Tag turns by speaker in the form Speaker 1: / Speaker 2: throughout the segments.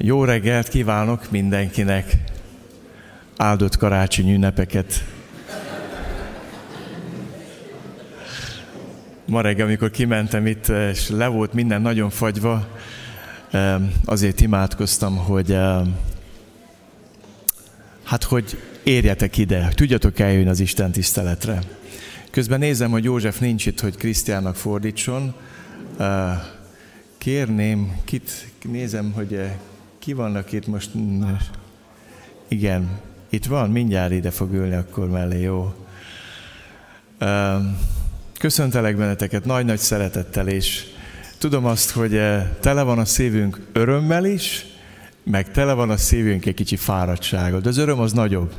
Speaker 1: Jó reggelt kívánok mindenkinek! Áldott karácsony ünnepeket! Ma reggel, amikor kimentem itt, és le volt minden nagyon fagyva, azért imádkoztam, hogy hát, hogy érjetek ide, tudjatok eljönni az Isten tiszteletre. Közben nézem, hogy József nincs itt, hogy Krisztiánnak fordítson. Kérném, kit nézem, hogy ki vannak itt most? Igen, itt van, mindjárt ide fog ülni akkor mellé, jó. Köszöntelek benneteket nagy-nagy szeretettel, és tudom azt, hogy tele van a szívünk örömmel is, meg tele van a szívünk egy kicsi fáradtságod. De az öröm az nagyobb.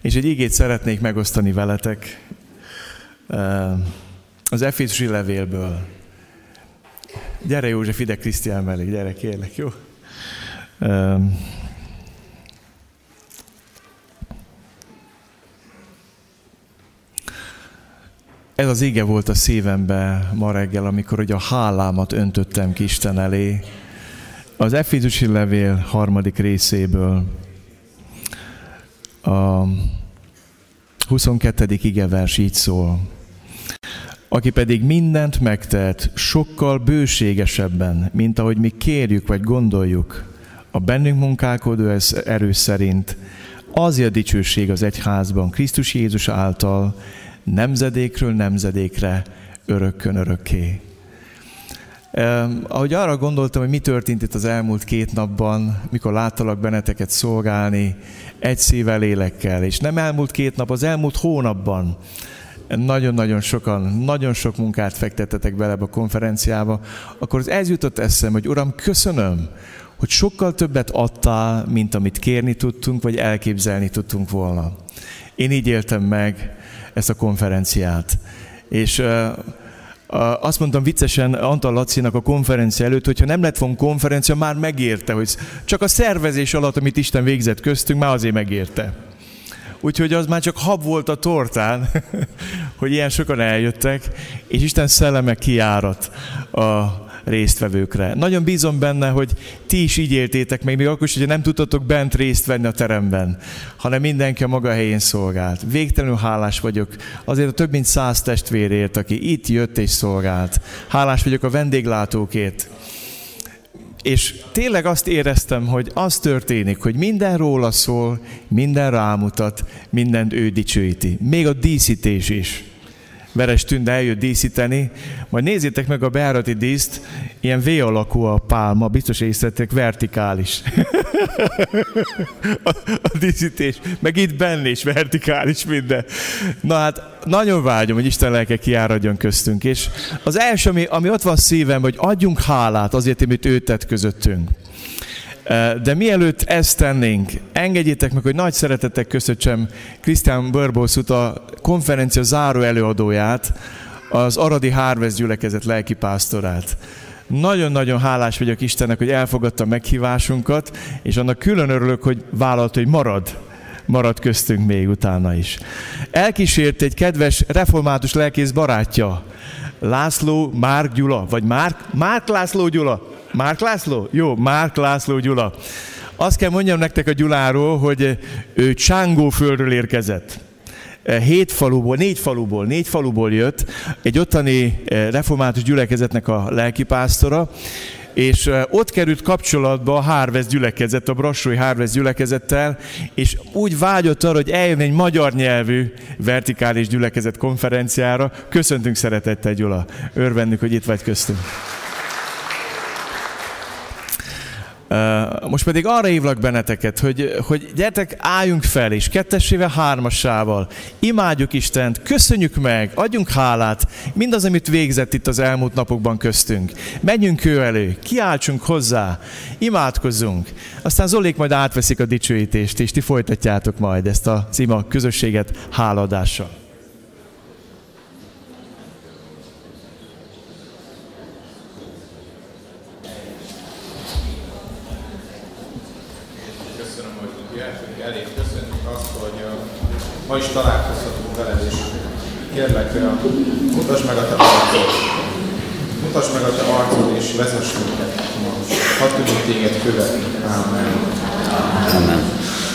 Speaker 1: És egy igét szeretnék megosztani veletek az Efézusi levélből. Gyere József, ide Krisztián mellé, gyere kérlek, jó? Ez az ége volt a szívembe ma reggel, amikor ugye a hálámat öntöttem ki Isten elé. Az Efézusi levél harmadik részéből a 22. igevers így szól. Aki pedig mindent megtehet sokkal bőségesebben, mint ahogy mi kérjük vagy gondoljuk, a bennünk munkálkodó erő szerint, azért dicsőség az egyházban Krisztus Jézus által, nemzedékről nemzedékre, örökkön örökké. Eh, ahogy arra gondoltam, hogy mi történt itt az elmúlt két napban, mikor láttalak benneteket szolgálni, egy szívvel lélekkel, és nem elmúlt két nap, az elmúlt hónapban nagyon-nagyon sokan, nagyon sok munkát fektettetek bele a konferenciába, akkor ez jutott eszem, hogy Uram, köszönöm, hogy sokkal többet adtál, mint amit kérni tudtunk, vagy elképzelni tudtunk volna. Én így éltem meg ezt a konferenciát. És azt mondtam viccesen Antal Lacinak a konferencia előtt, hogyha nem lett volna konferencia, már megérte, hogy csak a szervezés alatt, amit Isten végzett köztünk, már azért megérte. Úgyhogy az már csak hab volt a tortán, hogy ilyen sokan eljöttek, és Isten szelleme kiárat a résztvevőkre. Nagyon bízom benne, hogy ti is így éltétek meg, még akkor is, hogyha nem tudtatok bent részt venni a teremben, hanem mindenki a maga helyén szolgált. Végtelenül hálás vagyok azért a több mint száz testvérért, aki itt jött és szolgált. Hálás vagyok a vendéglátókért. És tényleg azt éreztem, hogy az történik, hogy minden róla szól, minden rámutat, mindent ő dicsőíti. Még a díszítés is. Veres Tünde eljött díszíteni, majd nézzétek meg a beárati díszt, ilyen V alakú a pálma, biztos észrevettek, vertikális. a, a díszítés, meg itt benne is vertikális minden. Na hát nagyon vágyom, hogy Isten lelke kiáradjon köztünk. És az első, ami, ami ott van szívem, hogy adjunk hálát azért, amit ő tett közöttünk. De mielőtt ezt tennénk, engedjétek meg, hogy nagy szeretettel köszöntsem Krisztián Börboszut, a konferencia záró előadóját, az Aradi Hárvesz gyülekezet lelkipásztorát. Nagyon-nagyon hálás vagyok Istennek, hogy elfogadta meghívásunkat, és annak külön örülök, hogy vállalt, hogy marad marad köztünk még utána is. Elkísért egy kedves református lelkész barátja, László Márk Gyula, vagy Márk, Márk László Gyula, Márk László? Jó, Márk László Gyula. Azt kell mondjam nektek a Gyuláról, hogy ő Csángóföldről érkezett. Hét faluból, négy faluból, négy faluból jött, egy ottani eh, református gyülekezetnek a lelkipásztora, és eh, ott került kapcsolatba a Hárvesz gyülekezet, a Brassói Hárvesz gyülekezettel, és úgy vágyott arra, hogy eljön egy magyar nyelvű vertikális gyülekezet konferenciára. Köszöntünk szeretettel, Gyula. Örvendünk, hogy itt vagy köztünk. Most pedig arra hívlak benneteket, hogy, hogy gyertek, álljunk fel, és kettesével, hármasával imádjuk Istent, köszönjük meg, adjunk hálát, mindaz, amit végzett itt az elmúlt napokban köztünk. Menjünk ő elő, kiáltsunk hozzá, imádkozzunk. Aztán Zolék majd átveszik a dicsőítést, és ti folytatjátok majd ezt a ima közösséget háladással.
Speaker 2: Ma is találkozhatunk veled, és kérlek, mutasd meg a te mutasd meg a te arcod, és vezess minket ma. Hadd tudjunk téged követni. Amen.
Speaker 3: Amen.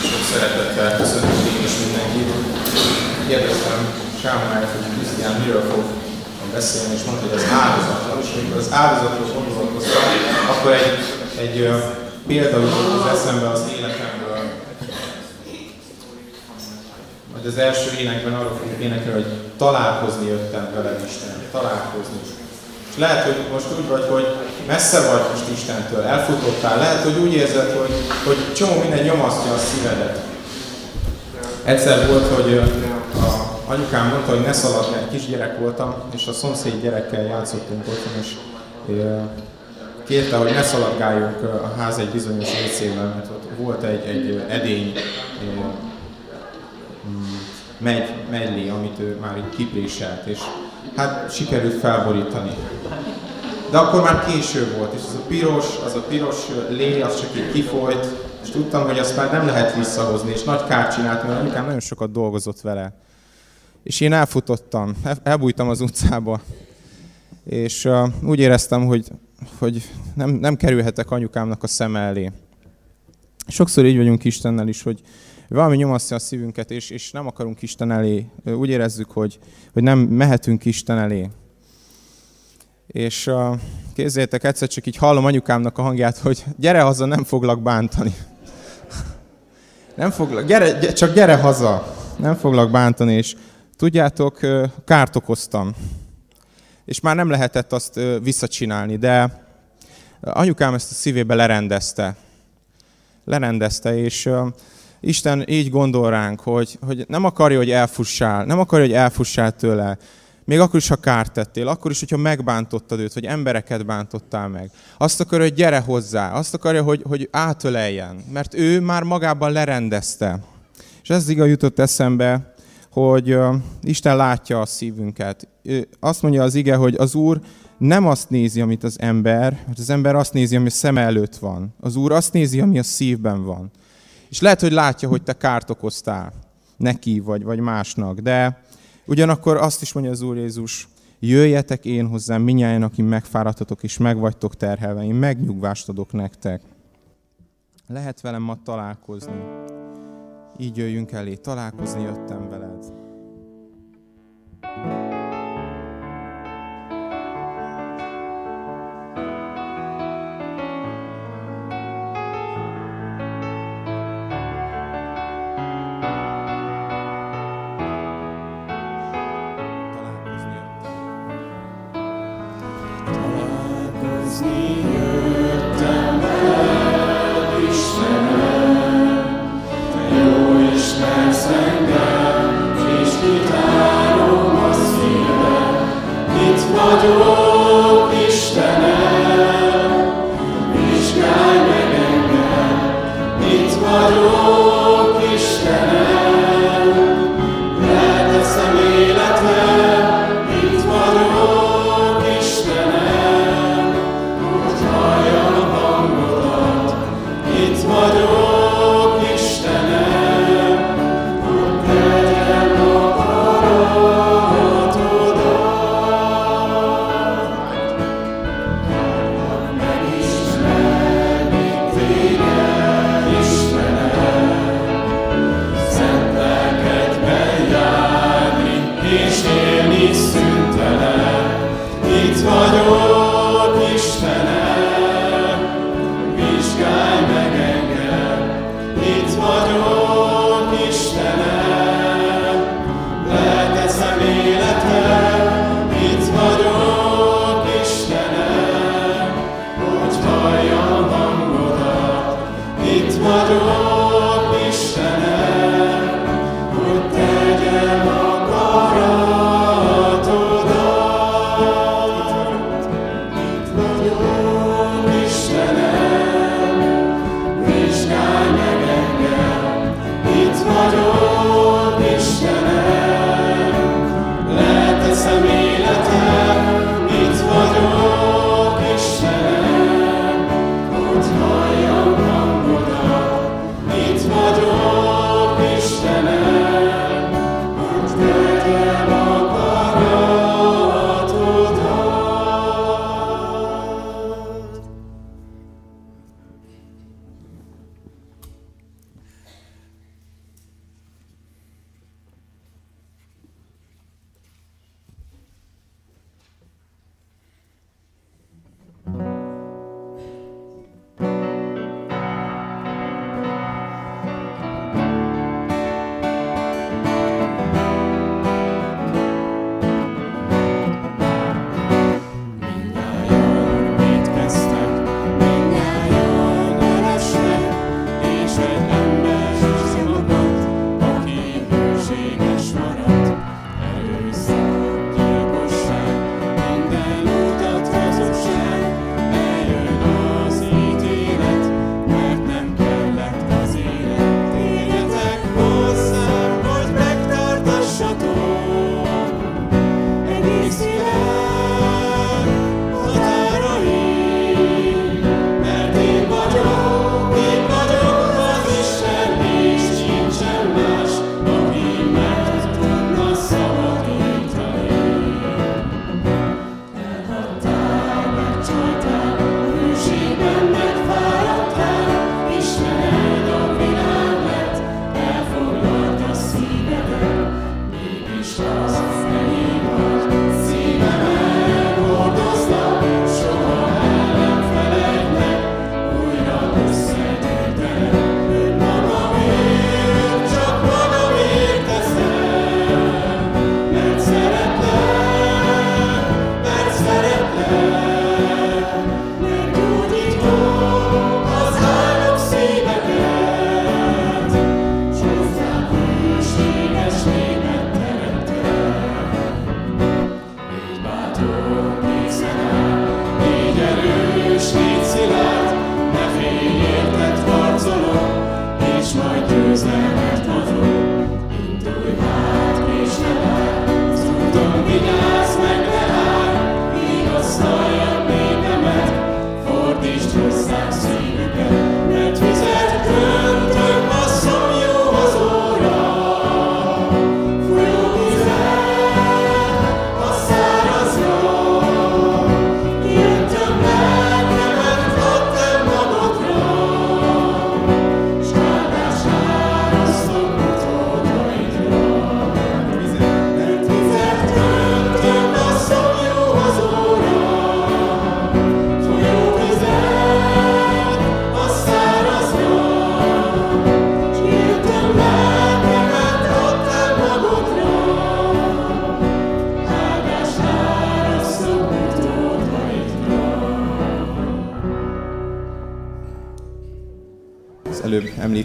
Speaker 2: Sok szeretettel köszönöm én is mindenkit. Kérdeztem Sámuelt, hogy Krisztián miről fog beszélni, és mondta, hogy az áldozatról. És amikor az áldozatról gondolkoztam, akkor egy, egy példa jutott az eszembe az életemből. Majd az első énekben arról fogunk énekelni, hogy találkozni jöttem veled Isten, találkozni. És lehet, hogy most úgy vagy, hogy messze vagy most Istentől, elfutottál, lehet, hogy úgy érzed, hogy, hogy csomó minden nyomasztja a szívedet. Egyszer volt, hogy a anyukám mondta, hogy ne szaladj, mert kisgyerek voltam, és a szomszéd gyerekkel játszottunk otthon, és kérte, hogy ne szaladgáljunk a ház egy bizonyos részében, mert ott volt egy, egy edény megy, megylé, amit ő már így kipréselt, és hát sikerült felborítani. De akkor már késő volt, és az a piros, az a piros lé, az csak így kifolyt, és tudtam, hogy azt már nem lehet visszahozni, és nagy kárt csinált, mert anyukám nagyon sokat dolgozott vele. És én elfutottam, el- elbújtam az utcába, és uh, úgy éreztem, hogy, hogy nem, nem kerülhetek anyukámnak a szem elé. Sokszor így vagyunk Istennel is, hogy valami nyomasztja a szívünket, és, és nem akarunk Isten elé. Úgy érezzük, hogy, hogy nem mehetünk Isten elé. És uh, képzeljétek, egyszer csak így hallom anyukámnak a hangját, hogy gyere haza, nem foglak bántani. Nem foglak, gyere, gyere, csak gyere haza, nem foglak bántani, és tudjátok, kárt okoztam. És már nem lehetett azt visszacsinálni, de anyukám ezt a szívébe lerendezte. Lerendezte, és Isten így gondol ránk, hogy, hogy nem akarja, hogy elfussál, nem akarja, hogy elfussál tőle. Még akkor is, ha kárt tettél, akkor is, hogyha megbántottad őt, vagy embereket bántottál meg. Azt akarja, hogy gyere hozzá, azt akarja, hogy, hogy átöleljen, mert ő már magában lerendezte. És ez iga jutott eszembe, hogy Isten látja a szívünket. Azt mondja az ige, hogy az Úr nem azt nézi, amit az ember, mert az ember azt nézi, ami szem előtt van. Az Úr azt nézi, ami a szívben van. És lehet, hogy látja, hogy te kárt okoztál neki, vagy, vagy másnak, de ugyanakkor azt is mondja az Úr Jézus, jöjjetek én hozzám, minnyáján, aki megfáradtatok és megvagytok terhelve, én megnyugvást adok nektek. Lehet velem ma találkozni. Így jöjjünk elé, találkozni jöttem veled.
Speaker 4: Vagyok,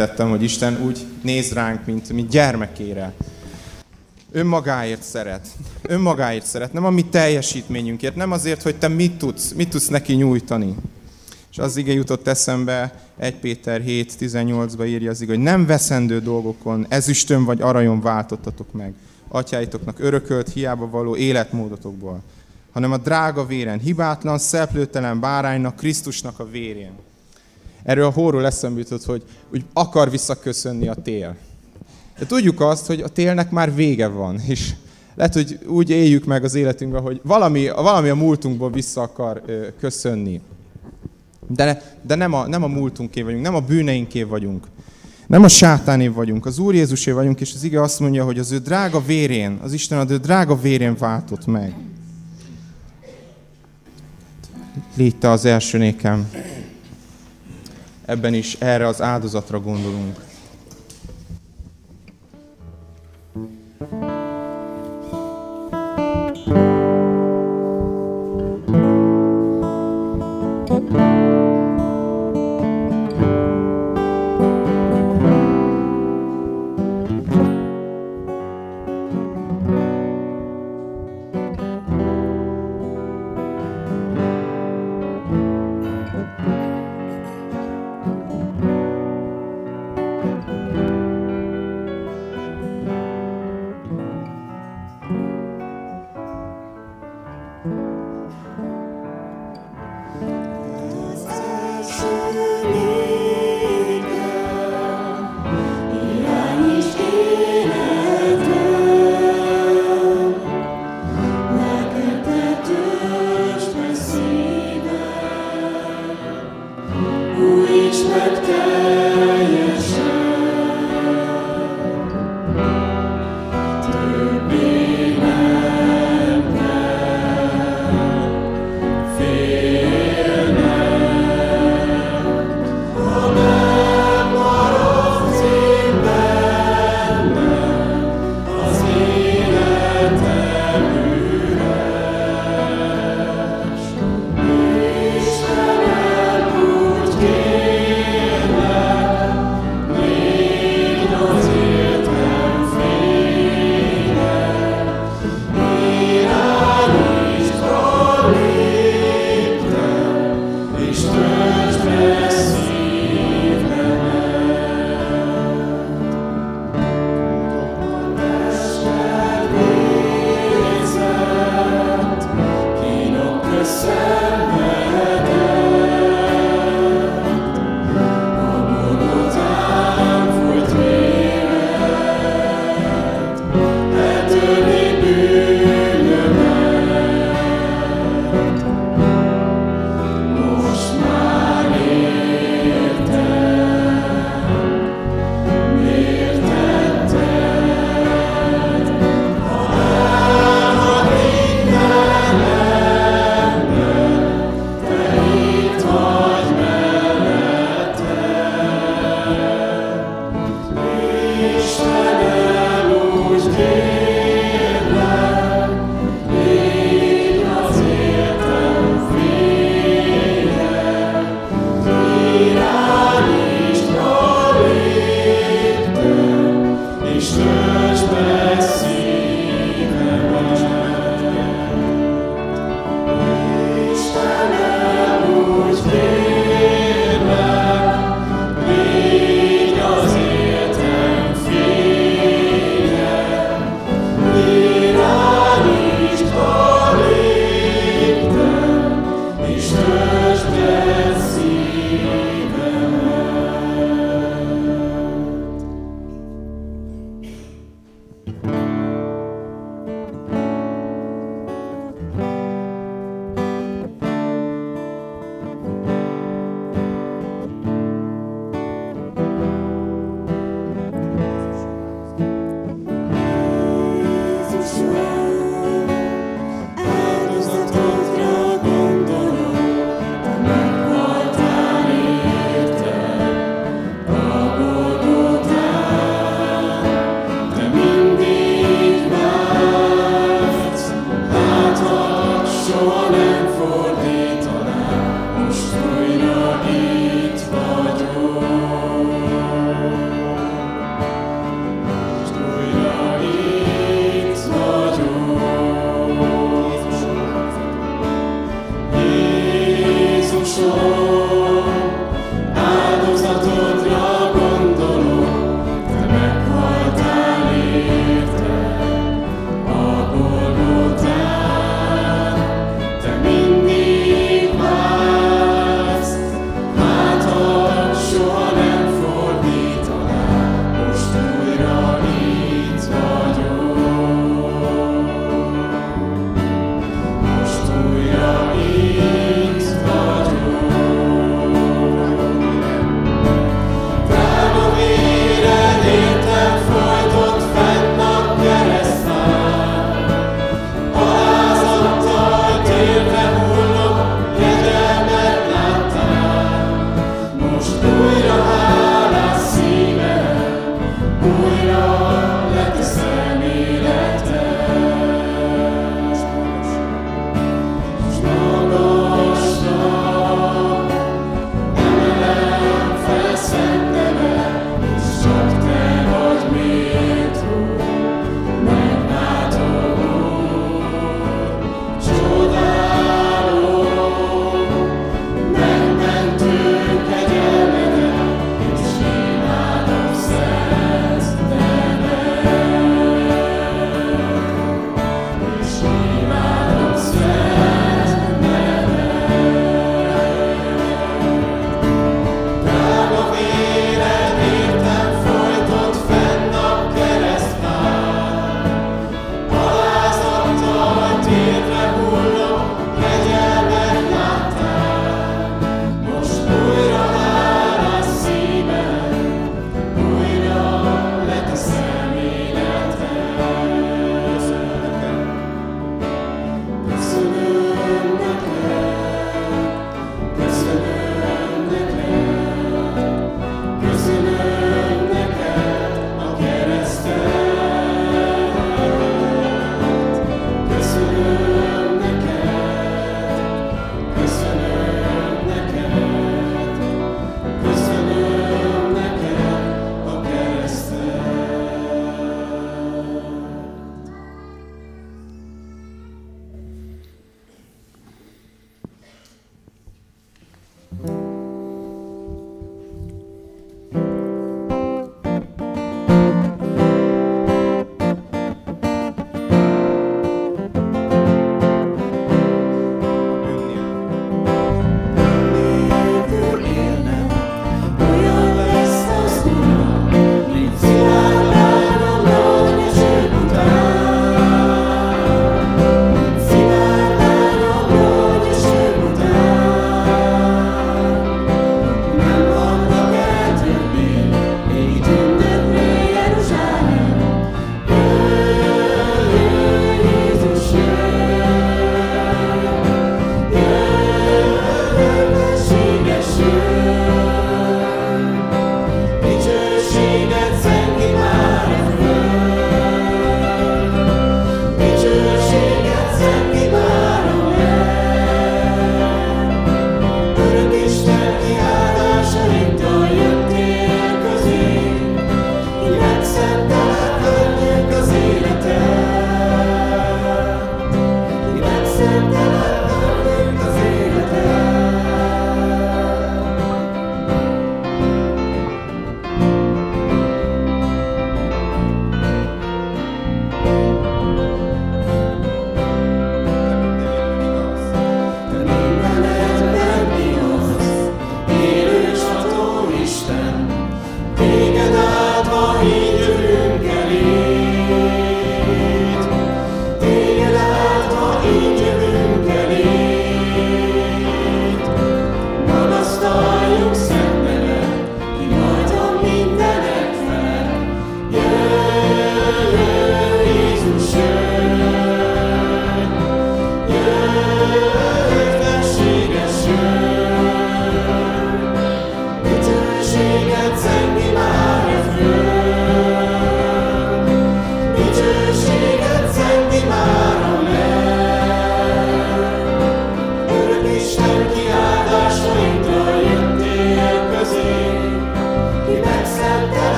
Speaker 2: említettem, hogy Isten úgy néz ránk, mint, mint gyermekére. Önmagáért szeret. Önmagáért szeret, nem a mi teljesítményünkért, nem azért, hogy te mit tudsz, mit tudsz neki nyújtani. És az ige jutott eszembe, 1 Péter 7.18-ba írja az ige, hogy nem veszendő dolgokon, ezüstön vagy arajon váltottatok meg, atyáitoknak örökölt, hiába való életmódotokból, hanem a drága véren, hibátlan, szeplőtelen báránynak, Krisztusnak a vérén. Erről a hóról eszembe hogy úgy akar visszaköszönni a tél. De tudjuk azt, hogy a télnek már vége van, és lehet, hogy úgy éljük meg az életünkben, hogy valami, valami a múltunkból vissza akar ö, köszönni. De, de nem, a, nem a múltunké vagyunk, nem a bűneinké vagyunk. Nem a sátáné vagyunk, az Úr Jézusé vagyunk, és az ige azt mondja, hogy az ő drága vérén, az Isten az ő drága vérén váltott meg. Légy te az első nékem. Ebben is erre az áldozatra gondolunk.
Speaker 4: Istenem úgy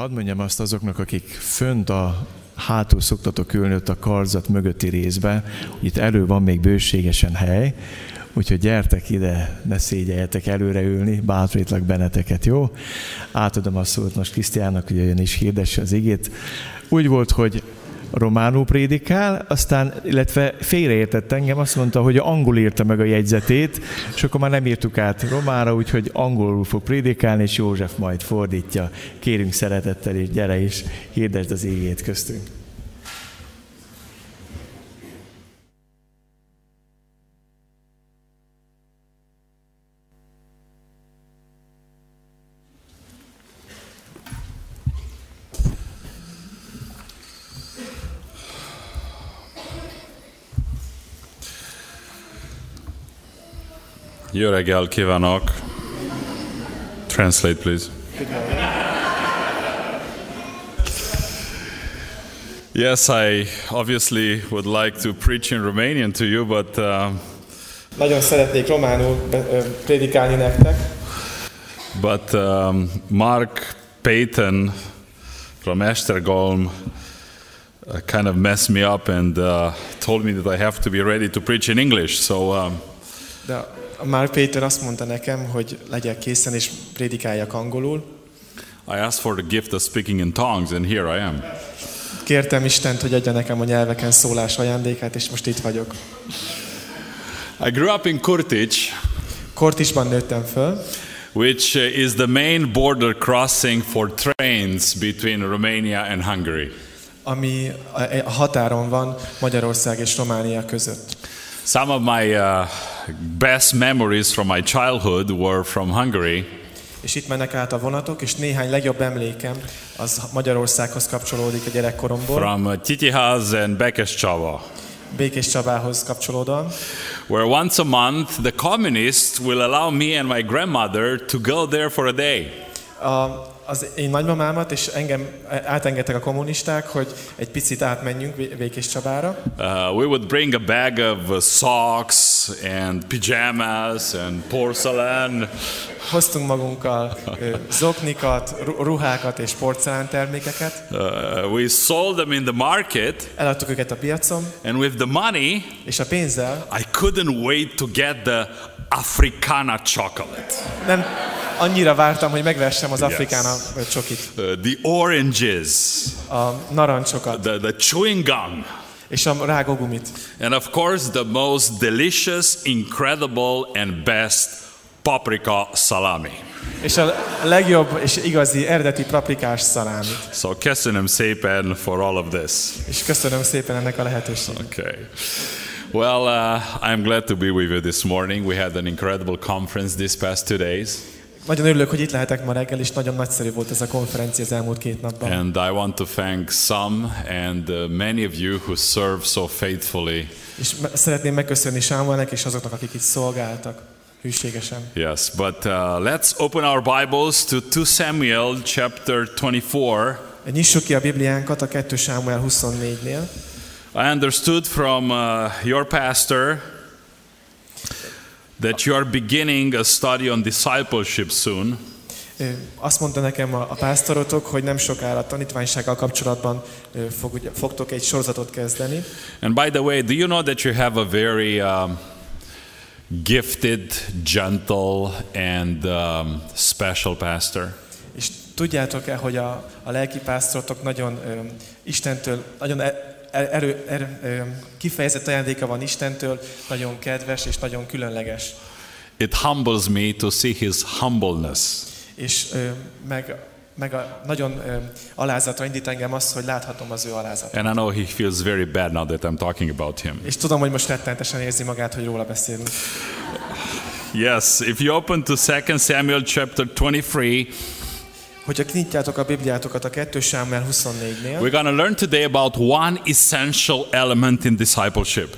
Speaker 1: Hadd mondjam azt azoknak, akik fönt a hátul szoktatok ülni ott a karzat mögötti részbe, itt elő van még bőségesen hely, úgyhogy gyertek ide, ne szégyeljetek előre ülni, bátorítlak benneteket, jó? Átadom a szót most Krisztiának, hogy jöjjön is hirdesse az igét. Úgy volt, hogy románul prédikál, aztán, illetve félreértett engem, azt mondta, hogy angol írta meg a jegyzetét, és akkor már nem írtuk át romára, úgyhogy angolul fog prédikálni, és József majd fordítja. Kérünk szeretettel, és gyere is, hirdesd az égét köztünk.
Speaker 5: Jó reggel kívánok. Translate, please. Yes, I obviously would like to preach in Romanian to you, but uh,
Speaker 6: Nagyon szeretnék románul prédikálni nektek,
Speaker 5: but um, Mark Payton from Esztergom uh, kind of messed me up and uh, told me that I have to be ready to preach in English. So um,
Speaker 6: de Mark Péter azt mondta nekem, hogy legyek készen és prédikáljak angolul.
Speaker 5: I asked for the gift of speaking in tongues, and here I am.
Speaker 6: Kértem Istent, hogy adja nekem a nyelveken szólás ajándékát, és most itt vagyok.
Speaker 5: I grew up in Kurtic,
Speaker 6: Kortisban nőttem föl,
Speaker 5: which uh, is the main border crossing for trains between Romania and Hungary.
Speaker 6: ami a határon van Magyarország és Románia között.
Speaker 5: Some of my uh, best memories from my childhood were from Hungary,
Speaker 6: És itt mennek át a vonatok, és néhány legjobb emlékem az Magyarországhoz kapcsolódik a gyerekkoromból,
Speaker 5: from uh, Titihaz and Bekescsava,
Speaker 6: Békés Csabához kapcsolódóan,
Speaker 5: where once a month the communists will allow me and my grandmother to go there for a day.
Speaker 6: a, az én nagymamámat és engem átengedtek a kommunisták, hogy egy picit átmenjünk Békés Csabára.
Speaker 5: Uh, we would bring a bag of socks and pajamas and porcelain.
Speaker 6: Hoztunk magunkkal zoknikat, ru- ruhákat és porcelántermékeket,
Speaker 5: Uh, we sold them in the market,
Speaker 6: eladtuk őket a piacon,
Speaker 5: and with the money,
Speaker 6: és a pénzzel
Speaker 5: I couldn't wait to get the Africana chocolate,
Speaker 6: nem annyira vártam, hogy megvessem az afrikána ö, csokit,
Speaker 5: uh, the oranges,
Speaker 6: a narancsokat
Speaker 5: the, the chewing gum,
Speaker 6: és a rágógumit.
Speaker 5: and of course, the most delicious, incredible, and best paprika salami.
Speaker 6: És a legjobb és igazi eredeti paprikás szalámit.
Speaker 5: So, köszönöm szépen for all of this.
Speaker 6: És köszönöm szépen ennek a lehetőséget.
Speaker 5: Okay. Well, uh, I'm glad to be with you this morning. We had an incredible conference these past two days,
Speaker 6: Nagyon örülök, hogy itt lehetek ma reggel, és nagyon nagyszerű volt ez a konferencia az elmúlt két napban.
Speaker 5: and I want to thank some and uh, many of you who serve so faithfully.
Speaker 6: És szeretném megköszönni Sámuelnek és azoknak, akik itt szolgáltak hűségesen.
Speaker 5: Yes, but uh, let's open our Bibles to 2 Samuel chapter 24.
Speaker 6: Nyissuk ki a Bibliánkat a 2 Sámuel 24-nél.
Speaker 5: I understood from uh, your pastor that you are beginning a study on discipleship soon.
Speaker 6: Azt mondta nekem a, a pásztorotok, hogy nem sokára a tanítványsággal kapcsolatban fog, fogtok egy sorozatot kezdeni.
Speaker 5: And by the way, do you know that you have a very um, gifted, gentle, and um, special pastor?
Speaker 6: És tudjátok-e, hogy a, a lelki pásztorotok nagyon ö, Istentől, nagyon e- erő, erő, ö, kifejezett ajándéka van Istentől, nagyon kedves és nagyon különleges.
Speaker 5: It humbles me to see his humbleness.
Speaker 6: És meg, meg a, nagyon alázatra indít engem az, hogy láthatom az ő alázatát.
Speaker 5: And I know he feels very bad now that I'm talking about him.
Speaker 6: És tudom, hogy most rettentesen érzi magát, hogy róla beszélünk.
Speaker 5: Yes, if you open to 2 Samuel chapter 23,
Speaker 6: Hogyha kinyitjátok a Bibliátokat a 2 Sámuel 24-nél,
Speaker 5: we're going to learn today about one essential element in discipleship.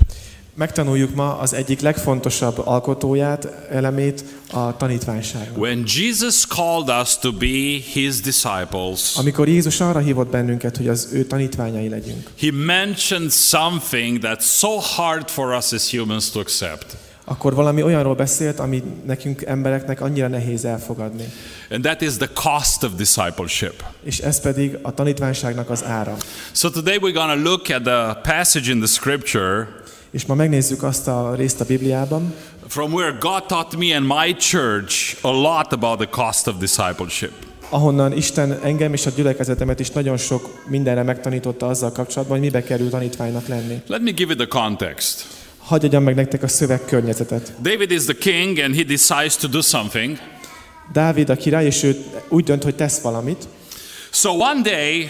Speaker 6: megtanuljuk ma az egyik legfontosabb alkotóját, elemét, a tanítványságot.
Speaker 5: When Jesus called us to be his disciples,
Speaker 6: Amikor Jézus arra hívott bennünket, hogy az ő tanítványai legyünk,
Speaker 5: he mentioned something that's so hard for us as humans to accept.
Speaker 6: Akkor valami olyanról beszélt, ami nekünk embereknek annyira nehéz elfogadni.
Speaker 5: And that is the cost of discipleship.
Speaker 6: És ez pedig a tanítványságnak az ára.
Speaker 5: So today we're going to look at the passage in the scripture
Speaker 6: És ma megnézzük azt a részt a Bibliában,
Speaker 5: from where God taught me and my church a lot about the cost of discipleship.
Speaker 6: ahonnan Isten engem és a gyülekezetemet is nagyon sok mindenre megtanította azzal kapcsolatban, hogy mibe kerül tanítványnak lenni.
Speaker 5: Let me give you the context.
Speaker 6: Hagy adjam meg nektek a szövegkörnyezetet.
Speaker 5: David is the king and he decides to do something.
Speaker 6: Dávid a király, és ő úgy dönt, hogy tesz valamit.
Speaker 5: So one day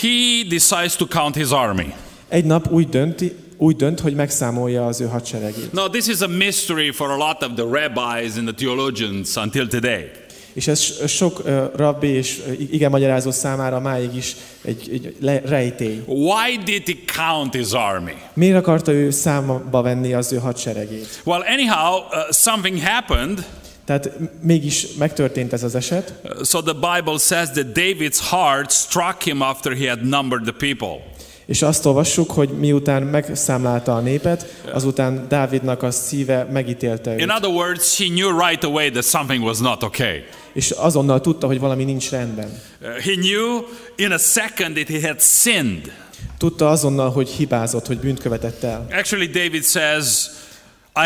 Speaker 5: he decides to count his army.
Speaker 6: Egy nap úgy dönt, úgy dönt, hogy megszámolja az ő hadseregét.
Speaker 5: Now this is a mystery for a lot of the rabbis and the theologians until today.
Speaker 6: És ez sok rabbi és igen magyarázó számára máig is egy, egy rejtély.
Speaker 5: Why did he count his army?
Speaker 6: Miért akarta ő számba venni az ő hadseregét?
Speaker 5: Well, anyhow, uh, something happened.
Speaker 6: Tehát mégis megtörtént ez az eset.
Speaker 5: Uh, So the Bible says that David's heart struck him after he had numbered the people.
Speaker 6: És azt olvassuk, hogy miután megszámlálta a népet, azután Dávidnak a szíve megítélte
Speaker 5: In
Speaker 6: őt.
Speaker 5: other words, he knew right away that something was not okay.
Speaker 6: És azonnal tudta, hogy valami nincs rendben.
Speaker 5: Uh, he knew in a second that he had sinned.
Speaker 6: Tudta azonnal, hogy hibázott, hogy bűnt követett el.
Speaker 5: Actually, David says,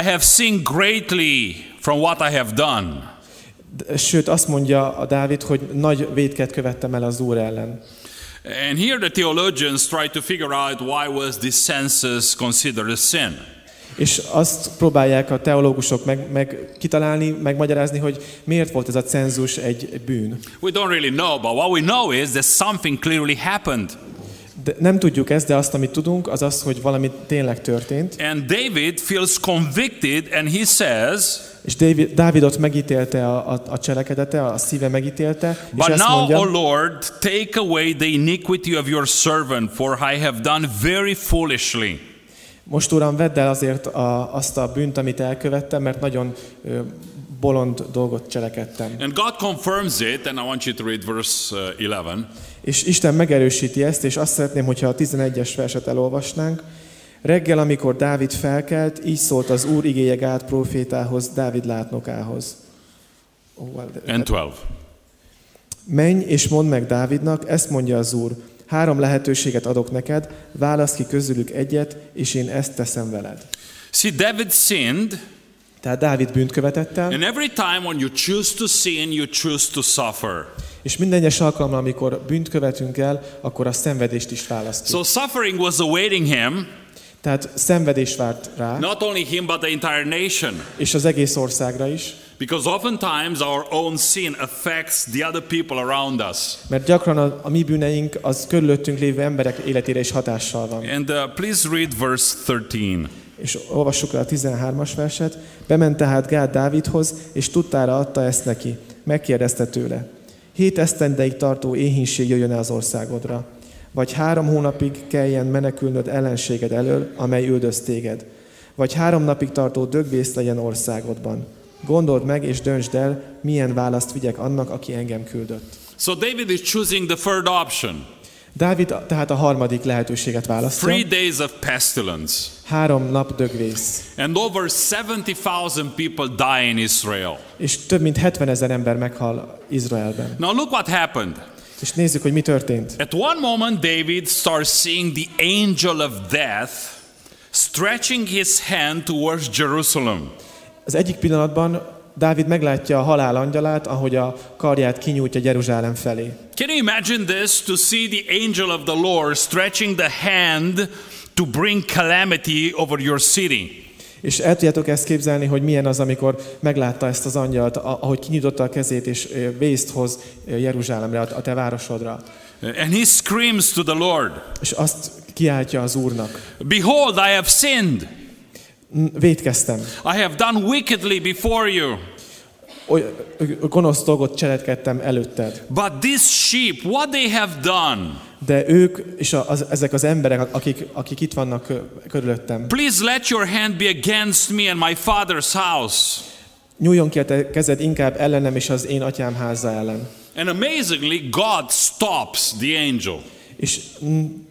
Speaker 5: I have sinned greatly from what I have done.
Speaker 6: Sőt, azt mondja a Dávid, hogy nagy védket követtem el az Úr ellen.
Speaker 5: And here the theologians try to figure out why was this census considered a sin.
Speaker 6: És azt próbálják a teológusok meg, meg kitalálni, megmagyarázni, hogy miért volt ez a cenzus egy bűn.
Speaker 5: We don't really know, but what we know is that something clearly happened.
Speaker 6: De nem tudjuk ezt, de azt, amit tudunk, az az, hogy valami tényleg történt.
Speaker 5: And David feels convicted and he says,
Speaker 6: És David, Dávidot megítélte a, a, a cselekedete, a szíve megítélte, és
Speaker 5: But
Speaker 6: ezt
Speaker 5: now,
Speaker 6: mondja,
Speaker 5: O Lord, take away the iniquity of your servant, for I have done very foolishly.
Speaker 6: most Uram, vedd el azért a, azt a bűnt, amit elkövettem, mert nagyon ö, bolond dolgot cselekedtem.
Speaker 5: And God confirms it, and I want you to read verse uh, 11.
Speaker 6: És Isten megerősíti ezt, és azt szeretném, hogyha a 11-es verset elolvasnánk. Reggel, amikor Dávid felkelt, így szólt az Úr igéje Gád profétához, Dávid látnokához. Oh, well,
Speaker 5: And 12.
Speaker 6: Menj és mondd meg Dávidnak, ezt mondja az Úr. Három lehetőséget adok neked, válasz ki közülük egyet, és én ezt teszem veled.
Speaker 5: See, David sinned,
Speaker 6: Tehát Dávid bűnt követett el,
Speaker 5: and every time when you choose to sin, you choose to suffer.
Speaker 6: és minden egyes alkalommal, amikor bűnt követünk el, akkor a szenvedést is választjuk.
Speaker 5: So suffering was awaiting him,
Speaker 6: Tehát szenvedés várt rá,
Speaker 5: not only him, but the entire nation.
Speaker 6: és az egész országra is,
Speaker 5: Because oftentimes our own sin affects the other people around us.
Speaker 6: mert gyakran a, a mi bűneink az körülöttünk lévő emberek életére is hatással van.
Speaker 5: And uh, please read verse 13.
Speaker 6: És olvassuk le a 13-as verset. Bement tehát Gád Dávidhoz, és tudtára adta ezt neki. Megkérdezte tőle. Hét esztendeig tartó éhínség jöjjön az országodra. Vagy három hónapig kelljen menekülnöd ellenséged elől, amely üldöz téged. Vagy három napig tartó dögvész legyen országodban. Gondold meg és döntsd el, milyen választ vigyek annak, aki engem küldött.
Speaker 5: So David is choosing the third option.
Speaker 6: Dávid tehát a harmadik lehetőséget választja.
Speaker 5: Three days of pestilence.
Speaker 6: Három nap dögvész.
Speaker 5: And over 70,000 people die in Israel.
Speaker 6: És több mint 70 ezer ember meghal Izraelben.
Speaker 5: Now look what happened.
Speaker 6: És nézzük, hogy mi történt.
Speaker 5: At one moment, David starts seeing the angel of death stretching his hand towards Jerusalem.
Speaker 6: Az egyik pillanatban Dávid meglátja a halál angyalát, ahogy a karját kinyújtja Jeruzsálem felé.
Speaker 5: Can you imagine this? To see the angel of the Lord stretching the hand to bring calamity over your city.
Speaker 6: És el tudjátok ezt képzelni, hogy milyen az, amikor meglátta ezt az angyalt, ahogy kinyitotta a kezét, és vészt hoz Jeruzsálemre, a a te városodra.
Speaker 5: And he screams to the Lord,
Speaker 6: És azt kiáltja az Úrnak.
Speaker 5: Behold, I have sinned.
Speaker 6: "N- Vétkeztem.
Speaker 5: I have done wickedly before you.
Speaker 6: Gonosz dolgot cselekedtem előtted.
Speaker 5: But this sheep, what they have done,
Speaker 6: De ők és az, ezek az emberek, akik, akik itt vannak körülöttem,
Speaker 5: please let your hand be against me and my father's house.
Speaker 6: nyúljon ki a te kezed inkább ellenem és az én atyám háza ellen.
Speaker 5: And amazingly, God stops the angel.
Speaker 6: És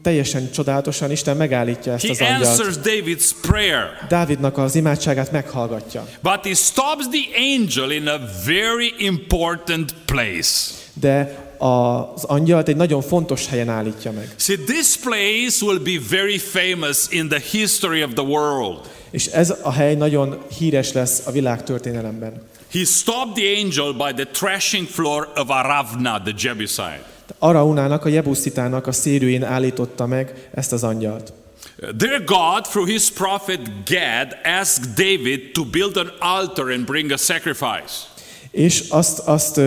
Speaker 6: teljesen csodálatosan Isten megállítja ezt az angyalt.
Speaker 5: David's prayer.
Speaker 6: Dávidnak az imádságát meghallgatja.
Speaker 5: But he stops the angel in a very important place.
Speaker 6: De az angyalt egy nagyon fontos helyen állítja meg.
Speaker 5: See, this place will be very famous in the history of the world.
Speaker 6: És ez a hely nagyon híres lesz a világ történelemben.
Speaker 5: He stopped the angel by the threshing floor of Aravna, the Jebusite.
Speaker 6: Araunának, a Jebuszitának a szérűjén állította meg ezt az angyalt.
Speaker 5: Their God, through his prophet Gad, asked David to build an altar and bring a sacrifice.
Speaker 6: És azt, azt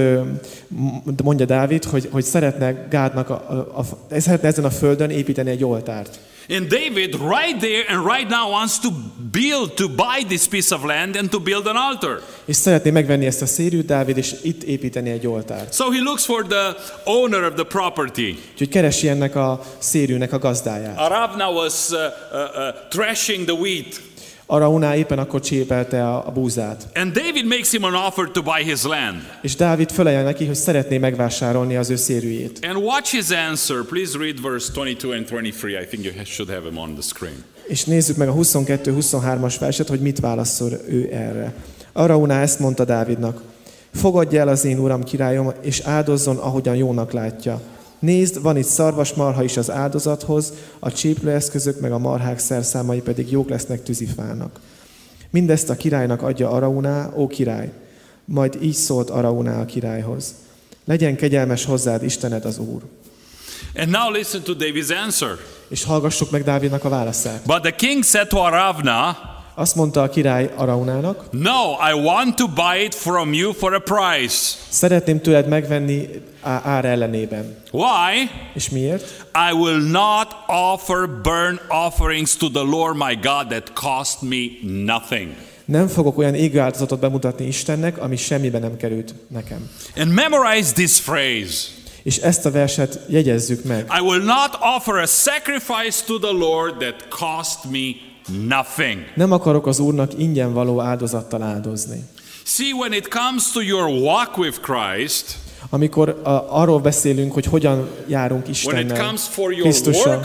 Speaker 6: mondja Dávid, hogy, hogy szeretne Gádnak, a, a, a, szeretne ezen a földön építeni egy oltárt.
Speaker 5: And David, right there and right now, wants to build, to buy this piece of land and to build an altar.
Speaker 6: És szeretné megvenni ezt a szérűt Dávid, és itt építeni egy oltárt.
Speaker 5: So he looks for the owner of the property.
Speaker 6: Úgyhogy keresi ennek a szérűnek a gazdáját.
Speaker 5: Aravna was uh, uh, uh, threshing the wheat.
Speaker 6: Arauná éppen akkor csépelte a, a búzát.
Speaker 5: And David makes him an offer to buy his land.
Speaker 6: És Dávid felejel neki, hogy szeretné megvásárolni az ő szérűjét.
Speaker 5: And watch his answer. Please read verse 22 and 23. I think you should have them on the screen.
Speaker 6: És nézzük meg a 22-23-as verset, hogy mit válaszol ő erre. Arauná ezt mondta Dávidnak. Fogadja el az én uram királyom, és áldozzon, ahogyan jónak látja. Nézd, van itt szarvasmarha is az áldozathoz, a cséplőeszközök meg a marhák szerszámai pedig jók lesznek tűzifának. Mindezt a királynak adja Arauná, ó király. Majd így szólt Arauná a királyhoz. Legyen kegyelmes hozzád Istened az Úr.
Speaker 5: And now listen to David's answer.
Speaker 6: És hallgassuk meg Dávidnak a válaszát.
Speaker 5: But the king said to Aravna,
Speaker 6: Azt mondta a király Araunának,
Speaker 5: No, I want to buy it from you for a price.
Speaker 6: szeretném tőled megvenni ár ellenében.
Speaker 5: Why?
Speaker 6: És miért?
Speaker 5: I will not offer burnt offerings to the Lord my God that cost me nothing.
Speaker 6: Nem fogok olyan égő áldozatot bemutatni Istennek, ami semmibe nem került nekem.
Speaker 5: And memorize this phrase.
Speaker 6: És ezt a verset jegyezzük meg.
Speaker 5: I will not offer a sacrifice to the Lord that cost me nothing.
Speaker 6: Nem akarok az Úrnak ingyen való áldozattal áldozni.
Speaker 5: See, when it comes to your walk with Christ,
Speaker 6: Amikor a, arról beszélünk, hogy hogyan járunk Istennel,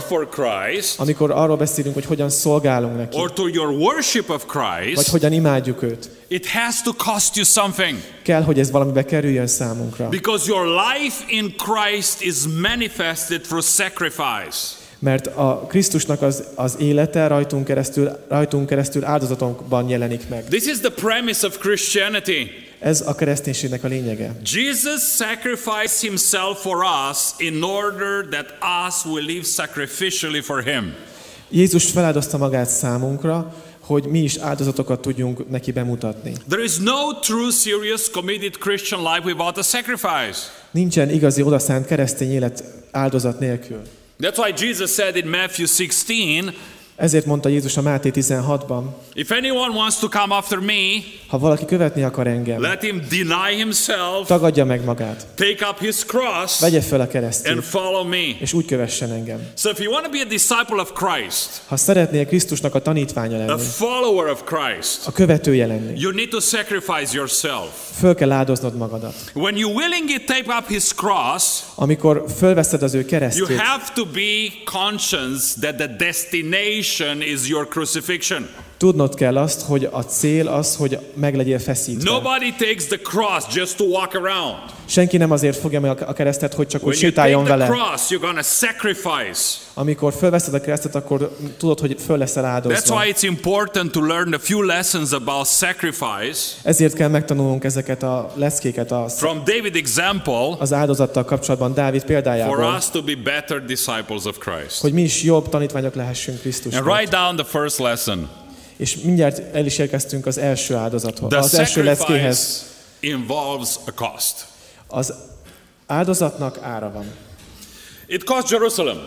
Speaker 5: for Christ,
Speaker 6: amikor arról beszélünk, hogy hogyan szolgálunk neki,
Speaker 5: or to your worship of
Speaker 6: vagy
Speaker 5: Christ,
Speaker 6: hogyan imádjuk őt,
Speaker 5: it has to cost you something.
Speaker 6: kell, hogy ez valamibe kerüljön számunkra.
Speaker 5: Because your life in Christ is manifested through sacrifice.
Speaker 6: Mert a Krisztusnak az, az élete rajtunk keresztül, rajtunk keresztül áldozatokban jelenik meg.
Speaker 5: This is the premise of Christianity.
Speaker 6: Ez a kereszténységnek a lényege.
Speaker 5: Jesus sacrificed himself for us in order that us will live sacrificially for him.
Speaker 6: Jézus feláldozta magát számunkra, hogy mi is áldozatokat tudjunk neki bemutatni.
Speaker 5: There is no true, serious, committed Christian life without a sacrifice.
Speaker 6: Nincsen igazi odaszánt keresztény élet áldozat nélkül.
Speaker 5: That's why Jesus said in Matthew 16,
Speaker 6: Ezért mondta Jézus a Máté 16-ban,
Speaker 5: If anyone wants to come after me,
Speaker 6: ha valaki követni akar engem,
Speaker 5: let him deny himself,
Speaker 6: tagadja meg magát,
Speaker 5: take up his cross,
Speaker 6: vegye fel a
Speaker 5: and
Speaker 6: keresztét,
Speaker 5: follow me.
Speaker 6: és úgy kövessen engem.
Speaker 5: So if you want to be a disciple of Christ,
Speaker 6: Ha szeretnél Krisztusnak a tanítványa
Speaker 5: a
Speaker 6: lenni,
Speaker 5: follower of Christ,
Speaker 6: a követője lenni,
Speaker 5: you need to sacrifice yourself.
Speaker 6: föl kell áldoznod magadat.
Speaker 5: When you willingly take up his cross,
Speaker 6: Amikor fölveszed az ő
Speaker 5: you
Speaker 6: keresztjét,
Speaker 5: have to be conscious that the destination is your crucifixion.
Speaker 6: Tudnod kell azt, hogy a cél az, hogy meg legyél feszítve.
Speaker 5: Nobody takes the cross just to walk around.
Speaker 6: Senki nem azért fogja meg a keresztet, hogy csak úgy sétáljon vele.
Speaker 5: cross, you're to sacrifice.
Speaker 6: Amikor fölveszed a keresztet, akkor tudod, hogy föl leszel
Speaker 5: That's
Speaker 6: áldozva.
Speaker 5: why it's important to learn a few lessons about sacrifice
Speaker 6: Ezért kell megtanulnunk ezeket a leckéket a,
Speaker 5: from David example
Speaker 6: az áldozattal kapcsolatban Dávid
Speaker 5: for
Speaker 6: példájából,
Speaker 5: us to be better disciples of Christ.
Speaker 6: hogy mi is jobb tanítványok lehessünk
Speaker 5: And
Speaker 6: Krisztusnak.
Speaker 5: write down the first lesson.
Speaker 6: És mindjárt el is érkeztünk az első áldozathoz, az első leckéhez.
Speaker 5: involves a cost.
Speaker 6: Az áldozatnak ára van.
Speaker 5: It cost Jerusalem.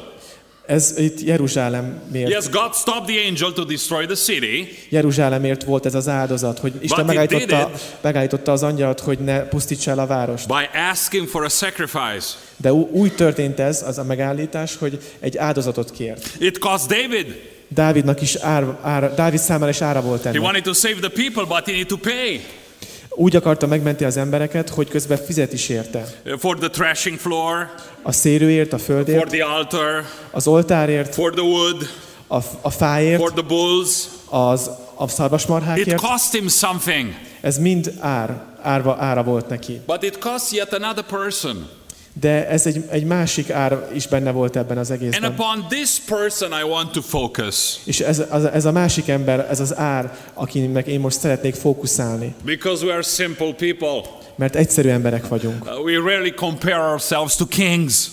Speaker 6: Ez itt Jeruzsálemért,
Speaker 5: Yes, God stopped the angel to destroy the city,
Speaker 6: Jeruzsálemért volt ez az áldozat, hogy Isten megállította, megállította az angyalt, hogy ne pusztítsa el a várost.
Speaker 5: by asking for a sacrifice.
Speaker 6: De úgy történt ez, az a megállítás, hogy egy áldozatot kért.
Speaker 5: It cost David.
Speaker 6: Dávidnak is ár, ár, Dávid számára is ára volt
Speaker 5: He
Speaker 6: ennek.
Speaker 5: wanted to save the people, but he needed to pay.
Speaker 6: Úgy akarta megmenti az embereket, hogy közben fizet is érte.
Speaker 5: uh, for the threshing floor,
Speaker 6: A szérőért, a
Speaker 5: for
Speaker 6: földért,
Speaker 5: the altar,
Speaker 6: az oltárért,
Speaker 5: for the wood,
Speaker 6: a, a fáért,
Speaker 5: for the bulls.
Speaker 6: az, a
Speaker 5: It
Speaker 6: szarvasmarhákért.
Speaker 5: cost him something,
Speaker 6: Ez mind ár, árva, ára volt neki.
Speaker 5: but it costs yet another person.
Speaker 6: De ez egy, egy másik ár is benne volt ebben az
Speaker 5: And
Speaker 6: egészben.
Speaker 5: upon this person I want to focus
Speaker 6: És ez, az, ez a másik ember, ez az ár, akinek én most szeretnék fókuszálni.
Speaker 5: because we are simple people.
Speaker 6: Mert egyszerű emberek vagyunk.
Speaker 5: Uh, we rarely compare ourselves to kings.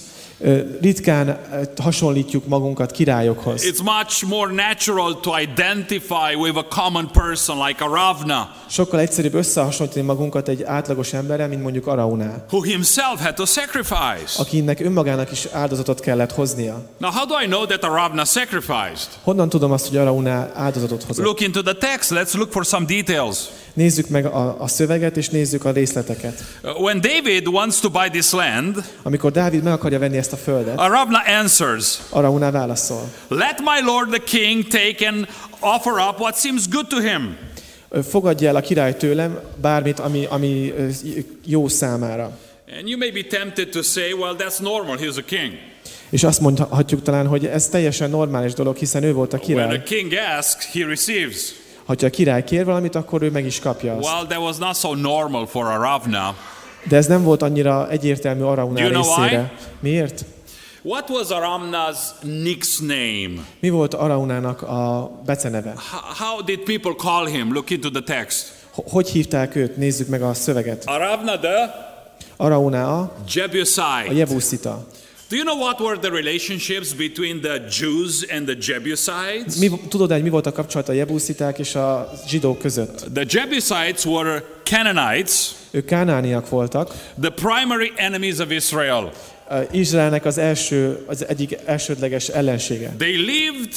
Speaker 6: Ritkán hasonlítjuk magunkat királyokhoz.
Speaker 5: It's much more natural to identify with a common person like a Ravna,
Speaker 6: Sokkal egyszerűbb összehasonlítani magunkat egy átlagos emberrel, mint mondjuk Araunál,
Speaker 5: who himself had to sacrifice.
Speaker 6: akinek önmagának is áldozatot kellett hoznia.
Speaker 5: Now, how do I know that a Ravna sacrificed?
Speaker 6: Honnan tudom azt, hogy Araunál áldozatot hozott?
Speaker 5: Look into the text. Let's look for some details.
Speaker 6: Nézzük meg a, a szöveget, és nézzük a részleteket.
Speaker 5: Uh, When David wants to buy this land,
Speaker 6: Amikor Dávid meg akarja venni ezt a földet,
Speaker 5: a Ravna answers,
Speaker 6: Araunál válaszol.
Speaker 5: Let my lord the king take and offer up what seems good to him.
Speaker 6: Ö, Fogadja el a király tőlem bármit, ami, ami jó számára.
Speaker 5: And you may be tempted to say, well, that's normal, he's a king.
Speaker 6: És azt mondhatjuk talán, hogy ez teljesen normális dolog, hiszen ő volt a
Speaker 5: When a
Speaker 6: király.
Speaker 5: king asks, he receives.
Speaker 6: Ha a király kér valamit, akkor ő meg is kapja azt.
Speaker 5: Well, that was not so normal for a Ravna.
Speaker 6: De ez nem volt annyira egyértelmű Araunál
Speaker 5: Do you know
Speaker 6: részére. Miért?
Speaker 5: What was Aramna's nickname?
Speaker 6: Mi volt Araunának a beceneve?
Speaker 5: How did people call him? Look into the text.
Speaker 6: Hogy hívták őt? Nézzük meg a szöveget.
Speaker 5: Aravna the
Speaker 6: Arauná a,
Speaker 5: Jebusite.
Speaker 6: a Jebuszita.
Speaker 5: Do you know what were the relationships between the Jews and the Jebusites?
Speaker 6: Mi, tudod hogy mi volt a kapcsolat a Jebusziták és a zsidók között?
Speaker 5: The Jebusites were Canaanites,
Speaker 6: Ők kánániak voltak.
Speaker 5: the primary enemies of Israel.
Speaker 6: Ö, Izraelnek az első, az egyik elsődleges ellensége.
Speaker 5: They lived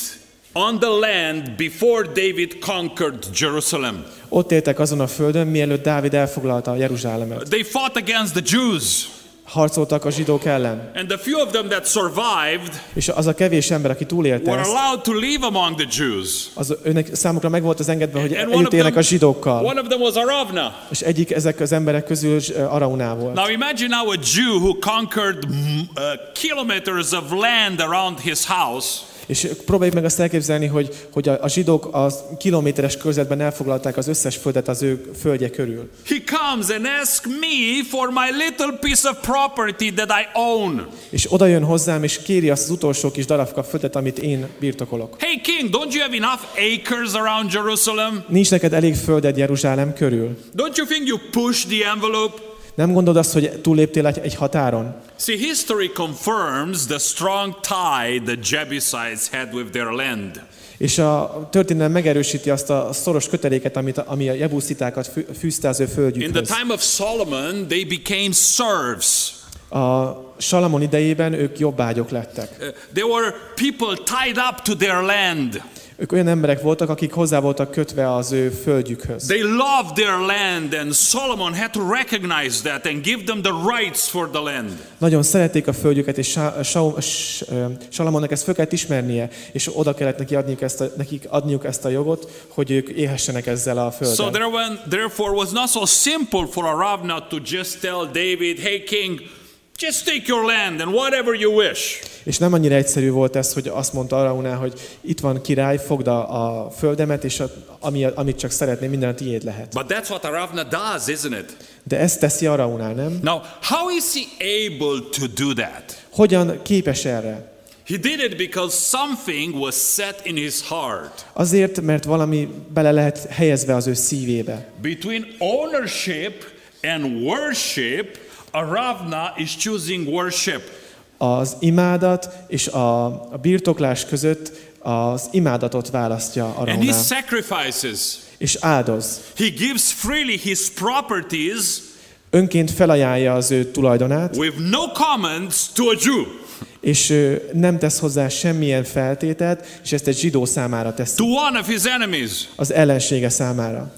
Speaker 5: on the land before David conquered Jerusalem.
Speaker 6: Ott éltek azon a földön, mielőtt Dávid elfoglalta Jeruzsálemet.
Speaker 5: They fought against the Jews.
Speaker 6: Harcoltak a zsidók ellen.
Speaker 5: And the few of them that survived
Speaker 6: És az a kevés ember, aki túlélte
Speaker 5: were
Speaker 6: ezt,
Speaker 5: allowed to live among the Jews.
Speaker 6: az önnek számukra meg volt az engedve, hogy együtt élnek a zsidókkal.
Speaker 5: one of them was Aravna.
Speaker 6: És egyik ezek az emberek közül Arauná volt.
Speaker 5: Now imagine now a Jew who conquered mm, uh, kilometers of land around his house.
Speaker 6: És próbáljuk meg azt elképzelni, hogy, hogy a, a zsidók a kilométeres körzetben elfoglalták az összes földet az ő földje körül.
Speaker 5: He comes and asks me for my little piece of property that I own.
Speaker 6: És oda jön hozzám, és kéri azt az utolsó kis darabka földet, amit én birtokolok.
Speaker 5: Hey king, don't you have enough acres around Jerusalem?
Speaker 6: Nincs neked elég földed Jeruzsálem körül?
Speaker 5: Don't you think you push the envelope?
Speaker 6: Nem gondolod azt, hogy túléptél egy, egy határon?
Speaker 5: See, history confirms the strong tie the Jebusites had with their land.
Speaker 6: És a történelem megerősíti azt a szoros köteléket, amit, ami a jebuszitákat fű- fűzte az ő
Speaker 5: In the
Speaker 6: földjükhöz.
Speaker 5: time of Solomon, they became serfs.
Speaker 6: A Salamon idejében ők jobbágyok lettek.
Speaker 5: Uh, they were people tied up to their land.
Speaker 6: Ők olyan emberek voltak, akik hozzá voltak kötve az ő földjükhöz.
Speaker 5: They loved their land, and Solomon had to recognize that and give them the rights for the land.
Speaker 6: Nagyon szerették a földjüket, és Sa- Sa- S- ö, Salamonnak ezt fel kellett ismernie, és oda kellett neki adniuk ezt a, nekik adniuk ezt a jogot, hogy ők élhessenek ezzel a
Speaker 5: So
Speaker 6: földdel.
Speaker 5: there went, therefore was not so simple for Aravna to just tell David, hey king, just take your land and whatever you wish.
Speaker 6: És nem annyira egyszerű volt ez, hogy azt mondta Araunál, hogy itt van király, fogd a, a földemet, és a, ami, amit csak szeretné, minden a tiéd lehet.
Speaker 5: But that's what Aravna does, isn't it?
Speaker 6: De ezt teszi Araunál, nem?
Speaker 5: Now, how is he able to do that?
Speaker 6: Hogyan képes erre?
Speaker 5: He did it because something was set in his heart.
Speaker 6: Azért, mert valami bele lehet helyezve az ő szívébe.
Speaker 5: Between ownership and worship, Aravna is choosing worship.
Speaker 6: Az imádat és a, a birtoklás között az imádatot választja
Speaker 5: And he sacrifices.
Speaker 6: és áldoz.
Speaker 5: He gives freely his properties
Speaker 6: Önként felajánlja az ő tulajdonát,
Speaker 5: with no comments to a Jew,
Speaker 6: és nem tesz hozzá semmilyen feltételt, és ezt egy zsidó számára teszi,
Speaker 5: to one of his enemies.
Speaker 6: az ellensége számára.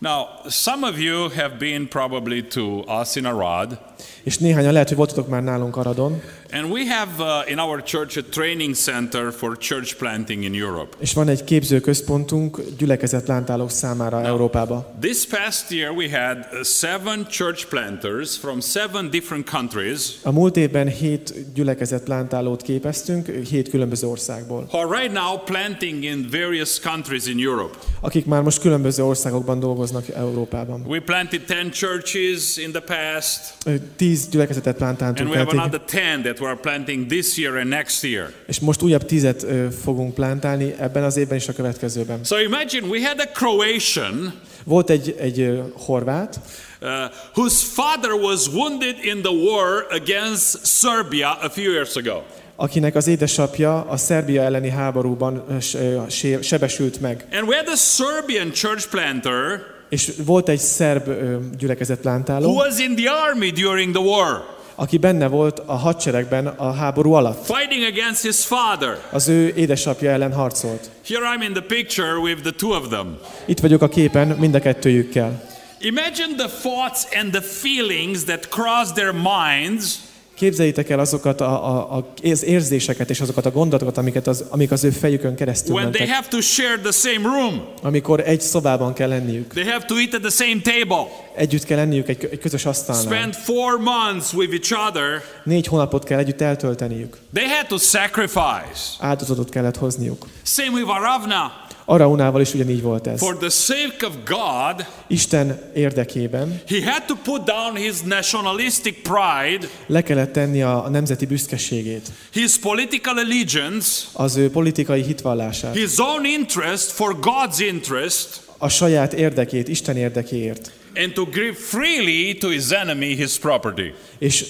Speaker 5: Now, some of you have been probably to us in Arad,
Speaker 6: És néhányan lehet, hogy voltatok már nálunk Aradon,
Speaker 5: and we have uh, in our church a training center for church planting in Europe.
Speaker 6: és van egy képzőközpontunk gyülekezetlántálók számára Európába.
Speaker 5: This past year, we had uh, seven church planters from seven different countries
Speaker 6: A múlt évben hét gyülekezetlántálót képeztünk, hét különböző országból,
Speaker 5: who are right now planting in various countries in Europe.
Speaker 6: akik már most különböző országokban dolgoznak Európában.
Speaker 5: We planted 10 churches in the past,
Speaker 6: Ö, Tíz gyülekezetet
Speaker 5: and
Speaker 6: plántáltunk
Speaker 5: we have another 10 that we are planting this year and next year.
Speaker 6: és most újabb tizet ö, fogunk plántálni ebben az évben és a következőben.
Speaker 5: So imagine we had a Croatian
Speaker 6: Volt egy, egy horvát,
Speaker 5: uh, whose father was wounded in the war against Serbia a few years ago.
Speaker 6: akinek az édesapja a Szerbia elleni háborúban sebesült meg.
Speaker 5: And we had a Serbian church planter
Speaker 6: És volt egy szerb ö,
Speaker 5: who
Speaker 6: gyülekezetlántáló,
Speaker 5: was in the army during the war,
Speaker 6: aki benne volt a hadseregben a háború alatt.
Speaker 5: fighting against his father.
Speaker 6: Az ő édesapja ellen harcolt.
Speaker 5: Here I'm in the picture with the two of them.
Speaker 6: Itt vagyok a képen mind a kettőjükkel.
Speaker 5: Imagine the thoughts and the feelings that cross their minds
Speaker 6: Képzeljétek el azokat a, a, a, az érzéseket és azokat a gondolatokat, amiket az, amik az ő fejükön keresztül
Speaker 5: when they
Speaker 6: mentek,
Speaker 5: have to share the same room.
Speaker 6: amikor egy szobában kell lenniük.
Speaker 5: They have to eat at the same table.
Speaker 6: Együtt kell lenniük egy, egy közös asztalnál.
Speaker 5: Spend four months with each other.
Speaker 6: Négy hónapot kell együtt eltölteniük.
Speaker 5: They had to sacrifice.
Speaker 6: Áldozatot kellett hozniuk.
Speaker 5: Same with Aravna.
Speaker 6: Araunával is ugyanígy volt ez.
Speaker 5: For the sake of God,
Speaker 6: Isten érdekében
Speaker 5: he had to put down his nationalistic pride,
Speaker 6: le kellett tenni a, a nemzeti büszkeségét,
Speaker 5: his political allegiance,
Speaker 6: az ő politikai hitvallását,
Speaker 5: his own interest for God's interest,
Speaker 6: a saját érdekét, Isten érdekéért,
Speaker 5: and to give freely to his enemy his property.
Speaker 6: és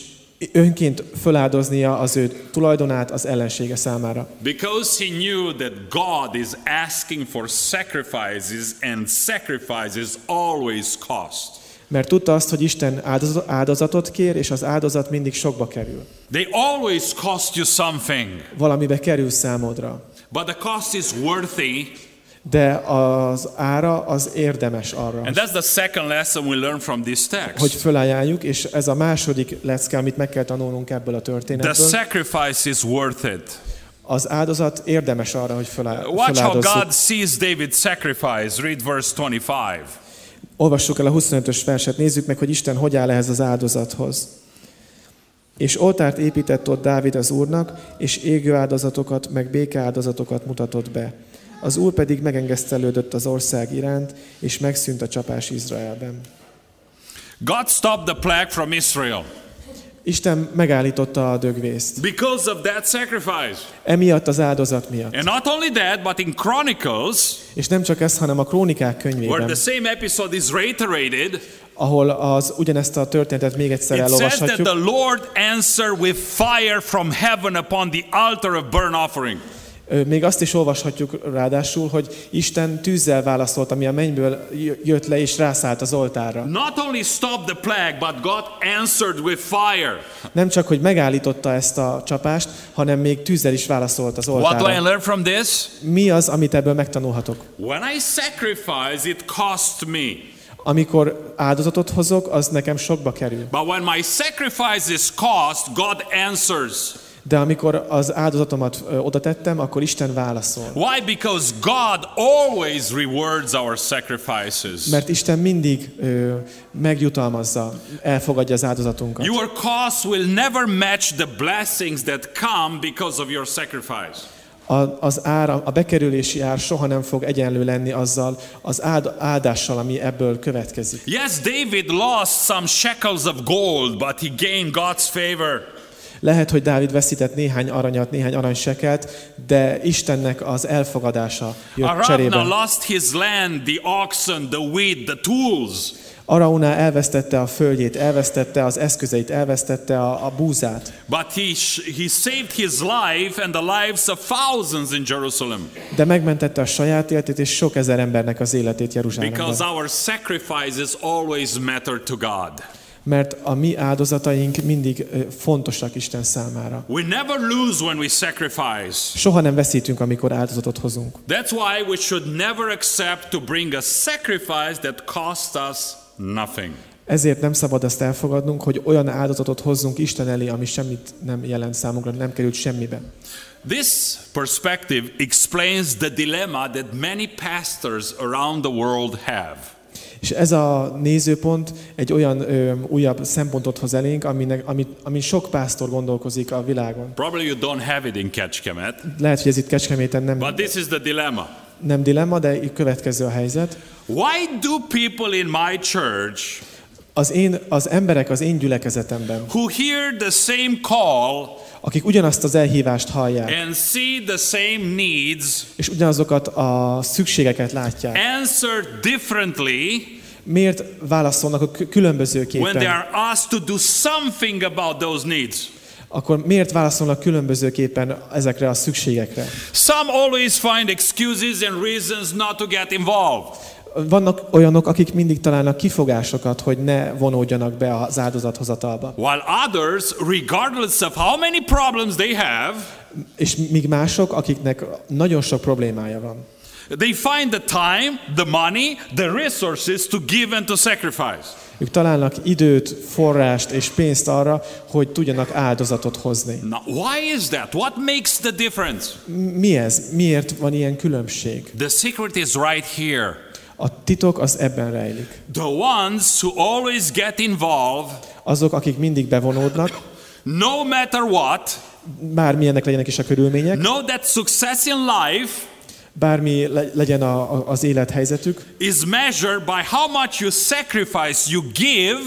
Speaker 6: önként föláldoznia az ő tulajdonát az ellensége számára.
Speaker 5: Because he knew that God is asking for sacrifices, and sacrifices always cost.
Speaker 6: Mert tudta azt, hogy Isten áldoz- áldozatot kér, és az áldozat mindig sokba kerül.
Speaker 5: They always cost you something,
Speaker 6: Valamibe kerül számodra.
Speaker 5: but the cost is worthy.
Speaker 6: De az ára az érdemes arra,
Speaker 5: And that's the second lesson we learn from this
Speaker 6: hogy
Speaker 5: text.
Speaker 6: fölajánljuk, és ez a második lecke, amit meg kell tanulnunk ebből a
Speaker 5: The
Speaker 6: történetből.
Speaker 5: sacrifice is worth it.
Speaker 6: Az áldozat érdemes arra, hogy fölá-
Speaker 5: Watch how God
Speaker 6: feláldozzuk.
Speaker 5: sees David's sacrifice. Read verse 25.
Speaker 6: Olvassuk el a 25-ös verset, nézzük meg, hogy Isten hogy áll ehhez az áldozathoz. És oltárt épített ott Dávid az Úrnak, és égő áldozatokat, meg békeáldozatokat mutatott be. Az Úr pedig megengesztelődött az ország iránt, és megszűnt a csapás Izraelben.
Speaker 5: God stopped the plague from Israel
Speaker 6: Isten megállította a dögvészt.
Speaker 5: because of that sacrifice.
Speaker 6: Emiatt az áldozat miatt.
Speaker 5: And not only that, but in Chronicles,
Speaker 6: És nem csak ez, hanem a krónikák
Speaker 5: where
Speaker 6: könyvében,
Speaker 5: the same episode is reiterated,
Speaker 6: ahol az ugyanezt a történetet még egyszer
Speaker 5: it says that
Speaker 6: elolvashatjuk,
Speaker 5: the Lord answered with fire from heaven upon the altar of burnt offering.
Speaker 6: Még azt is olvashatjuk ráadásul, hogy Isten tűzzel válaszolt, ami a mennyből jö- jött le és rászállt az oltárra.
Speaker 5: Not only stopped the plague, but God answered with fire.
Speaker 6: Nem csak, hogy megállította ezt a csapást, hanem még tűzzel is válaszolt az
Speaker 5: What do I learn from this?
Speaker 6: Mi az, amit ebből megtanulhatok?
Speaker 5: When I sacrifice, it costs me.
Speaker 6: Amikor áldozatot hozok, az nekem sokba kerül.
Speaker 5: But when my sacrifice is cost, God answers.
Speaker 6: De amikor az áldozatomat oda tettem, akkor Isten válaszol.
Speaker 5: Why? Because God always rewards our sacrifices.
Speaker 6: Mert Isten mindig ö, megjutalmazza, elfogadja az áldozatunkat.
Speaker 5: Your cost will never match the blessings that come because of your sacrifice.
Speaker 6: A, az ár, a bekerülési ár soha nem fog egyenlő lenni azzal az áld, áldással, ami ebből következik.
Speaker 5: Yes, David lost some shekels of gold, but he gained God's favor.
Speaker 6: Lehet, hogy Dávid veszített néhány aranyat, néhány aranysekelt, de Istennek az elfogadása jött
Speaker 5: Aravna
Speaker 6: cserébe.
Speaker 5: lost his land, the oxen, the wheat, the tools.
Speaker 6: Arauna elvesztette a földjét, elvesztette az eszközeit, elvesztette a, a búzát.
Speaker 5: But he, he saved his life and the lives of thousands in Jerusalem
Speaker 6: De megmentette a saját életét és sok ezer embernek az életét Jeruzsálemben.
Speaker 5: because our sacrifices always matter to God.
Speaker 6: Mert a mi áldozataink mindig fontosak Isten számára.
Speaker 5: We never lose when we sacrifice.
Speaker 6: Soha nem veszítünk, amikor áldozatot hozunk.
Speaker 5: That's why we should never accept to bring a sacrifice that costs us nothing.
Speaker 6: Ezért nem szabad azt elfogadnunk, hogy olyan áldozatot hozzunk Isten elé, ami semmit nem jelent számunkra, nem került semmibe.
Speaker 5: This perspective explains the dilemma that many pastors around the world have.
Speaker 6: És ez a nézőpont egy olyan ö, újabb szempontot hoz elénk, aminek, amit, amin sok pásztor gondolkozik a világon.
Speaker 5: Probably you don't have it in Ketchkemet,
Speaker 6: Lehet, hogy ez itt Kecskeméten nem,
Speaker 5: but this is the dilemma.
Speaker 6: nem dilemma, de következő a helyzet.
Speaker 5: Why do people in my church
Speaker 6: Az, én, az emberek az én gyülekezetemben,
Speaker 5: who hear the same call
Speaker 6: akik ugyanazt az elhívást hallják,
Speaker 5: and see the same needs
Speaker 6: és ugyanazokat a szükségeket látják,
Speaker 5: answer differently
Speaker 6: miért válaszolnak a kü-
Speaker 5: when
Speaker 6: különbözőképpen?
Speaker 5: they are asked to do something about those needs?
Speaker 6: Akkor miért válaszolnak különbözőképpen ezekre a szükségekre?
Speaker 5: Some always find excuses and reasons not to get involved.
Speaker 6: Vannak olyanok, akik mindig találnak kifogásokat, hogy ne vonódjanak be az áldozathozatalba.
Speaker 5: While others, regardless of how many problems they have,
Speaker 6: És míg mások, akiknek nagyon sok problémája van.
Speaker 5: they find the time, the money, the resources to give and to sacrifice.
Speaker 6: Ők találnak időt, forrást és pénzt arra, hogy tudjanak áldozatot hozni.
Speaker 5: Now, why is that? What makes the difference?
Speaker 6: Mi ez? Miért van ilyen különbség?
Speaker 5: The secret is right here.
Speaker 6: A titok az ebben rejlik.
Speaker 5: The ones who always get involved,
Speaker 6: Azok, akik mindig bevonódnak,
Speaker 5: no matter what,
Speaker 6: bármilyenek legyenek is a körülmények,
Speaker 5: know that success in life
Speaker 6: bármi le- legyen a, a, az élethelyzetük,
Speaker 5: is measured by how much you sacrifice, you give,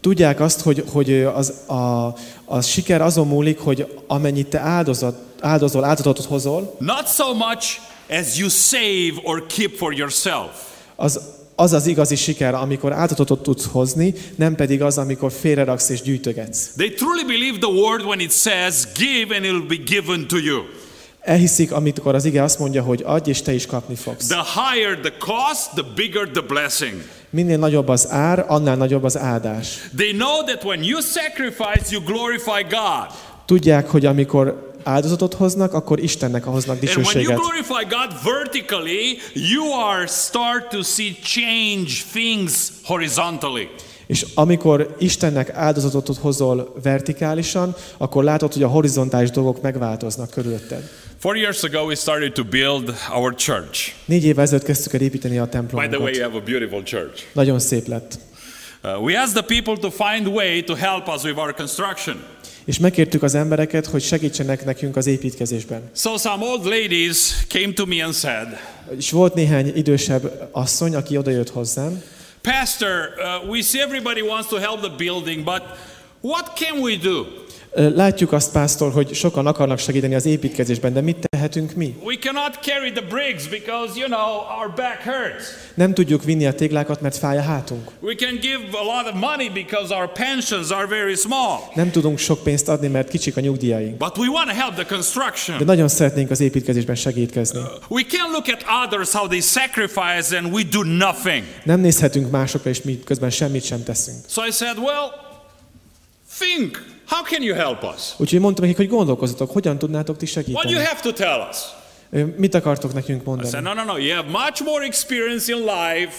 Speaker 6: tudják azt, hogy, hogy az, a, a siker azon múlik, hogy amennyit te áldozat, áldozol, áldozatot hozol,
Speaker 5: not so much as you save or keep for yourself.
Speaker 6: Az az az igazi siker, amikor áldozatot tudsz hozni, nem pedig az, amikor félreraksz és gyűjtögetsz.
Speaker 5: They truly believe the word when it says, Give and it will be given to you.
Speaker 6: Elhiszik, amikor az ige azt mondja, hogy adj, és te is kapni fogsz.
Speaker 5: The higher the cost, the bigger the blessing.
Speaker 6: Minél nagyobb az ár, annál nagyobb az áldás.
Speaker 5: They know that when you sacrifice, you glorify God.
Speaker 6: Tudják, hogy amikor áldozatot hoznak, akkor Istennek hoznak
Speaker 5: And when you
Speaker 6: dicsőséget.
Speaker 5: glorify God vertically, you are start to see change things horizontally.
Speaker 6: És amikor Istennek áldozatot hozol vertikálisan, akkor látod, hogy a horizontális dolgok megváltoznak körülötted.
Speaker 5: Four years ago, we started to build our church.
Speaker 6: Négy évvel ezelőtt kezdtük el építeni a
Speaker 5: By the way, you have a beautiful church.
Speaker 6: Nagyon szép lett.
Speaker 5: Uh, we asked the people to find way to help us with our construction.
Speaker 6: És megkértük az embereket, hogy segítsenek nekünk az építkezésben.
Speaker 5: So some old ladies came to me and said,
Speaker 6: És volt néhány idősebb asszony, aki odajött hozzám,
Speaker 5: Pastor, uh, we see everybody wants to help the building, but what can we do?
Speaker 6: Látjuk azt, pásztor, hogy sokan akarnak segíteni az építkezésben, de mit tehetünk mi?
Speaker 5: We cannot carry the bricks because, you know, our back hurts.
Speaker 6: Nem tudjuk vinni a téglákat, mert fáj a hátunk.
Speaker 5: We can give a lot of money because our pensions are very small.
Speaker 6: Nem tudunk sok pénzt adni, mert kicsik a nyugdíjaink.
Speaker 5: But we want to help the
Speaker 6: De
Speaker 5: construction.
Speaker 6: nagyon szeretnénk az építkezésben segítkezni.
Speaker 5: We can look at others how they sacrifice and we do nothing.
Speaker 6: Nem nézhetünk másokra, és mi közben semmit sem teszünk.
Speaker 5: So I said, well, think. How can you help us?
Speaker 6: Úgyhogy mondtam nekik, hogy gondolkozzatok, hogyan tudnátok ti
Speaker 5: What you have to tell us?
Speaker 6: Mit akartok nekünk
Speaker 5: I said,
Speaker 6: mondani?
Speaker 5: no, no, no. You have much more experience in life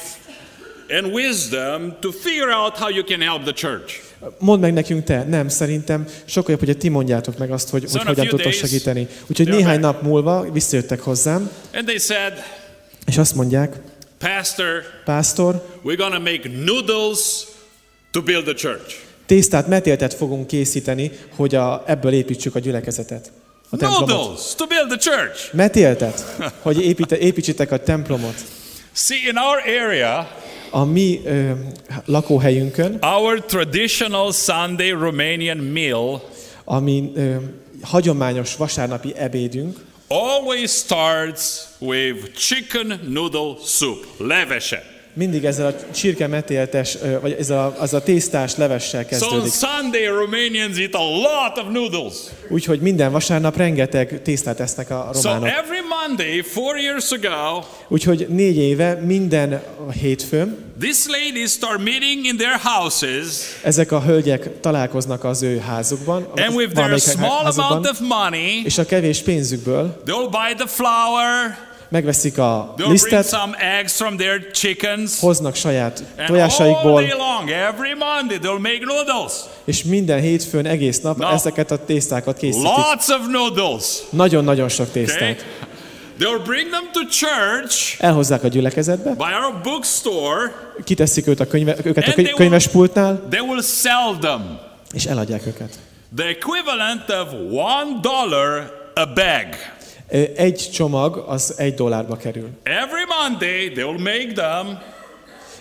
Speaker 5: and wisdom to figure out how you can help the church.
Speaker 6: Mondd meg nekünk te. Nem, szerintem sokkal jobb, hogy ti mondjátok meg azt, hogy,
Speaker 5: So
Speaker 6: hogy
Speaker 5: in a
Speaker 6: hogyan
Speaker 5: few
Speaker 6: tudtok
Speaker 5: days,
Speaker 6: segíteni. Úgyhogy
Speaker 5: they're
Speaker 6: néhány
Speaker 5: back.
Speaker 6: nap múlva visszajöttek hozzám,
Speaker 5: And they said,
Speaker 6: és azt mondják,
Speaker 5: Pastor,
Speaker 6: pásztor,
Speaker 5: we're going to make noodles to build the church.
Speaker 6: Tésztát, metéltet fogunk készíteni, hogy a, ebből építsük a gyülekezetet. A templomot.
Speaker 5: Noodles to build the church.
Speaker 6: Metéltet, hogy építe, építsétek a templomot.
Speaker 5: See, in our area,
Speaker 6: A mi ö, lakóhelyünkön,
Speaker 5: our traditional Sunday Romanian meal
Speaker 6: ami ö, hagyományos vasárnapi ebédünk,
Speaker 5: always starts with chicken noodle soup, levese.
Speaker 6: Mindig ezzel a csirke metéltes, vagy ez a, az a tésztás levessel
Speaker 5: So on
Speaker 6: kezdődik.
Speaker 5: Sunday, Romanians eat a lot of noodles.
Speaker 6: Úgyhogy minden vasárnap rengeteg tésztát esznek a
Speaker 5: So
Speaker 6: románok.
Speaker 5: every Monday, four years ago,
Speaker 6: Úgyhogy négy éve minden hétfőn
Speaker 5: these ladies start meeting in their houses,
Speaker 6: ezek a hölgyek találkoznak az ő házukban,
Speaker 5: and with their small amount of money,
Speaker 6: és a kevés pénzükből
Speaker 5: they'll buy the flour,
Speaker 6: megveszik a
Speaker 5: they'll bring
Speaker 6: lisztet,
Speaker 5: some eggs from their chickens,
Speaker 6: hoznak saját
Speaker 5: and all
Speaker 6: tojásaikból,
Speaker 5: day long, every Monday, they'll make noodles.
Speaker 6: és minden hétfőn egész nap
Speaker 5: No.
Speaker 6: ezeket a tésztákat készítik.
Speaker 5: Lots of noodles.
Speaker 6: Nagyon-nagyon sok
Speaker 5: Okay?
Speaker 6: tésztát.
Speaker 5: They'll bring them to church,
Speaker 6: Elhozzák a gyülekezetbe,
Speaker 5: by our bookstore,
Speaker 6: kiteszik őt a könyve, őket a
Speaker 5: And
Speaker 6: köny- könyvespultnál,
Speaker 5: they will sell them.
Speaker 6: és eladják őket.
Speaker 5: The equivalent of one dollar a bag.
Speaker 6: Egy csomag az egy dollárba kerül.
Speaker 5: Every Monday they will make them.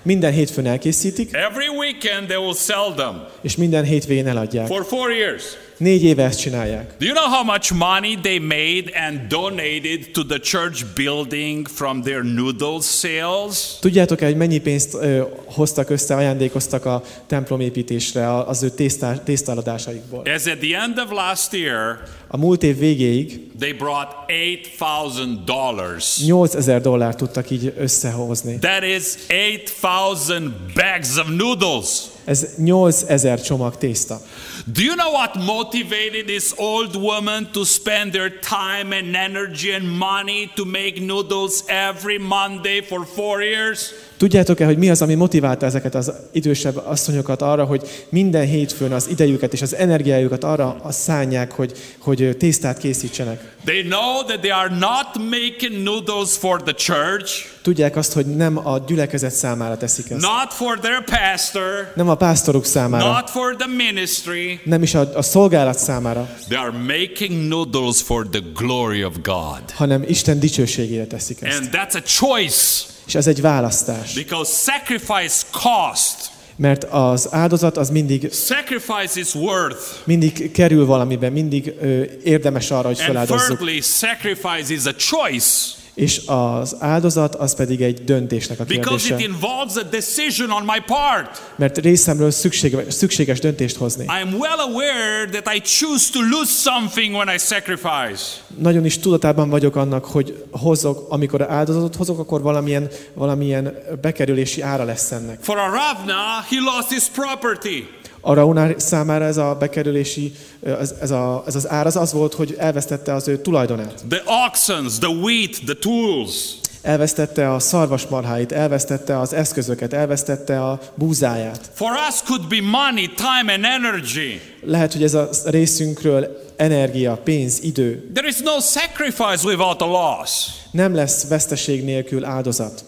Speaker 6: Minden hétfőn elkészítik,
Speaker 5: Every weekend they will sell them
Speaker 6: és minden hétvégén eladják.
Speaker 5: for four years.
Speaker 6: Négy éve ezt csinálják.
Speaker 5: Do you know how much money they made and donated to the church building from their noodle sales?
Speaker 6: Tudjátok-e, hogy mennyi pénzt ö, hoztak össze, ajándékoztak a templomépítésre a- az ő tésztá, tésztáladásaikból?
Speaker 5: As at the end of last year,
Speaker 6: A múlt év végéig
Speaker 5: they brought $8,000.
Speaker 6: 8000 dollárt tudtak így összehozni.
Speaker 5: That is 8,000 bags of noodles.
Speaker 6: Ez 8000 csomag tészta.
Speaker 5: Do you know what motivated this old woman to spend their time and energy and money to make noodles every Monday for four years?
Speaker 6: Tudjátok-e, hogy mi az, ami motiválta ezeket az idősebb asszonyokat arra, hogy minden hétfőn az idejüket és az energiájukat arra szánják, hogy, hogy tésztát készítsenek?
Speaker 5: They know that they are not making noodles for the church,
Speaker 6: Tudják azt, hogy nem a gyülekezet számára teszik ezt.
Speaker 5: not for their pastor,
Speaker 6: Nem a pásztoruk számára,
Speaker 5: not for the ministry.
Speaker 6: nem is a, a szolgálat számára,
Speaker 5: They are making noodles for the glory of God.
Speaker 6: hanem Isten dicsőségére teszik ezt.
Speaker 5: And that's a choice
Speaker 6: És ez egy választás.
Speaker 5: because sacrifice cost.
Speaker 6: Mert az áldozat az mindig,
Speaker 5: Sacrifice is worth.
Speaker 6: mindig kerül valamibe, mindig ö, érdemes arra, hogy
Speaker 5: And
Speaker 6: feláldozzuk.
Speaker 5: thirdly, sacrifice is a choice
Speaker 6: És az áldozat az pedig egy döntésnek a
Speaker 5: because it
Speaker 6: kérdése.
Speaker 5: involves a decision on my part.
Speaker 6: Mert részemről szükséges, szükséges döntést hozni.
Speaker 5: I am well aware that I choose to lose something when I sacrifice.
Speaker 6: Nagyon is tudatában vagyok annak, hogy hozok, amikor áldozatot hozok, akkor valamilyen, valamilyen bekerülési ára lesz ennek.
Speaker 5: For Aravna, he lost his property.
Speaker 6: A Raunár számára ez a bekerülési, ez, ez, a, ez az ár az az volt, hogy elvesztette az ő tulajdonát.
Speaker 5: The oxens, the wheat, the tools.
Speaker 6: Elvesztette a szarvasmarháit, elvesztette az eszközöket, elvesztette a búzáját.
Speaker 5: For us could be money, time and energy.
Speaker 6: Lehet, hogy ez a részünkről energia, pénz, idő.
Speaker 5: There is no sacrifice without a loss.
Speaker 6: Nem lesz veszteség nélkül áldozat.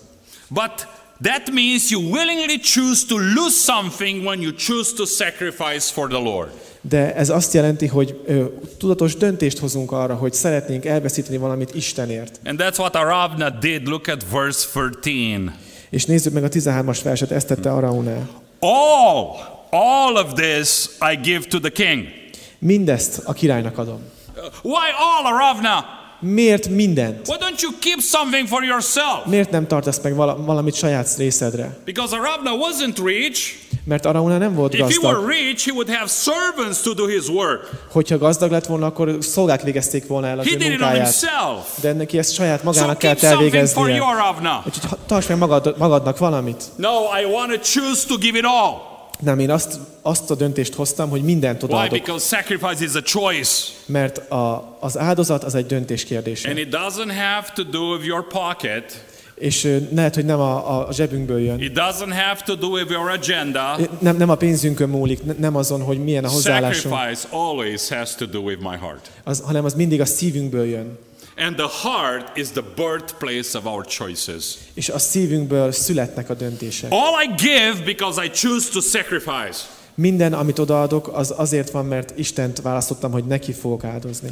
Speaker 5: But that means you willingly choose to lose something when you choose to sacrifice for the Lord.
Speaker 6: De ez azt jelenti, hogy ö, tudatos döntést hozunk arra, hogy szeretnénk elveszíteni valamit Istenért.
Speaker 5: And that's what Aravna did. Look at verse 13.
Speaker 6: És nézzük meg a 13-as verset, ezt tette Araunál.
Speaker 5: All, all of this I give to the king.
Speaker 6: Mindezt a királynak adom.
Speaker 5: Why all, Aravna?
Speaker 6: Miért mindent?
Speaker 5: Why don't you keep something for yourself?
Speaker 6: Miért nem tartasz meg vala, valamit saját részedre?
Speaker 5: Because Aravna wasn't rich.
Speaker 6: Mert Arauna nem volt
Speaker 5: If he were
Speaker 6: gazdag.
Speaker 5: rich, he would have servants to do his work.
Speaker 6: Hogyha gazdag lett volna, akkor szolgák végezték volna el az
Speaker 5: He
Speaker 6: ő munkáját. De neki ezt saját
Speaker 5: So
Speaker 6: magának
Speaker 5: keep
Speaker 6: kellett elvégeznie. Úgyhogy tarts meg magad, magadnak valamit.
Speaker 5: No, I want to choose to give it all.
Speaker 6: Nem, én azt, azt a döntést hoztam, hogy mindent
Speaker 5: Why?
Speaker 6: odaadok.
Speaker 5: Because sacrifice is a choice.
Speaker 6: Mert a, az áldozat az egy döntés kérdése.
Speaker 5: And it doesn't have to do with your pocket.
Speaker 6: És lehet, hogy nem a, a zsebünkből jön.
Speaker 5: It doesn't have to do with your agenda.
Speaker 6: Nem, nem a pénzünkön múlik, ne- nem azon, hogy milyen a hozzáállásunk,
Speaker 5: Sacrifice always has to do with my heart.
Speaker 6: az, hanem az mindig a szívünkből jön.
Speaker 5: And the heart is the birthplace of our choices.
Speaker 6: És a szívünkből születnek a döntések.
Speaker 5: All I give because I choose to sacrifice.
Speaker 6: Minden, amit odaadok, az azért van, mert Istent választottam, hogy neki fogok áldozni.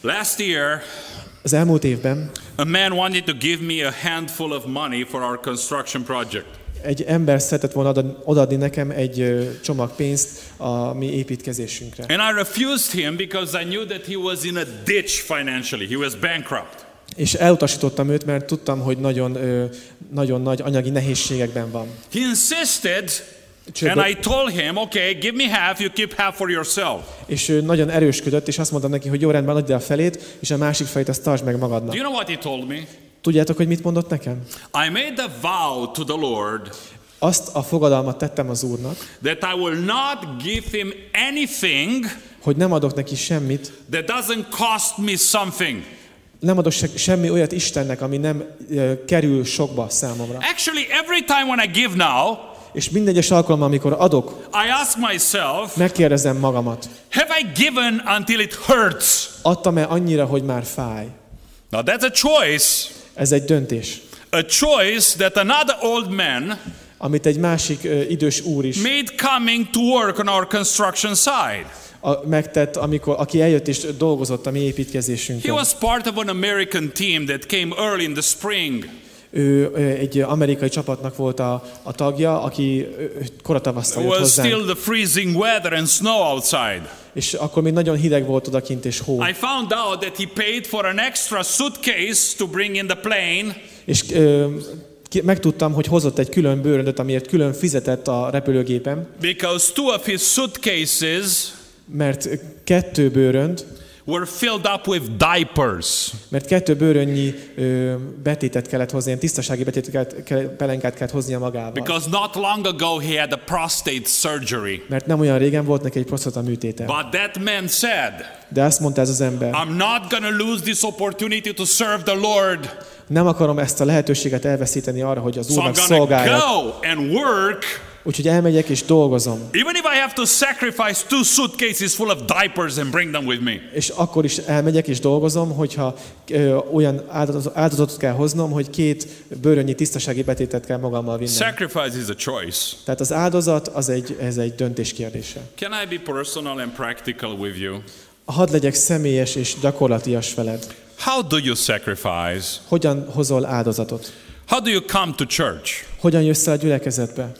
Speaker 5: Last year,
Speaker 6: Az elmúlt évben
Speaker 5: a man wanted to give me a handful of money for our construction project.
Speaker 6: Egy ember szeretett volna oda- odaadni nekem egy csomag pénzt a mi építkezésünkre.
Speaker 5: And I refused him because I knew that he was in a ditch financially. He was bankrupt.
Speaker 6: És elutasítottam őt, mert tudtam, hogy nagyon, nagyon nagy anyagi nehézségekben van.
Speaker 5: He insisted And I told him, okay, give me half, you keep half for yourself.
Speaker 6: és ő nagyon erősködött, és azt mondtam neki, hogy jó rendben, adj el felét, és a másik felét azt tartsd meg
Speaker 5: Do
Speaker 6: magadnak.
Speaker 5: you know what he told me?
Speaker 6: Tudjátok, hogy mit mondott nekem?
Speaker 5: I made the vow to the Lord
Speaker 6: Azt a fogadalmat tettem az Úrnak,
Speaker 5: that I will not give him anything
Speaker 6: hogy nem adok neki semmit,
Speaker 5: that doesn't cost me something.
Speaker 6: nem adok se, semmi olyat Istennek, ami nem ö, kerül sokba számomra.
Speaker 5: Actually, every time when I give now,
Speaker 6: És minden egyes alkalommal, amikor adok,
Speaker 5: I ask myself,
Speaker 6: megkérdezem magamat,
Speaker 5: have I given until it hurts?
Speaker 6: adtam-e annyira, hogy már fáj?
Speaker 5: Now that's a choice.
Speaker 6: Ez egy döntés,
Speaker 5: A choice that another old man
Speaker 6: amit egy másik ö, idős úr is
Speaker 5: made coming to work on our construction side.
Speaker 6: a, megtett, amikor, aki eljött és dolgozott a mi
Speaker 5: He
Speaker 6: építkezésünkön.
Speaker 5: was part of an American team that came early in the spring.
Speaker 6: Ő egy amerikai csapatnak volt a, a tagja, aki
Speaker 5: It
Speaker 6: jött hozzánk,
Speaker 5: still the freezing weather and snow outside.
Speaker 6: és akkor még nagyon hideg volt odakint és hó.
Speaker 5: I found out that he paid for an extra suitcase to bring in the plane
Speaker 6: És ö, megtudtam, hogy hozott egy külön bőröndöt, amiért külön fizetett a repülőgépem,
Speaker 5: because two of his suitcases
Speaker 6: mert kettő bőrönd,
Speaker 5: were filled up with diapers.
Speaker 6: mert kettő bőrönnyi ö, betétet kellett hozni, ilyen tisztasági betétet, kell, pelenkát kellett hoznia magával.
Speaker 5: Because not long ago he had a prostate surgery.
Speaker 6: Mert nem olyan régen volt neki egy prostata műtéte.
Speaker 5: But that man said,
Speaker 6: De azt mondta ez az ember,
Speaker 5: I'm not to lose this opportunity to serve the Lord.
Speaker 6: nem akarom ezt a lehetőséget elveszíteni arra, hogy az
Speaker 5: So I'm
Speaker 6: Úrnak
Speaker 5: to
Speaker 6: szolgáljak.
Speaker 5: go and work,
Speaker 6: Úgyhogy elmegyek és dolgozom.
Speaker 5: even if I have to sacrifice two suitcases full of diapers and bring them with me.
Speaker 6: És akkor is elmegyek és dolgozom, hogyha ö, olyan áldozat- áldozatot kell hoznom, hogy két bőrönnyi tisztasági betétet kell magammal vinnem.
Speaker 5: Sacrifice is a choice.
Speaker 6: Tehát az áldozat az egy, ez egy döntés kérdése.
Speaker 5: Can I be personal and practical with you?
Speaker 6: Hadd legyek személyes és gyakorlatias veled.
Speaker 5: How do you sacrifice?
Speaker 6: Hogyan hozol áldozatot?
Speaker 5: How do you come to church?
Speaker 6: Hogyan jössz el a gyülekezetbe?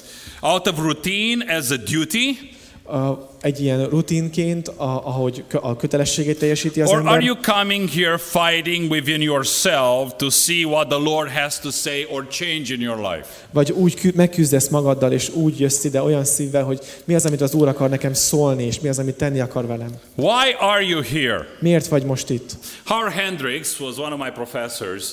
Speaker 5: Out of routine as a duty?
Speaker 6: A, egy ilyen rutinként, a, ahogy kö- a kötelességét teljesíti az
Speaker 5: Or are
Speaker 6: ember?
Speaker 5: you coming here fighting within yourself to see what the Lord has to say or change in your life?
Speaker 6: Vagy úgy kü- megküzdesz magaddal, és úgy jössz ide olyan szívvel, hogy mi az, amit az Úr akar nekem szólni, és mi az, amit tenni akar velem.
Speaker 5: Why are you here?
Speaker 6: Miért vagy most itt?
Speaker 5: Howard Hendricks was one of my professors,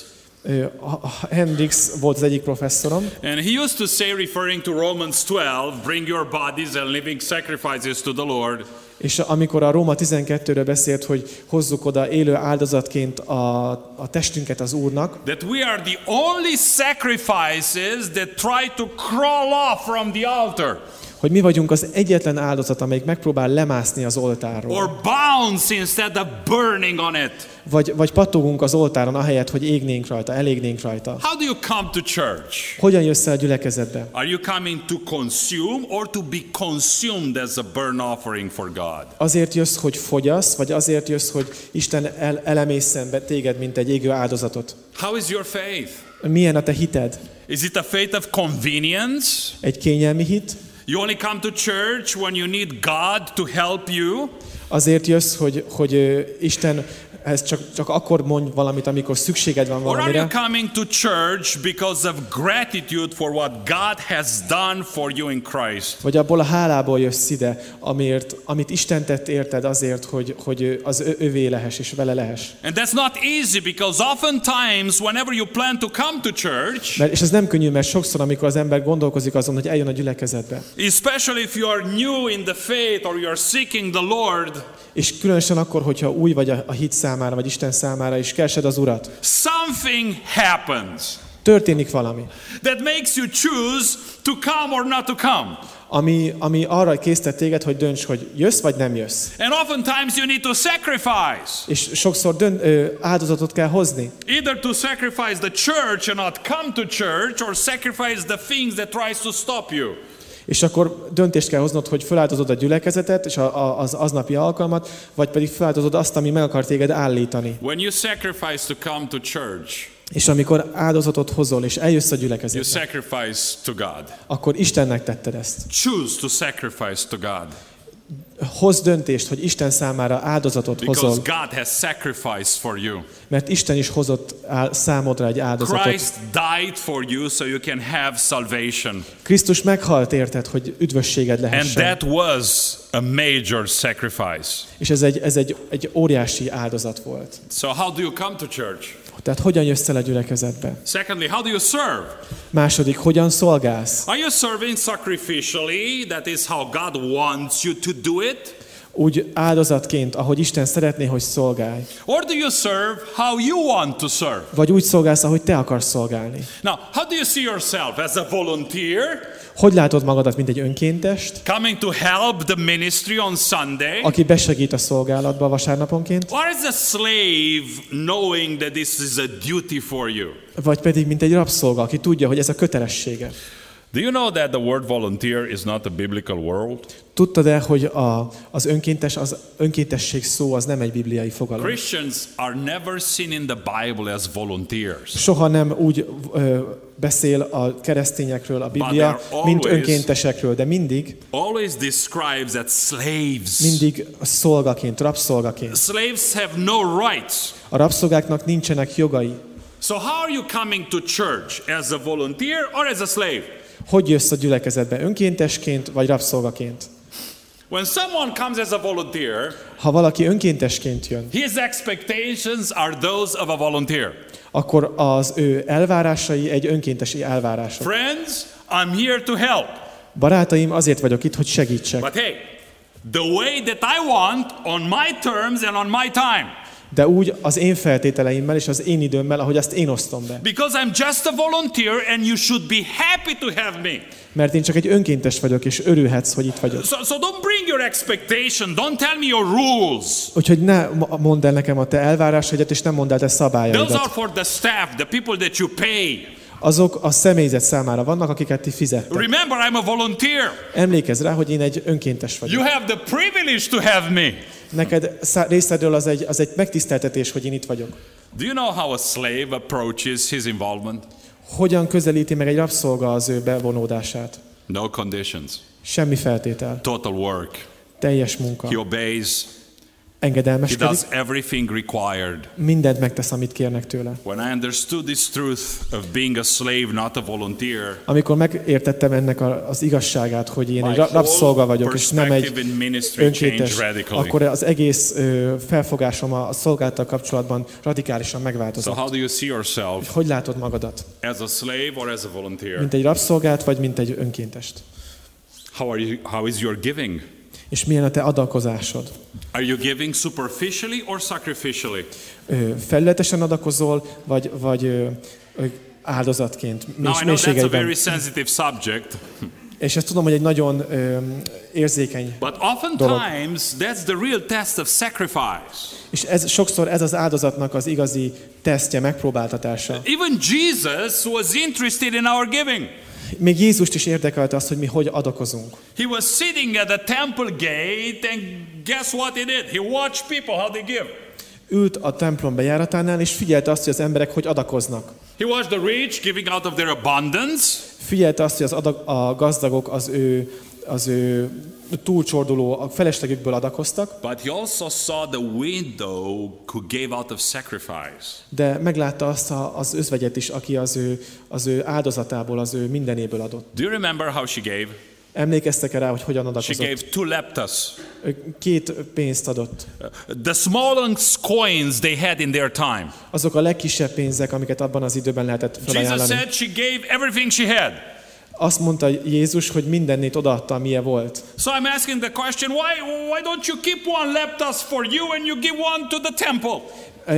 Speaker 6: Hendrix volt az egyik professzorom,
Speaker 5: and he used to say, referring to Romans 12, bring your bodies and living sacrifices to the Lord.
Speaker 6: és amikor a Róma 12-ről beszélt, hogy hozzuk oda élő áldozatként a, a testünket az Úrnak,
Speaker 5: That we are the only sacrifices that try to crawl off from the altar
Speaker 6: hogy mi vagyunk az egyetlen áldozat, amelyik megpróbál lemászni az oltárról.
Speaker 5: or bounce instead of burning on it.
Speaker 6: Vagy, vagy pattogunk az oltáron, ahelyett, hogy égnénk rajta, elégnénk rajta.
Speaker 5: How do you come to church?
Speaker 6: Hogyan jössz el a gyülekezetbe?
Speaker 5: Are you coming to consume or to be consumed as a burnt offering for God?
Speaker 6: Azért jössz, hogy fogyasz, vagy azért jössz, hogy Isten el, elemészen be téged, mint egy égő áldozatot?
Speaker 5: How is your faith?
Speaker 6: Milyen a te hited?
Speaker 5: Is it a faith of convenience?
Speaker 6: Egy kényelmi hit?
Speaker 5: You only come to church when you need God to help you?
Speaker 6: Azért jössz, hogy, hogy Isten ez csak, csak akkor mond valamit, amikor szükséged van
Speaker 5: Or are you
Speaker 6: valamire,
Speaker 5: coming to church because of gratitude for what God has done for you in Christ?
Speaker 6: vagy abból a hálából jössz ide, amért, amit Isten tett érted azért, hogy, hogy az ö- övé lehess és vele lehess.
Speaker 5: And that's not easy because oftentimes, whenever you plan to come to church,
Speaker 6: Mert, és ez nem könnyű, mert sokszor, amikor az ember gondolkozik azon, hogy eljön a gyülekezetbe,
Speaker 5: especially if you are new in the faith or you are seeking the Lord,
Speaker 6: és különösen akkor, hogyha új vagy a, a hit számára, vagy Isten számára, és keresed az Urat,
Speaker 5: something happens
Speaker 6: történik valami,
Speaker 5: that makes you choose to come or not to come.
Speaker 6: ami, ami arra késztet téged, hogy dönts, hogy jössz vagy nem jössz.
Speaker 5: And oftentimes you need to sacrifice.
Speaker 6: És sokszor dön, ö, áldozatot kell hozni.
Speaker 5: Either to sacrifice the church and not come to church or sacrifice the things that tries to stop you.
Speaker 6: És akkor döntést kell hoznod, hogy feláldozod a gyülekezetet és a, a, az aznapi alkalmat, vagy pedig feláldozod azt, ami meg akar téged állítani.
Speaker 5: When you sacrifice to come to church,
Speaker 6: És amikor áldozatot hozol, és eljössz a
Speaker 5: you
Speaker 6: gyülekezetbe,
Speaker 5: sacrifice to God.
Speaker 6: akkor Istennek tetted ezt.
Speaker 5: Choose to sacrifice to God.
Speaker 6: Hoz döntést, hogy Isten számára áldozatot hozol,
Speaker 5: God has sacrificed for you.
Speaker 6: mert Isten is hozott számodra egy áldozatot.
Speaker 5: Christ died for you so you can have salvation.
Speaker 6: Krisztus meghalt érted, hogy üdvösséged
Speaker 5: And
Speaker 6: lehessen.
Speaker 5: that was a major sacrifice.
Speaker 6: És ez egy, ez egy, egy óriási áldozat volt.
Speaker 5: So how do you come to church?
Speaker 6: Tehát hogyan jössz el a gyülekezetbe?
Speaker 5: Secondly, how do you serve?
Speaker 6: Második, hogyan szolgálsz?
Speaker 5: Are you serving sacrificially? That is how God wants you to do it?
Speaker 6: Úgy áldozatként, ahogy Isten szeretné, hogy szolgálj.
Speaker 5: Or do you serve how you want to serve?
Speaker 6: Vagy úgy szolgálsz, ahogy te akarsz szolgálni.
Speaker 5: Now, how do you see yourself? As a volunteer,
Speaker 6: Hogy látod magadat, mint egy önkéntest,
Speaker 5: coming to help the ministry on Sunday?
Speaker 6: aki besegít a szolgálatba vasárnaponként,
Speaker 5: Or as a slave, knowing that this is a duty for you?
Speaker 6: vagy pedig mint egy rabszolga, aki tudja, hogy ez a kötelessége.
Speaker 5: Do you know that the word volunteer is not a biblical word?
Speaker 6: Tudtad-e, hogy a, az önkéntes, az önkéntesség szó az nem egy bibliai fogalom?
Speaker 5: Christians are never seen in the Bible as volunteers.
Speaker 6: Soha nem úgy ö, beszél a keresztényekről a Biblia,
Speaker 5: they're
Speaker 6: mint
Speaker 5: always-
Speaker 6: önkéntesekről, de mindig,
Speaker 5: Always describes as slaves.
Speaker 6: mindig szolgaként, rabszolgaként.
Speaker 5: Slaves have no rights.
Speaker 6: A rabszolgáknak nincsenek jogai.
Speaker 5: So how are you coming to church? As a volunteer or as a slave?
Speaker 6: Hogy jössz a gyülekezetbe? Önkéntesként vagy rabszolgaként?
Speaker 5: When someone comes as a volunteer,
Speaker 6: Ha valaki önkéntesként jön,
Speaker 5: his expectations are those of a volunteer.
Speaker 6: akkor az ő elvárásai egy önkéntesi elvárások.
Speaker 5: Friends, I'm here to help.
Speaker 6: Barátaim, azért vagyok itt, hogy segítsek.
Speaker 5: But hey, the way that I want, on my terms and on my time.
Speaker 6: De úgy az én feltételeimmel és az én időmmel, ahogy azt én osztom be.
Speaker 5: Because I'm just a volunteer and you should be happy to have me.
Speaker 6: Mert én csak egy önkéntes vagyok, és örülhetsz, hogy itt vagyok.
Speaker 5: So, so don't bring your expectation. Don't tell me your rules.
Speaker 6: Úgyhogy ne mondd el nekem a te elvárásaidat, és nem mondd el te
Speaker 5: Those are
Speaker 6: szabályaidat.
Speaker 5: for the staff, the people that you pay.
Speaker 6: Azok a személyzet számára vannak, akiket ti fizettek.
Speaker 5: Remember, I'm a volunteer.
Speaker 6: Emlékezz rá, hogy én egy önkéntes
Speaker 5: You
Speaker 6: vagyok.
Speaker 5: have the privilege to have me.
Speaker 6: Neked részedről az egy, az egy megtiszteltetés, hogy én itt vagyok.
Speaker 5: Do you know how a slave approaches his involvement?
Speaker 6: Hogyan közelíti meg egy rabszolga az ő bevonódását?
Speaker 5: No conditions.
Speaker 6: Semmi feltétel.
Speaker 5: Total work.
Speaker 6: Teljes munka.
Speaker 5: He obeys. He
Speaker 6: Engedelmeskedik.
Speaker 5: does everything required.
Speaker 6: Mindent megtesz, amit kérnek tőle.
Speaker 5: When I understood this truth of being a slave, not a volunteer,
Speaker 6: Amikor megértettem ennek az igazságát, hogy én egy ra- rabszolga vagyok, és nem egy önkéntes, akkor az egész felfogásom a szolgálattal kapcsolatban radikálisan
Speaker 5: So
Speaker 6: megváltozott.
Speaker 5: how do you see yourself?
Speaker 6: Hogy látod magadat?
Speaker 5: As a slave or as a volunteer?
Speaker 6: Mint egy rabszolgát, vagy mint egy önkéntest?
Speaker 5: How are you how is your giving?
Speaker 6: És milyen a te adakozásod?
Speaker 5: Are you giving superficially or sacrificially?
Speaker 6: Felületesen adakozol, vagy, vagy áldozatként,
Speaker 5: Now
Speaker 6: més,
Speaker 5: I know that's a
Speaker 6: mélységeiben?
Speaker 5: very sensitive subject,
Speaker 6: És ezt tudom, hogy egy nagyon ö, érzékeny.
Speaker 5: but oftentimes that's the real test of sacrifice.
Speaker 6: És ez, sokszor ez az áldozatnak az igazi tesztje, megpróbáltatása.
Speaker 5: Even Jesus was interested in our giving.
Speaker 6: Még Jézust is érdekelte az, hogy mi hogy adakozunk.
Speaker 5: He was sitting at the temple gate, and guess what he did? He watched people how they give.
Speaker 6: Ült a templom bejáratánál, és figyelte azt, hogy az emberek hogy adakoznak.
Speaker 5: He watched the rich giving out of their abundance,
Speaker 6: Figyelte azt, hogy az adag, a gazdagok az ő, az ő túlcsorduló, a feleslegükből adakoztak,
Speaker 5: but he also saw the widow who gave out of sacrifice.
Speaker 6: de meglátta azt a, az özvegyet is, aki az ő, az ő áldozatából, az ő mindenéből adott.
Speaker 5: Do you remember how she gave?
Speaker 6: Emlékeztek rá, hogy hogyan
Speaker 5: She
Speaker 6: adakozott?
Speaker 5: gave two leptas.
Speaker 6: Két pénzt adott.
Speaker 5: The smallest coins they had in their time.
Speaker 6: Azok a legkisebb pénzek, amiket abban az időben lehetett
Speaker 5: Jesus
Speaker 6: felajánlani.
Speaker 5: said she gave everything she had.
Speaker 6: Azt mondta Jézus, hogy mindennét odaadta, amilyen volt.
Speaker 5: So I'm asking the question, why, why don't you keep one leptas for you and you give one to the temple?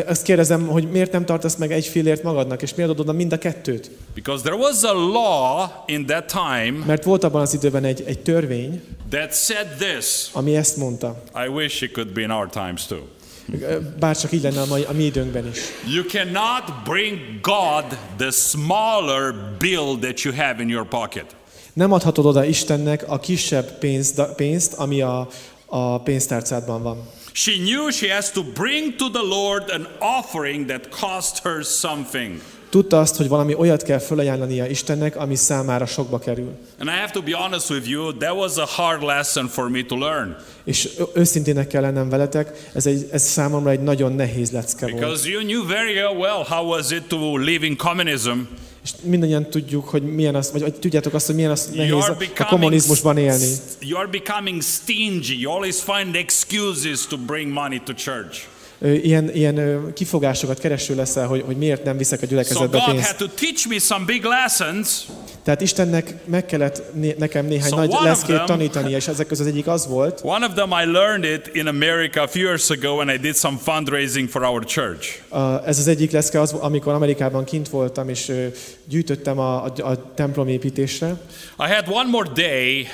Speaker 6: Azt kérdezem, hogy miért nem tartasz meg egy fillért magadnak, és miért adod oda mind a kettőt?
Speaker 5: Because there was a law in that time
Speaker 6: Mert volt abban az időben egy, egy törvény,
Speaker 5: that said this.
Speaker 6: ami ezt mondta.
Speaker 5: I wish it could be in our times too.
Speaker 6: Bár csak így lenne a, mai, a mi időnkben is.
Speaker 5: You cannot bring God the smaller bill that you have in your pocket.
Speaker 6: Nem adhatod oda Istennek a kisebb pénzt, pénzt ami a, a pénztárcádban van.
Speaker 5: She knew she has to bring to the Lord an offering that cost her something.
Speaker 6: Tudta azt, hogy valami olyat kell felajánlania Istennek, ami számára sokba kerül.
Speaker 5: And I have to be honest with you, that was a hard lesson for me to learn.
Speaker 6: És őszintének kell lennem veletek, ez, egy, ez számomra egy nagyon nehéz lecke volt.
Speaker 5: Because you knew very well how was it to live in communism.
Speaker 6: És mindannyian tudjuk, hogy milyen az, vagy, vagy tudjátok azt, hogy milyen az nehéz a, kommunizmusban élni.
Speaker 5: you are becoming stingy. You always find excuses to bring money to church.
Speaker 6: Ilyen, ilyen kifogásokat kereső leszel, hogy, hogy miért nem viszek a
Speaker 5: So
Speaker 6: gyülekezetbe
Speaker 5: God
Speaker 6: pénzt.
Speaker 5: had to teach me some big lessons.
Speaker 6: Tehát Istennek meg kellett né- nekem néhány
Speaker 5: So
Speaker 6: nagy leszkét tanítani, és ezek között az egyik az volt,
Speaker 5: One of them I learned it in America a few years ago when I did some fundraising for our church.
Speaker 6: ez az egyik leszke az, amikor Amerikában kint voltam, és ö, gyűjtöttem a, a, a templomépítésre.
Speaker 5: I had one more day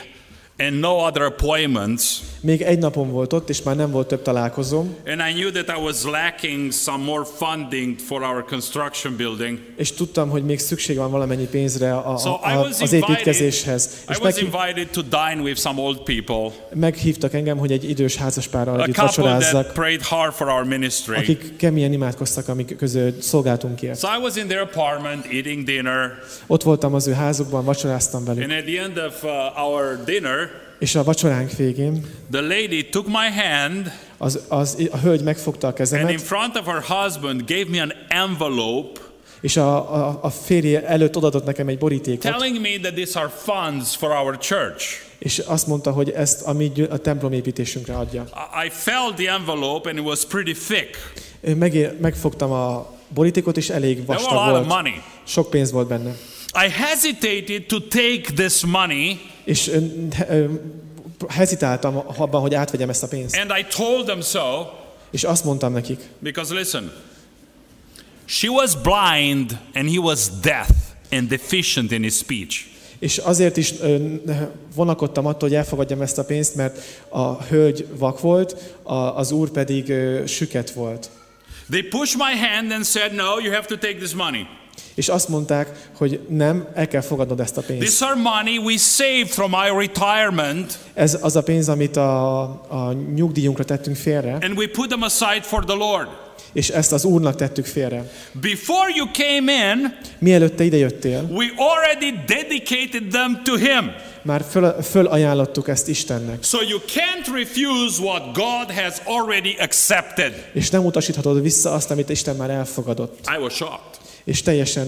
Speaker 5: and no other appointments.
Speaker 6: Még egy napom volt ott, és már nem volt több találkozóm,
Speaker 5: And I knew that I was lacking some more funding for our construction building.
Speaker 6: és tudtam, hogy még szükség van valamennyi pénzre a, a,
Speaker 5: So I
Speaker 6: a,
Speaker 5: was
Speaker 6: az építkezéshez.
Speaker 5: I
Speaker 6: És
Speaker 5: was
Speaker 6: meghív,
Speaker 5: invited to dine with some old people,
Speaker 6: meghívtak engem, hogy egy idős házaspárral együtt vacsorázzak,
Speaker 5: prayed hard for our ministry.
Speaker 6: akik keményen imádkoztak, amik között szolgáltunkért.
Speaker 5: So I was in their apartment eating dinner,
Speaker 6: Ott voltam az ő házukban, vacsoráztam velük.
Speaker 5: and at the end of uh, our dinner,
Speaker 6: És a vacsoránk végén
Speaker 5: the lady took my hand
Speaker 6: az, az, a hölgy megfogta a
Speaker 5: and in
Speaker 6: kezemet,
Speaker 5: front of her husband gave me an envelope
Speaker 6: és a, a, a férje előtt odadott nekem egy borítékot,
Speaker 5: telling me that these are funds for our church.
Speaker 6: és azt mondta, hogy ezt a mi a templomépítésünkre adja.
Speaker 5: I felt the envelope and it was pretty thick.
Speaker 6: Én megé- megfogtam a borítékot, és elég vastag volt.
Speaker 5: money.
Speaker 6: Sok pénz volt benne.
Speaker 5: I hesitated to take this money
Speaker 6: És hezitáltam abban, hogy átvegyem ezt a pénzt.
Speaker 5: and I told them so
Speaker 6: És azt mondtam nekik,
Speaker 5: because listen, she was blind and he was deaf and deficient in his speech.
Speaker 6: és azért is vonakodtam attól, hogy elfogadjam ezt a pénzt, mert a hölgy vak volt, az úr pedig süket volt.
Speaker 5: They pushed my hand and said, No, you have to take this money.
Speaker 6: És azt mondták, hogy nem, el kell fogadnod ezt a pénzt.
Speaker 5: This our money we saved from our retirement
Speaker 6: Ez az a pénz, amit a, a nyugdíjunkra tettünk félre,
Speaker 5: and we put them aside for the Lord.
Speaker 6: és ezt az úrnak tettük félre.
Speaker 5: Before you came in,
Speaker 6: Mielőtt te idejöttél,
Speaker 5: we already dedicated them to Him.
Speaker 6: már föl, fölajánlottuk ezt Istennek.
Speaker 5: So you can't refuse what God has already accepted.
Speaker 6: És nem utasíthatod vissza azt, amit Isten már elfogadott.
Speaker 5: I was shocked.
Speaker 6: És teljesen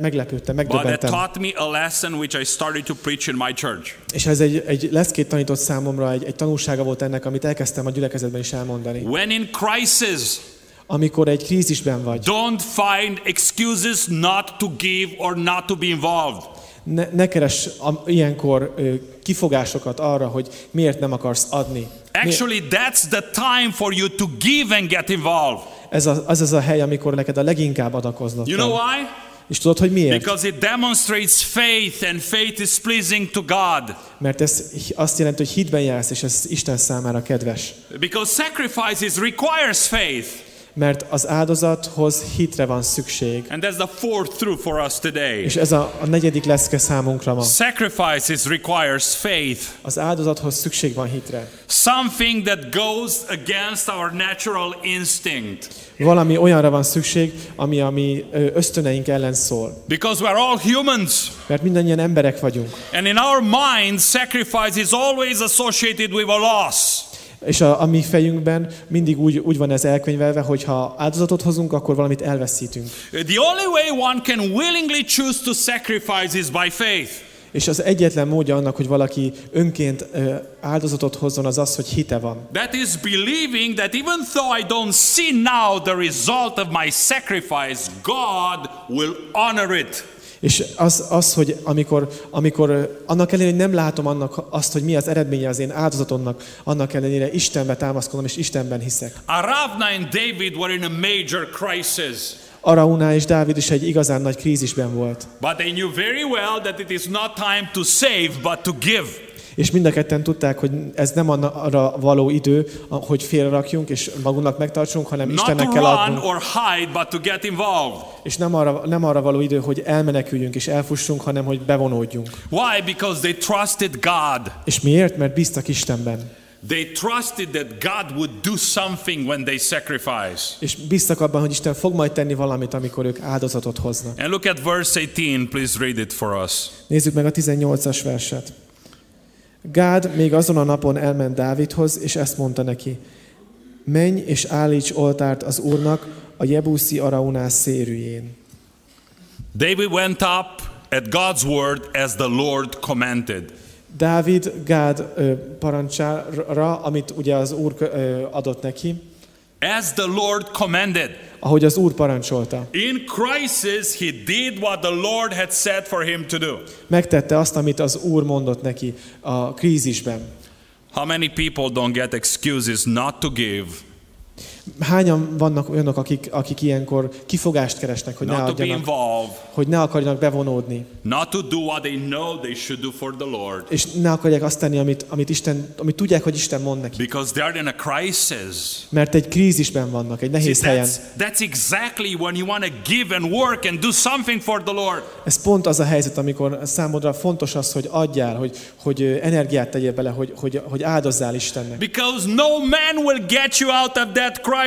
Speaker 6: meglepődtem,
Speaker 5: But
Speaker 6: megdöbbentem.
Speaker 5: taught me a lesson which I started to preach in my church.
Speaker 6: És ez egy, egy leszkét tanított számomra, egy, egy tanulsága volt ennek, amit elkezdtem a gyülekezetben is elmondani.
Speaker 5: When in crisis,
Speaker 6: Amikor egy krízisben vagy,
Speaker 5: don't find excuses not to give or not to be involved.
Speaker 6: ne, ne keres a, ilyenkor ö, kifogásokat arra, hogy miért nem akarsz adni.
Speaker 5: Actually, that's the time for you to give and get involved.
Speaker 6: Ez az, az az a hely, amikor neked a leginkább adakoznod
Speaker 5: You know why?
Speaker 6: És tudod, hogy miért?
Speaker 5: Because it demonstrates faith, and faith is pleasing to God.
Speaker 6: Mert ez azt jelenti, hogy hitben jársz, és ez Isten számára kedves.
Speaker 5: Because sacrifices requires faith.
Speaker 6: Mert az áldozathoz hitre van szükség.
Speaker 5: And that's the fourth truth for us today.
Speaker 6: És ez a, a negyedik leszke számunkra ma.
Speaker 5: Sacrifices requires faith.
Speaker 6: Az áldozathoz szükség van hitre.
Speaker 5: Something that goes against our natural instinct.
Speaker 6: Valami olyanra van szükség, ami a mi ösztöneink ellen szól.
Speaker 5: Because we're all humans.
Speaker 6: Mert mindannyian emberek vagyunk.
Speaker 5: And in our minds, sacrifice is always associated with a loss.
Speaker 6: És a, a mi fejünkben mindig úgy, úgy van ez elkönyvelve, hogy ha áldozatot hozunk, akkor valamit elveszítünk.
Speaker 5: The only way one can willingly choose to sacrifice is by faith.
Speaker 6: És az egyetlen módja annak, hogy valaki önként ö, áldozatot hozzon, az az, hogy hite van.
Speaker 5: That is believing that even though I don't see now the result of my sacrifice, God will honor it.
Speaker 6: És az, az hogy amikor, amikor annak ellenére, hogy nem látom annak azt, hogy mi az eredménye az én áldozatomnak, annak ellenére Istenbe támaszkodom, és Istenben hiszek.
Speaker 5: Aravna and David were in a major crisis,
Speaker 6: Arauna és Dávid is egy igazán nagy krízisben volt.
Speaker 5: but they knew very well that it is not time to save, but to give.
Speaker 6: És mind a ketten tudták, hogy ez nem arra való idő, hogy félrerakjunk és magunknak megtartsunk, hanem
Speaker 5: Not
Speaker 6: Istennek kell adnunk.
Speaker 5: or hide, but to get involved.
Speaker 6: És nem arra, nem arra való idő, hogy elmeneküljünk és elfussunk, hanem hogy bevonódjunk.
Speaker 5: Why? Because they trusted God.
Speaker 6: És miért? Mert bíztak Istenben.
Speaker 5: They trusted that God would do something when they sacrifice.
Speaker 6: És bíztak abban, hogy Isten fog majd tenni valamit, amikor ők áldozatot hoznak.
Speaker 5: And look at verse 18, please read it for us.
Speaker 6: Nézzük meg a 18-as verset. Gád még azon a napon elment Dávidhoz, és ezt mondta neki. Menj és állíts oltárt az Úrnak a Jebuszi Araunás szérűjén.
Speaker 5: David went up at God's word as the Lord commanded.
Speaker 6: Dávid Gád ö, parancsára, amit ugye az Úr ö, adott neki,
Speaker 5: As the Lord commanded.
Speaker 6: ahogy az Úr parancsolta.
Speaker 5: In crisis, he did what the Lord had said for him to do.
Speaker 6: Megtette azt, amit az Úr mondott neki a krízisben.
Speaker 5: How many people don't get excuses not to give,
Speaker 6: Hányan vannak olyanok, akik, akik ilyenkor kifogást keresnek, hogy ne
Speaker 5: not
Speaker 6: adjanak,
Speaker 5: involved,
Speaker 6: hogy ne akarjanak bevonódni,
Speaker 5: not to do what they know they should do for the Lord?
Speaker 6: és ne akarják azt tenni, amit, amit, Isten, amit tudják, hogy Isten mond neki.
Speaker 5: Because they're in a crisis.
Speaker 6: Mert egy krízisben vannak, egy
Speaker 5: See,
Speaker 6: nehéz helyen.
Speaker 5: that's, that's exactly when you want to give and work and do something for the Lord.
Speaker 6: Ez pont az a helyzet, amikor számodra fontos az, hogy adjál, hogy, hogy energiát tegyél bele, hogy, hogy, hogy áldozzál Istennek.
Speaker 5: Because no man will get you out of that crisis.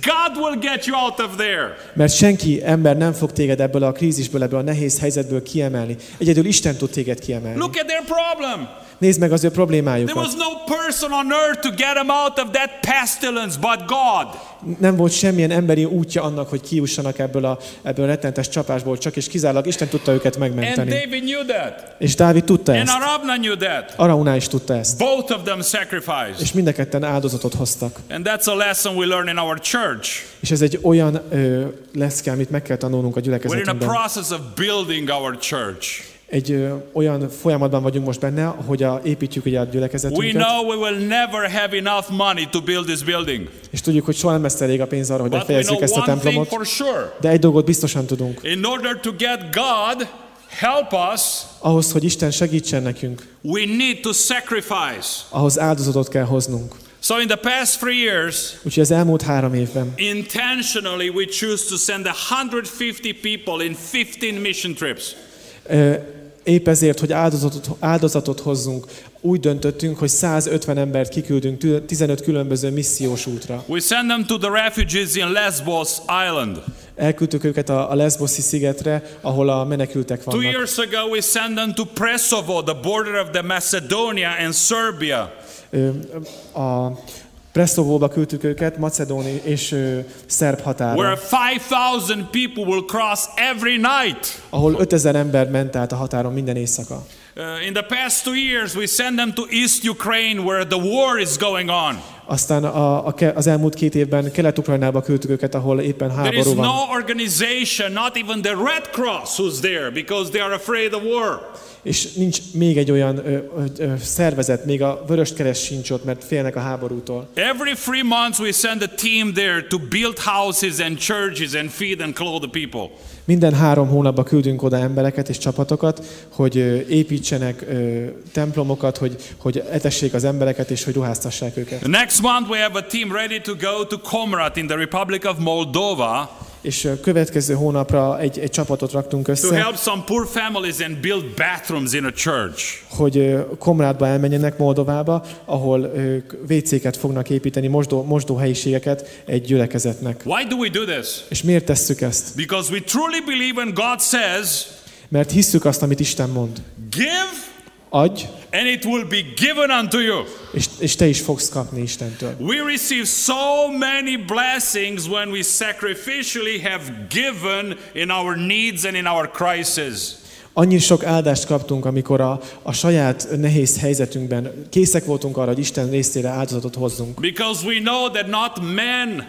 Speaker 5: God will get you out of there.
Speaker 6: Mert senki ember nem fog téged ebből a krízisből, ebből a nehéz helyzetből kiemelni. Egyedül Isten tud téged kiemelni.
Speaker 5: Look at their problem.
Speaker 6: Nézd meg az ő
Speaker 5: There was
Speaker 6: problémájukat.
Speaker 5: no person on earth to get them out of that pestilence but God.
Speaker 6: Nem volt semmilyen emberi útja annak, hogy kiussanak ebből a, ebből a rettentes csapásból, csak és kizárólag Isten tudta őket
Speaker 5: And
Speaker 6: megmenteni.
Speaker 5: David knew that.
Speaker 6: És Dávid tudta
Speaker 5: And
Speaker 6: ezt.
Speaker 5: Arabna knew that.
Speaker 6: Araunál is tudta ezt.
Speaker 5: Both of them sacrificed.
Speaker 6: És mind a ketten áldozatot hoztak.
Speaker 5: And that's a lesson we learn in our church.
Speaker 6: És ez egy olyan ö, leszke, amit meg kell tanulnunk a
Speaker 5: We're in a
Speaker 6: gyülekezetünkben.
Speaker 5: process of building our church.
Speaker 6: Egy ö, olyan folyamatban vagyunk most benne, hogy a, építjük ugye a
Speaker 5: We
Speaker 6: gyülekezetünket,
Speaker 5: know we will never have enough money to build this building.
Speaker 6: és tudjuk, hogy soha nem lesz elég a pénz arra, hogy
Speaker 5: But we know
Speaker 6: befejezzük ezt a
Speaker 5: one thing
Speaker 6: templomot,
Speaker 5: for sure.
Speaker 6: de egy dolgot biztosan tudunk.
Speaker 5: In order to get God help us,
Speaker 6: Ahhoz, hogy Isten segítsen nekünk,
Speaker 5: we need to sacrifice.
Speaker 6: ahhoz áldozatot kell hoznunk.
Speaker 5: So in the past three years,
Speaker 6: Úgyhogy az elmúlt három évben
Speaker 5: intentionally we choose to send 150 people in 15 mission trips.
Speaker 6: Épp ezért, hogy áldozatot, áldozatot hozzunk, úgy döntöttünk, hogy 150 embert kiküldünk tü- 15 különböző missziós útra.
Speaker 5: We send them to the refugees in Lesbos Island.
Speaker 6: Elküldtük őket a, a Lesboszi szigetre, ahol a menekültek
Speaker 5: Two
Speaker 6: vannak.
Speaker 5: years ago, we sent them to Presovo, the border of the Macedonia and Serbia.
Speaker 6: A Preszovóba küldtük őket, Macedóni és ö, szerb
Speaker 5: Where
Speaker 6: határa,
Speaker 5: 5,000 people will cross every night.
Speaker 6: ahol 5000 ember ment át a határon minden éjszaka.
Speaker 5: Uh, in the past two years, we send them to East Ukraine, where the war is going on.
Speaker 6: Aztán a, a, az elmúlt két évben Kelet-Ukrajnába küldtük őket, ahol éppen
Speaker 5: There is
Speaker 6: háború van.
Speaker 5: no organization, not even the Red Cross, who's there because they are afraid of war.
Speaker 6: És nincs még egy olyan ö, ö, szervezet, még a Vöröskereszt sincs ott, mert félnek a háborútól.
Speaker 5: Every three months, we send a team there to build houses and churches and feed and clothe the people.
Speaker 6: Minden három hónapban küldünk oda embereket és csapatokat, hogy építsenek ö, templomokat, hogy, hogy etessék az embereket és hogy ruháztassák őket.
Speaker 5: The next month, we have a team ready to go to Komrat in the Republic of Moldova
Speaker 6: És következő hónapra egy, egy csapatot raktunk
Speaker 5: to
Speaker 6: össze,
Speaker 5: help some poor families and build bathrooms in a church.
Speaker 6: hogy Komrádba elmenjenek Moldovába, ahol WC-ket fognak építeni, mosdó, mosdóhelyiségeket egy gyülekezetnek.
Speaker 5: Why do we do this?
Speaker 6: És miért tesszük ezt?
Speaker 5: Because we truly believe when God says,
Speaker 6: Mert hisszük azt, amit Isten mond.
Speaker 5: Give,
Speaker 6: Adj,
Speaker 5: and it will be given unto you.
Speaker 6: és, és te is fogsz kapni Istentől.
Speaker 5: We receive so many blessings when we sacrificially have given in our needs and in our crisis.
Speaker 6: Annyi sok áldást kaptunk, amikor a, a saját nehéz helyzetünkben készek voltunk arra, hogy Isten részére áldozatot hozzunk.
Speaker 5: Because we know that not men,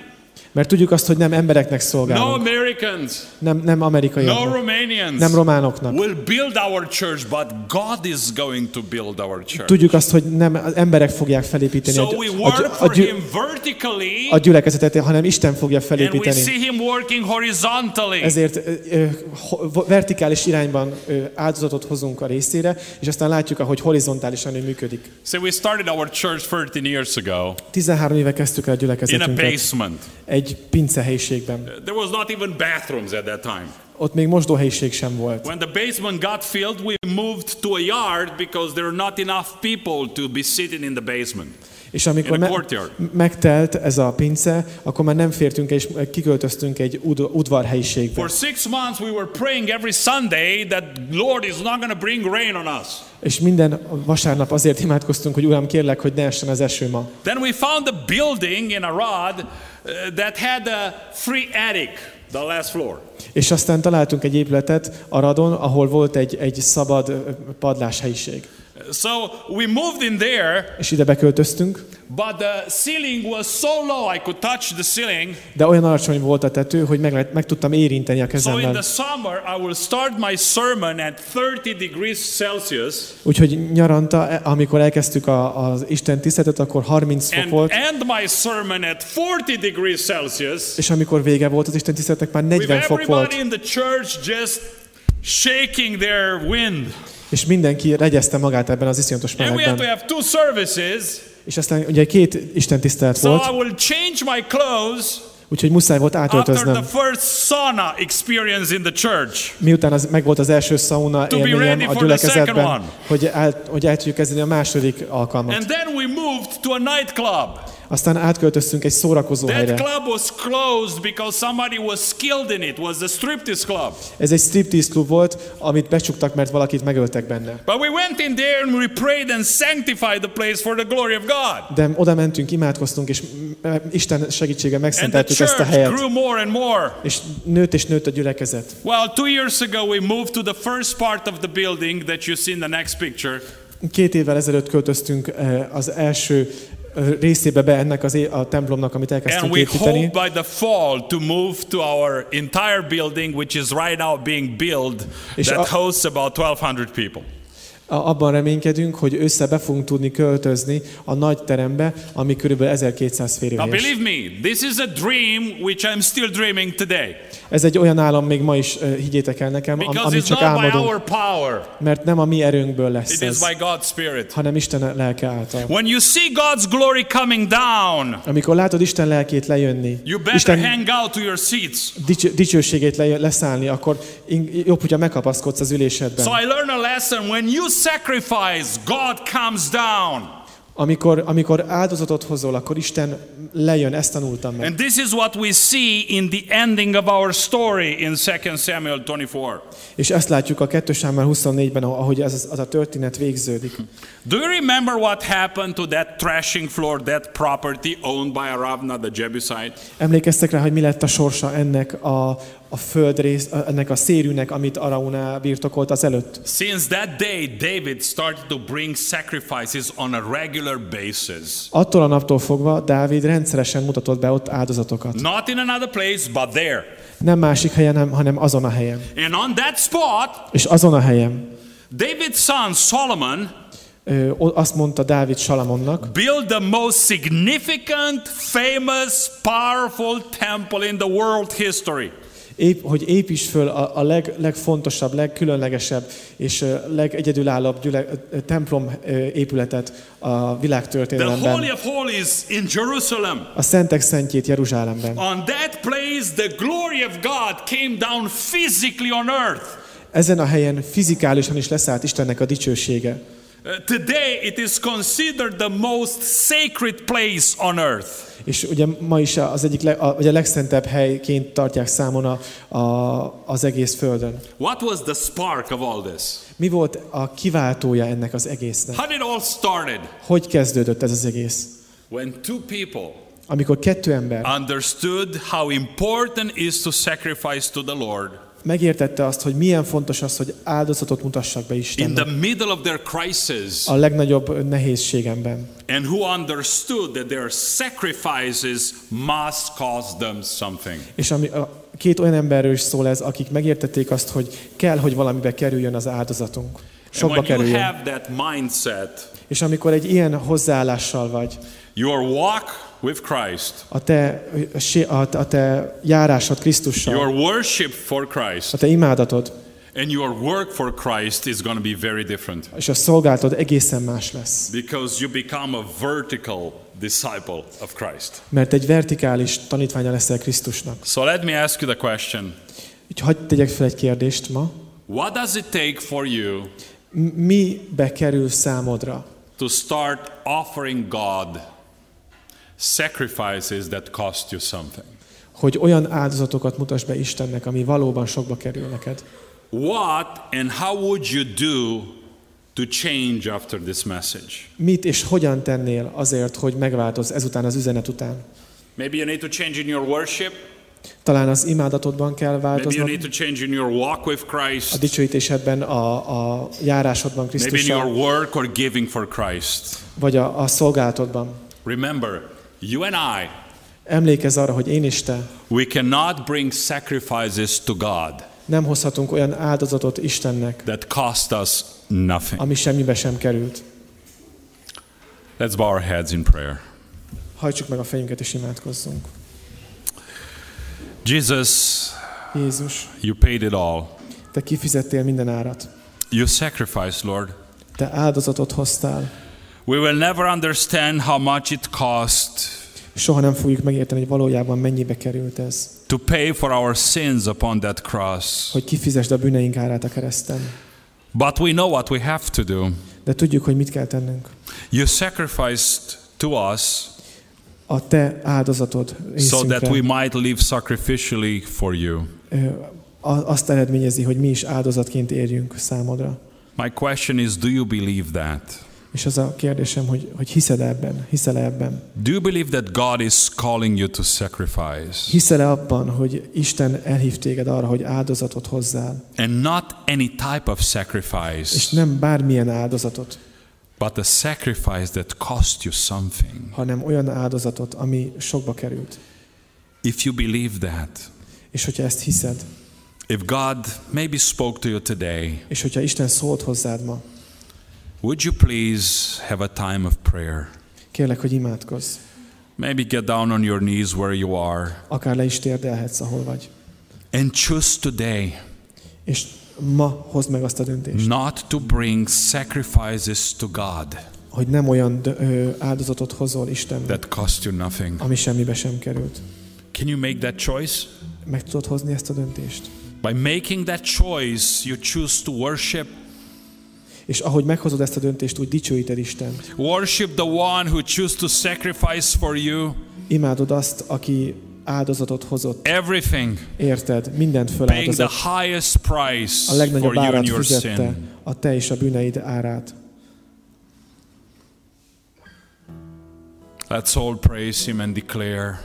Speaker 6: Mert tudjuk azt, hogy nem embereknek
Speaker 5: no
Speaker 6: szolgálunk,
Speaker 5: Americans,
Speaker 6: nem, nem
Speaker 5: no
Speaker 6: amerikaiaknak,
Speaker 5: Romanians
Speaker 6: nem románoknak.
Speaker 5: will build our church, but God is going to build our church.
Speaker 6: Tudjuk azt, hogy nem emberek fogják felépíteni
Speaker 5: So
Speaker 6: a, a, a,
Speaker 5: vertically,
Speaker 6: a gyülekezetet, hanem Isten fogja
Speaker 5: and we
Speaker 6: felépíteni.
Speaker 5: see Him working horizontally.
Speaker 6: Ezért ö, ö, vertikális irányban ö, áldozatot hozunk a részére, és aztán látjuk, ahogy horizontálisan ő működik.
Speaker 5: So we started our church 13 years ago
Speaker 6: 13 éve kezdtük el a
Speaker 5: in a
Speaker 6: gyülekezetünket
Speaker 5: basement.
Speaker 6: egy pincehelyiségben.
Speaker 5: There was not even bathrooms at that time.
Speaker 6: Ott még mosdóhelyiség sem volt.
Speaker 5: When the basement got filled, we moved to a yard because there are not enough people to be sitting in the basement.
Speaker 6: És amikor me- megtelt ez a pince, akkor már nem fértünk és kiköltöztünk egy ud- udvarhelyiségbe.
Speaker 5: For six months, we were praying every Sunday that Lord is not going to bring rain on us.
Speaker 6: És minden vasárnap azért imádkoztunk, hogy Uram, kérlek, hogy ne essen az eső ma.
Speaker 5: Then we found a building in Arad that had a free attic, the last floor.
Speaker 6: És aztán találtunk egy épületet Aradon, ahol volt egy, egy szabad padláshelyiség.
Speaker 5: So we moved in there,
Speaker 6: És ide beköltöztünk,
Speaker 5: but the ceiling was so low I could touch the ceiling.
Speaker 6: de olyan alacsony volt a tető, hogy meg, lehet- meg tudtam érinteni a
Speaker 5: So in the
Speaker 6: kezemmel.
Speaker 5: summer, I will start my sermon at 30 degrees Celsius
Speaker 6: Úgyhogy nyaranta, e- amikor elkezdtük a, az Isten tiszteletet, akkor 30 fok
Speaker 5: and
Speaker 6: volt,
Speaker 5: end my sermon at 40 degrees Celsius.
Speaker 6: és amikor vége volt az Isten tiszteletnek, már
Speaker 5: With
Speaker 6: 40 fok volt.
Speaker 5: in the church just shaking their wind.
Speaker 6: És mindenki regyezte magát ebben az iszonyatos
Speaker 5: And we had to
Speaker 6: melegben.
Speaker 5: have two services.
Speaker 6: És aztán ugye két Isten tisztelet
Speaker 5: So
Speaker 6: volt,
Speaker 5: I will change my clothes
Speaker 6: úgyhogy muszáj volt
Speaker 5: after the first sauna experience in the church.
Speaker 6: Miután az, meg volt az első
Speaker 5: be
Speaker 6: élményem a gyülekezetben, hogy el, hogy el tudjuk kezdeni a második alkalmat.
Speaker 5: And then we moved to a nightclub.
Speaker 6: Aztán átköltöztünk egy szórakozó
Speaker 5: That
Speaker 6: helyre.
Speaker 5: club was closed because somebody was skilled in it. Was the striptease club.
Speaker 6: Ez egy striptease klub volt, amit becsuktak, mert valakit megöltek benne.
Speaker 5: But we went in there and we prayed and sanctified the place for the glory of God.
Speaker 6: De oda mentünk, imádkoztunk, és m- Isten segítsége megszenteltük ezt a helyet.
Speaker 5: grew more and more.
Speaker 6: És nőtt és nőtt a gyülekezet.
Speaker 5: Well, two years ago, we moved to the first part of the building that you see in the next picture.
Speaker 6: Két évvel ezelőtt költöztünk eh, az első részébe be ennek az a templomnak, amit
Speaker 5: And
Speaker 6: elkezdtünk
Speaker 5: we
Speaker 6: építeni.
Speaker 5: hope by the fall to move to our entire building, which is right now being built, that hosts about 1,200 people.
Speaker 6: Abban reménykedünk, hogy össze be fogunk tudni költözni a nagy terembe, ami körülbelül 1200
Speaker 5: Now,
Speaker 6: férőhelyes.
Speaker 5: believe me, this is a dream which I'm still dreaming today.
Speaker 6: Ez egy olyan állam még ma is, eh, higgyétek el nekem, am-
Speaker 5: Because
Speaker 6: amit csak álmodunk,
Speaker 5: our power,
Speaker 6: mert nem a mi erőnkből lesz
Speaker 5: it is
Speaker 6: ez,
Speaker 5: by God's Spirit.
Speaker 6: hanem Isten lelke által.
Speaker 5: When you see God's glory coming down,
Speaker 6: Amikor látod Isten lelkét lejönni,
Speaker 5: you better
Speaker 6: Isten
Speaker 5: hang out to your seats.
Speaker 6: dics- dicsőségét le- leszállni, akkor in- jobb, hogyha megkapaszkodsz az ülésedben.
Speaker 5: So I learned a lesson when you sacrifice, God comes down.
Speaker 6: Amikor, amikor áldozatot hozol, akkor Isten lejön, ezt tanultam meg.
Speaker 5: And this is what we see in the ending of our story in 2 Samuel 24.
Speaker 6: És ezt látjuk a 2 Sámuel 24-ben, ahogy az, az a történet végződik.
Speaker 5: Do you remember what happened to that threshing floor, that property owned by Aravna the Jebusite?
Speaker 6: Emlékeztek rá, hogy mi lett a sorsa ennek a, a földrész, ennek a szérűnek, amit Araunál birtokolt az előtt?
Speaker 5: Since that day, David started to bring sacrifices on a regular basis.
Speaker 6: Attól a naptól fogva Dávid rendszeresen mutatott be ott áldozatokat.
Speaker 5: Not in another place, but there.
Speaker 6: Nem másik helyen, nem, hanem azon a helyen.
Speaker 5: And on that spot,
Speaker 6: És azon a helyen
Speaker 5: David's son Solomon
Speaker 6: azt mondta Dávid Salamonnak,
Speaker 5: built the most significant, famous, powerful temple in the world history.
Speaker 6: Ép, hogy építs föl a, a leg, legfontosabb, legkülönlegesebb és legegyedülállóbb gyüle, templom épületet a világ
Speaker 5: The Holy
Speaker 6: történelemben.
Speaker 5: of Holies in Jerusalem.
Speaker 6: A Szentek Szentjét Jeruzsálemben.
Speaker 5: On that place, the glory of God came down physically on earth.
Speaker 6: Ezen a helyen fizikálisan is leszállt Istennek a dicsősége.
Speaker 5: Uh, today, it is considered the most sacred place on earth.
Speaker 6: És ugye ma is az egyik leg, a, vagy a legszentebb helyként tartják számon a, a, az egész földön.
Speaker 5: What was the spark of all this?
Speaker 6: Mi volt a kiváltója ennek az egésznek?
Speaker 5: How did all started?
Speaker 6: Hogy kezdődött ez az egész?
Speaker 5: When two people
Speaker 6: Amikor kettő ember
Speaker 5: understood how important is to sacrifice to the Lord
Speaker 6: megértette azt, hogy milyen fontos az, hogy áldozatot mutassak be
Speaker 5: in
Speaker 6: Istennek
Speaker 5: the middle of their crisis,
Speaker 6: a legnagyobb nehézségemben.
Speaker 5: and who understood that their sacrifices must cost them something.
Speaker 6: És ami, a két olyan emberről is szól ez, akik megértették azt, hogy kell, hogy valamibe kerüljön az áldozatunk. Sokba kerüljön.
Speaker 5: mindset,
Speaker 6: És amikor egy ilyen hozzáállással vagy,
Speaker 5: your walk with Christ,
Speaker 6: a te, a, te járásod Krisztussal,
Speaker 5: your worship for Christ,
Speaker 6: a te imádatod
Speaker 5: and your work for Christ is going to be very different
Speaker 6: és a szolgálatod egészen más lesz.
Speaker 5: because you become a vertical disciple of Christ.
Speaker 6: Mert egy vertikális tanítványa leszel Krisztusnak.
Speaker 5: So let me ask you the question
Speaker 6: Úgyhogy hagyd tegyek fel egy kérdést ma.
Speaker 5: What does it take for you
Speaker 6: M- Mibe kerül számodra,
Speaker 5: to start offering God sacrifices that cost you something.
Speaker 6: hogy olyan áldozatokat mutass be Istennek, ami valóban sokba kerül neked.
Speaker 5: What and how would you do to change after this message?
Speaker 6: Mit és hogyan tennél azért, hogy megváltoz ezután az üzenet után?
Speaker 5: Maybe you need to change in your worship.
Speaker 6: Talán az imádatodban kell
Speaker 5: Maybe you
Speaker 6: változnod,
Speaker 5: need to change in your walk with
Speaker 6: a
Speaker 5: Christ.
Speaker 6: dicsőítésedben, a, a járásodban
Speaker 5: Maybe in your
Speaker 6: Krisztussal,
Speaker 5: work or giving for Christ.
Speaker 6: vagy a, a szolgálatodban.
Speaker 5: Remember, you and I,
Speaker 6: Emlékezz arra, hogy én is te
Speaker 5: we cannot bring sacrifices to God
Speaker 6: nem hozhatunk olyan áldozatot Istennek,
Speaker 5: that cost us nothing.
Speaker 6: ami semmibe sem került.
Speaker 5: Let's bow our heads in prayer.
Speaker 6: Hajtsuk meg a fejünket és imádkozzunk.
Speaker 5: Jesus,
Speaker 6: Jézus,
Speaker 5: you paid it all.
Speaker 6: te kifizettél minden árat.
Speaker 5: You sacrificed, Lord.
Speaker 6: Te áldozatot hoztál.
Speaker 5: We will never understand how much it cost
Speaker 6: Soha nem fogjuk megérteni, hogy valójában mennyibe került ez.
Speaker 5: to pay for our sins upon that cross.
Speaker 6: Hogy kifizesd a bűneink árát a kereszten.
Speaker 5: But we know what we have to do.
Speaker 6: De tudjuk, hogy mit kell tennünk.
Speaker 5: You sacrificed to us
Speaker 6: A te áldozatod
Speaker 5: so that
Speaker 6: részünkre
Speaker 5: we might live sacrificially for you.
Speaker 6: azt eredményezi, hogy mi is áldozatként érjünk számodra.
Speaker 5: My question is do you believe that?
Speaker 6: És az a kérdésem, hogy, hogy hiszed ebben, hiszel ebben?
Speaker 5: Do you believe that God is calling you to sacrifice?
Speaker 6: Hiszel-e abban, hogy Isten elhív téged arra, hogy áldozatot hozzál?
Speaker 5: And not any type of
Speaker 6: És
Speaker 5: sacrifice,
Speaker 6: nem bármilyen áldozatot,
Speaker 5: but a sacrifice that cost you something.
Speaker 6: hanem olyan áldozatot, ami sokba került.
Speaker 5: If you believe that,
Speaker 6: És hogyha ezt hiszed,
Speaker 5: if God maybe spoke to you today,
Speaker 6: és hogyha Isten szólt hozzád ma,
Speaker 5: would you please have a time of prayer?
Speaker 6: kérlek, hogy imádkozz.
Speaker 5: Maybe get down on your knees where you are
Speaker 6: Akár le is térdelhetsz, ahol vagy.
Speaker 5: and choose today
Speaker 6: És ma hozd meg azt a döntést,
Speaker 5: not to bring sacrifices to God
Speaker 6: hogy nem olyan ö, áldozatot hozol Istennek,
Speaker 5: that cost you nothing.
Speaker 6: ami semmibe sem került.
Speaker 5: Can you make that choice?
Speaker 6: Meg tudod hozni ezt a döntést?
Speaker 5: By making that choice, you choose to worship.
Speaker 6: És ahogy meghozod ezt a döntést, úgy dicsőíted Isten.
Speaker 5: Worship the one who chose to sacrifice for you
Speaker 6: Imádod azt, aki áldozatot hozott.
Speaker 5: everything,
Speaker 6: Érted? Mindent
Speaker 5: paying the highest price
Speaker 6: A
Speaker 5: for
Speaker 6: legnagyobb
Speaker 5: you and
Speaker 6: árat
Speaker 5: your
Speaker 6: fizette,
Speaker 5: sin.
Speaker 6: a te és a bűneid árát.
Speaker 5: Let's all praise him and declare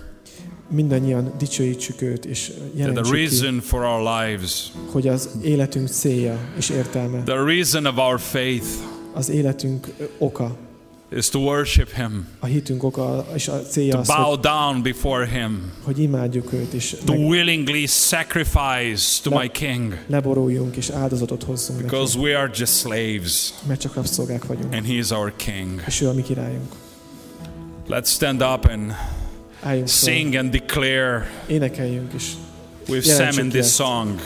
Speaker 6: Mindannyian dicsőítsük őt, és
Speaker 5: that the
Speaker 6: jelentsük ki,
Speaker 5: reason for our lives,
Speaker 6: hogy az életünk célja és értelme,
Speaker 5: the reason of our faith
Speaker 6: az életünk oka,
Speaker 5: is to worship him,
Speaker 6: a hitünk oka és a célja
Speaker 5: to
Speaker 6: az,
Speaker 5: bow
Speaker 6: hogy,
Speaker 5: down before him,
Speaker 6: hogy imádjuk őt, és
Speaker 5: to
Speaker 6: meg
Speaker 5: willingly sacrifice to
Speaker 6: Le-
Speaker 5: my king.
Speaker 6: leboruljunk, és áldozatot hozzunk neki,
Speaker 5: Because we are just slaves.
Speaker 6: Mert csak rabszolgák vagyunk,
Speaker 5: and he is our king.
Speaker 6: és ő a mi királyunk.
Speaker 5: Let's stand up and
Speaker 6: Álljunk fel,
Speaker 5: sing and declare
Speaker 6: énekeljünk is.
Speaker 5: with Sam in this song.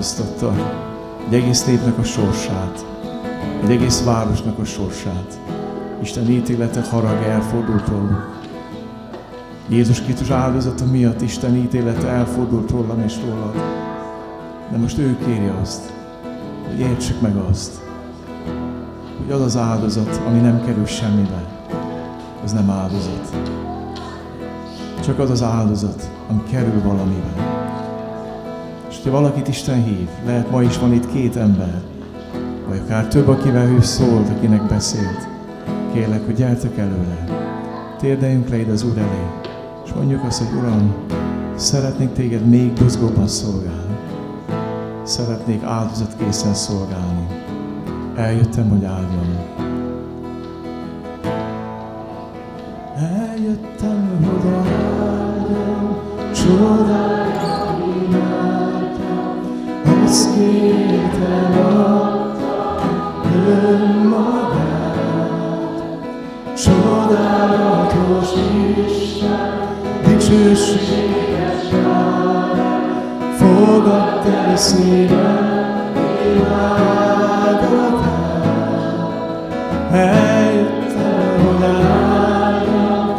Speaker 1: Megváltoztatta egy egész népnek a sorsát, egy egész városnak a sorsát. Isten ítélete harag elfordult róluk. Jézus Krisztus áldozata miatt Isten ítélete elfordult rólam és rólad. De most ő kéri azt, hogy értsük meg azt, hogy az az áldozat, ami nem kerül semmibe, az nem áldozat. Csak az az áldozat, ami kerül valamibe. És ha valakit Isten hív, lehet ma is van itt két ember, vagy akár több, akivel ő szólt, akinek beszélt. Kérlek, hogy gyertek előre. Térdeljünk le ide az Úr elé, és mondjuk azt, hogy Uram, szeretnék téged még buzgóban szolgálni. Szeretnék áldozatkészen szolgálni. Eljöttem, hogy áldjam.
Speaker 4: Eljöttem, hogy áldjam, csodája szívem imádatát. Eljöttem, hogy áldjam,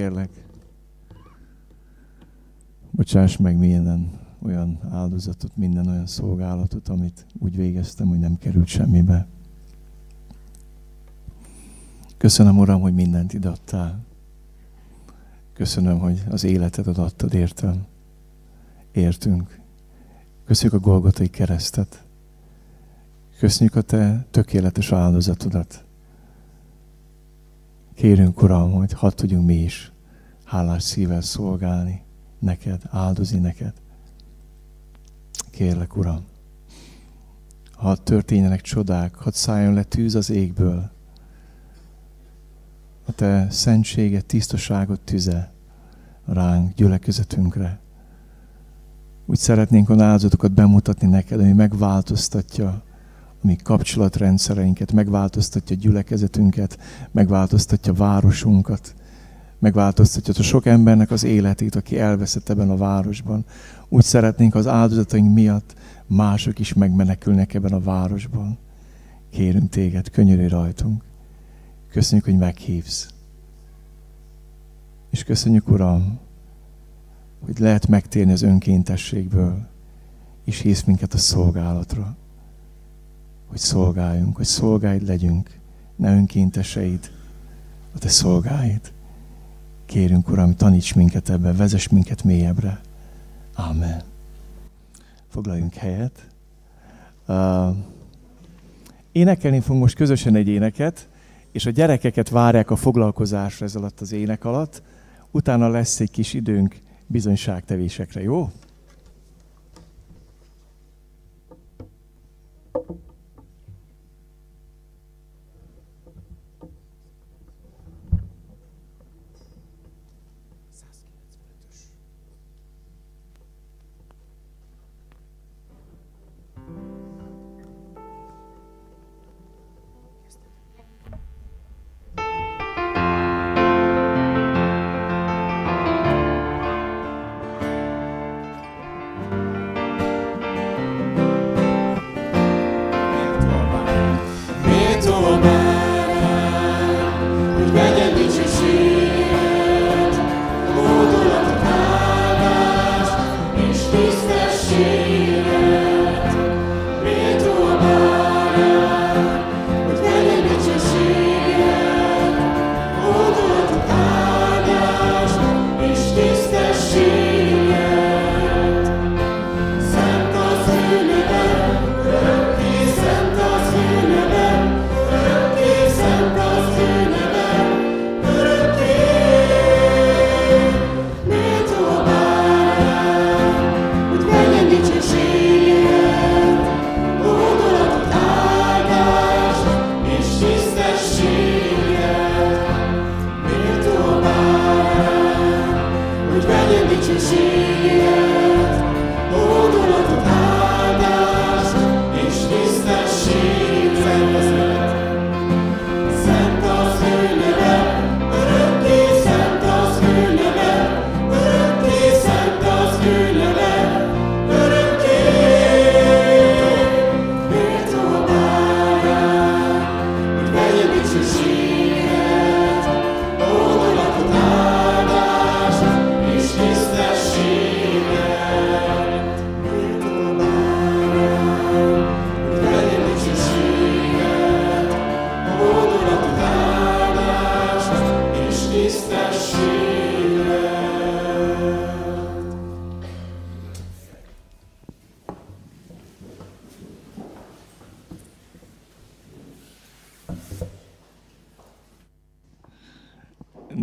Speaker 1: kérlek, bocsáss meg minden olyan áldozatot, minden olyan szolgálatot, amit úgy végeztem, hogy nem került semmibe. Köszönöm, Uram, hogy mindent ide adtál. Köszönöm, hogy az életedet adtad értem. Értünk. Köszönjük a Golgotai keresztet. Köszönjük a Te tökéletes áldozatodat. Kérünk, Uram, hogy hadd tudjunk mi is hálás szívvel szolgálni neked, áldozni neked. Kérlek, Uram, hadd történjenek csodák, hadd szálljon le tűz az égből. A Te szentséget, tisztaságot tüze ránk, gyülekezetünkre. Úgy szeretnénk a áldozatokat bemutatni neked, ami megváltoztatja mi kapcsolatrendszereinket, megváltoztatja gyülekezetünket, megváltoztatja városunkat, megváltoztatja a sok embernek az életét, aki elveszett ebben a városban. Úgy szeretnénk az áldozataink miatt mások is megmenekülnek ebben a városban. Kérünk téged, könyörülj rajtunk. Köszönjük, hogy meghívsz. És köszönjük, Uram, hogy lehet megtérni az önkéntességből, és hisz minket a szolgálatra. Hogy szolgáljunk, hogy szolgáid legyünk, ne önkénteseid, a te szolgáid. Kérünk, Uram, taníts minket ebben, vezess minket mélyebbre. Amen. Foglaljunk helyet. Uh, énekelni fogunk most közösen egy éneket, és a gyerekeket várják a foglalkozásra ez alatt az ének alatt. Utána lesz egy kis időnk bizonyságtevésekre, jó?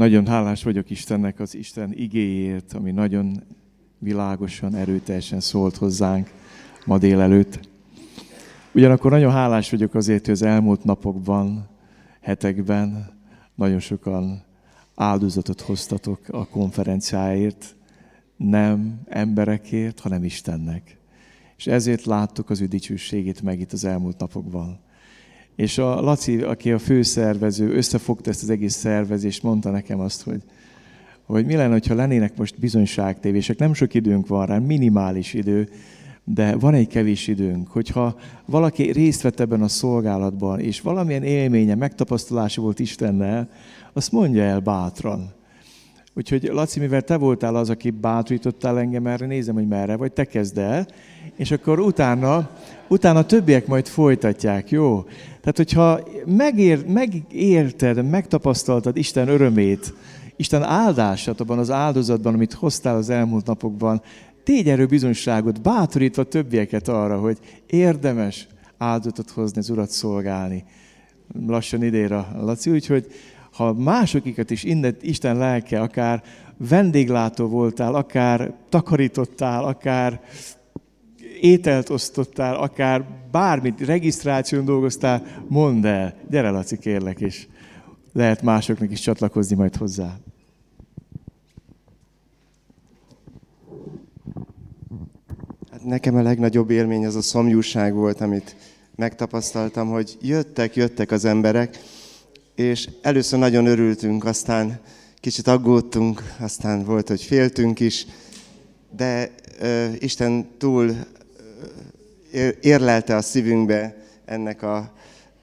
Speaker 1: Nagyon hálás vagyok Istennek az Isten igéért, ami nagyon világosan, erőteljesen szólt hozzánk ma délelőtt. Ugyanakkor nagyon hálás vagyok azért, hogy az elmúlt napokban, hetekben nagyon sokan áldozatot hoztatok a konferenciáért, nem emberekért, hanem Istennek. És ezért láttuk az ő dicsőségét meg itt az elmúlt napokban. És a Laci, aki a főszervező, összefogta ezt az egész szervezést, mondta nekem azt, hogy, hogy mi lenne, ha lennének most bizonyságtévések. Nem sok időnk van rá, minimális idő, de van egy kevés időnk. Hogyha valaki részt vett ebben a szolgálatban, és valamilyen élménye, megtapasztalása volt Istennel, azt mondja el bátran. Úgyhogy Laci, mivel te voltál az, aki bátorítottál engem erre, nézem, hogy merre vagy, te kezd el, és akkor utána, utána többiek majd folytatják, jó? Tehát, hogyha megér, megérted, megtapasztaltad Isten örömét, Isten áldását abban az áldozatban, amit hoztál az elmúlt napokban, tégy erő bizonyságot, bátorítva többieket arra, hogy érdemes áldozatot hozni, az Urat szolgálni. Lassan idér a Laci, úgyhogy ha másokikat is innen Isten lelke, akár vendéglátó voltál, akár takarítottál, akár ételt osztottál, akár bármit, regisztráción dolgoztál, mondd el. Gyere, Laci, kérlek, és lehet másoknak is csatlakozni majd hozzá.
Speaker 7: Hát nekem a legnagyobb élmény az a szomjúság volt, amit megtapasztaltam, hogy jöttek, jöttek az emberek, és először nagyon örültünk, aztán kicsit aggódtunk, aztán volt, hogy féltünk is, de ö, Isten túl ö, érlelte a szívünkbe ennek a,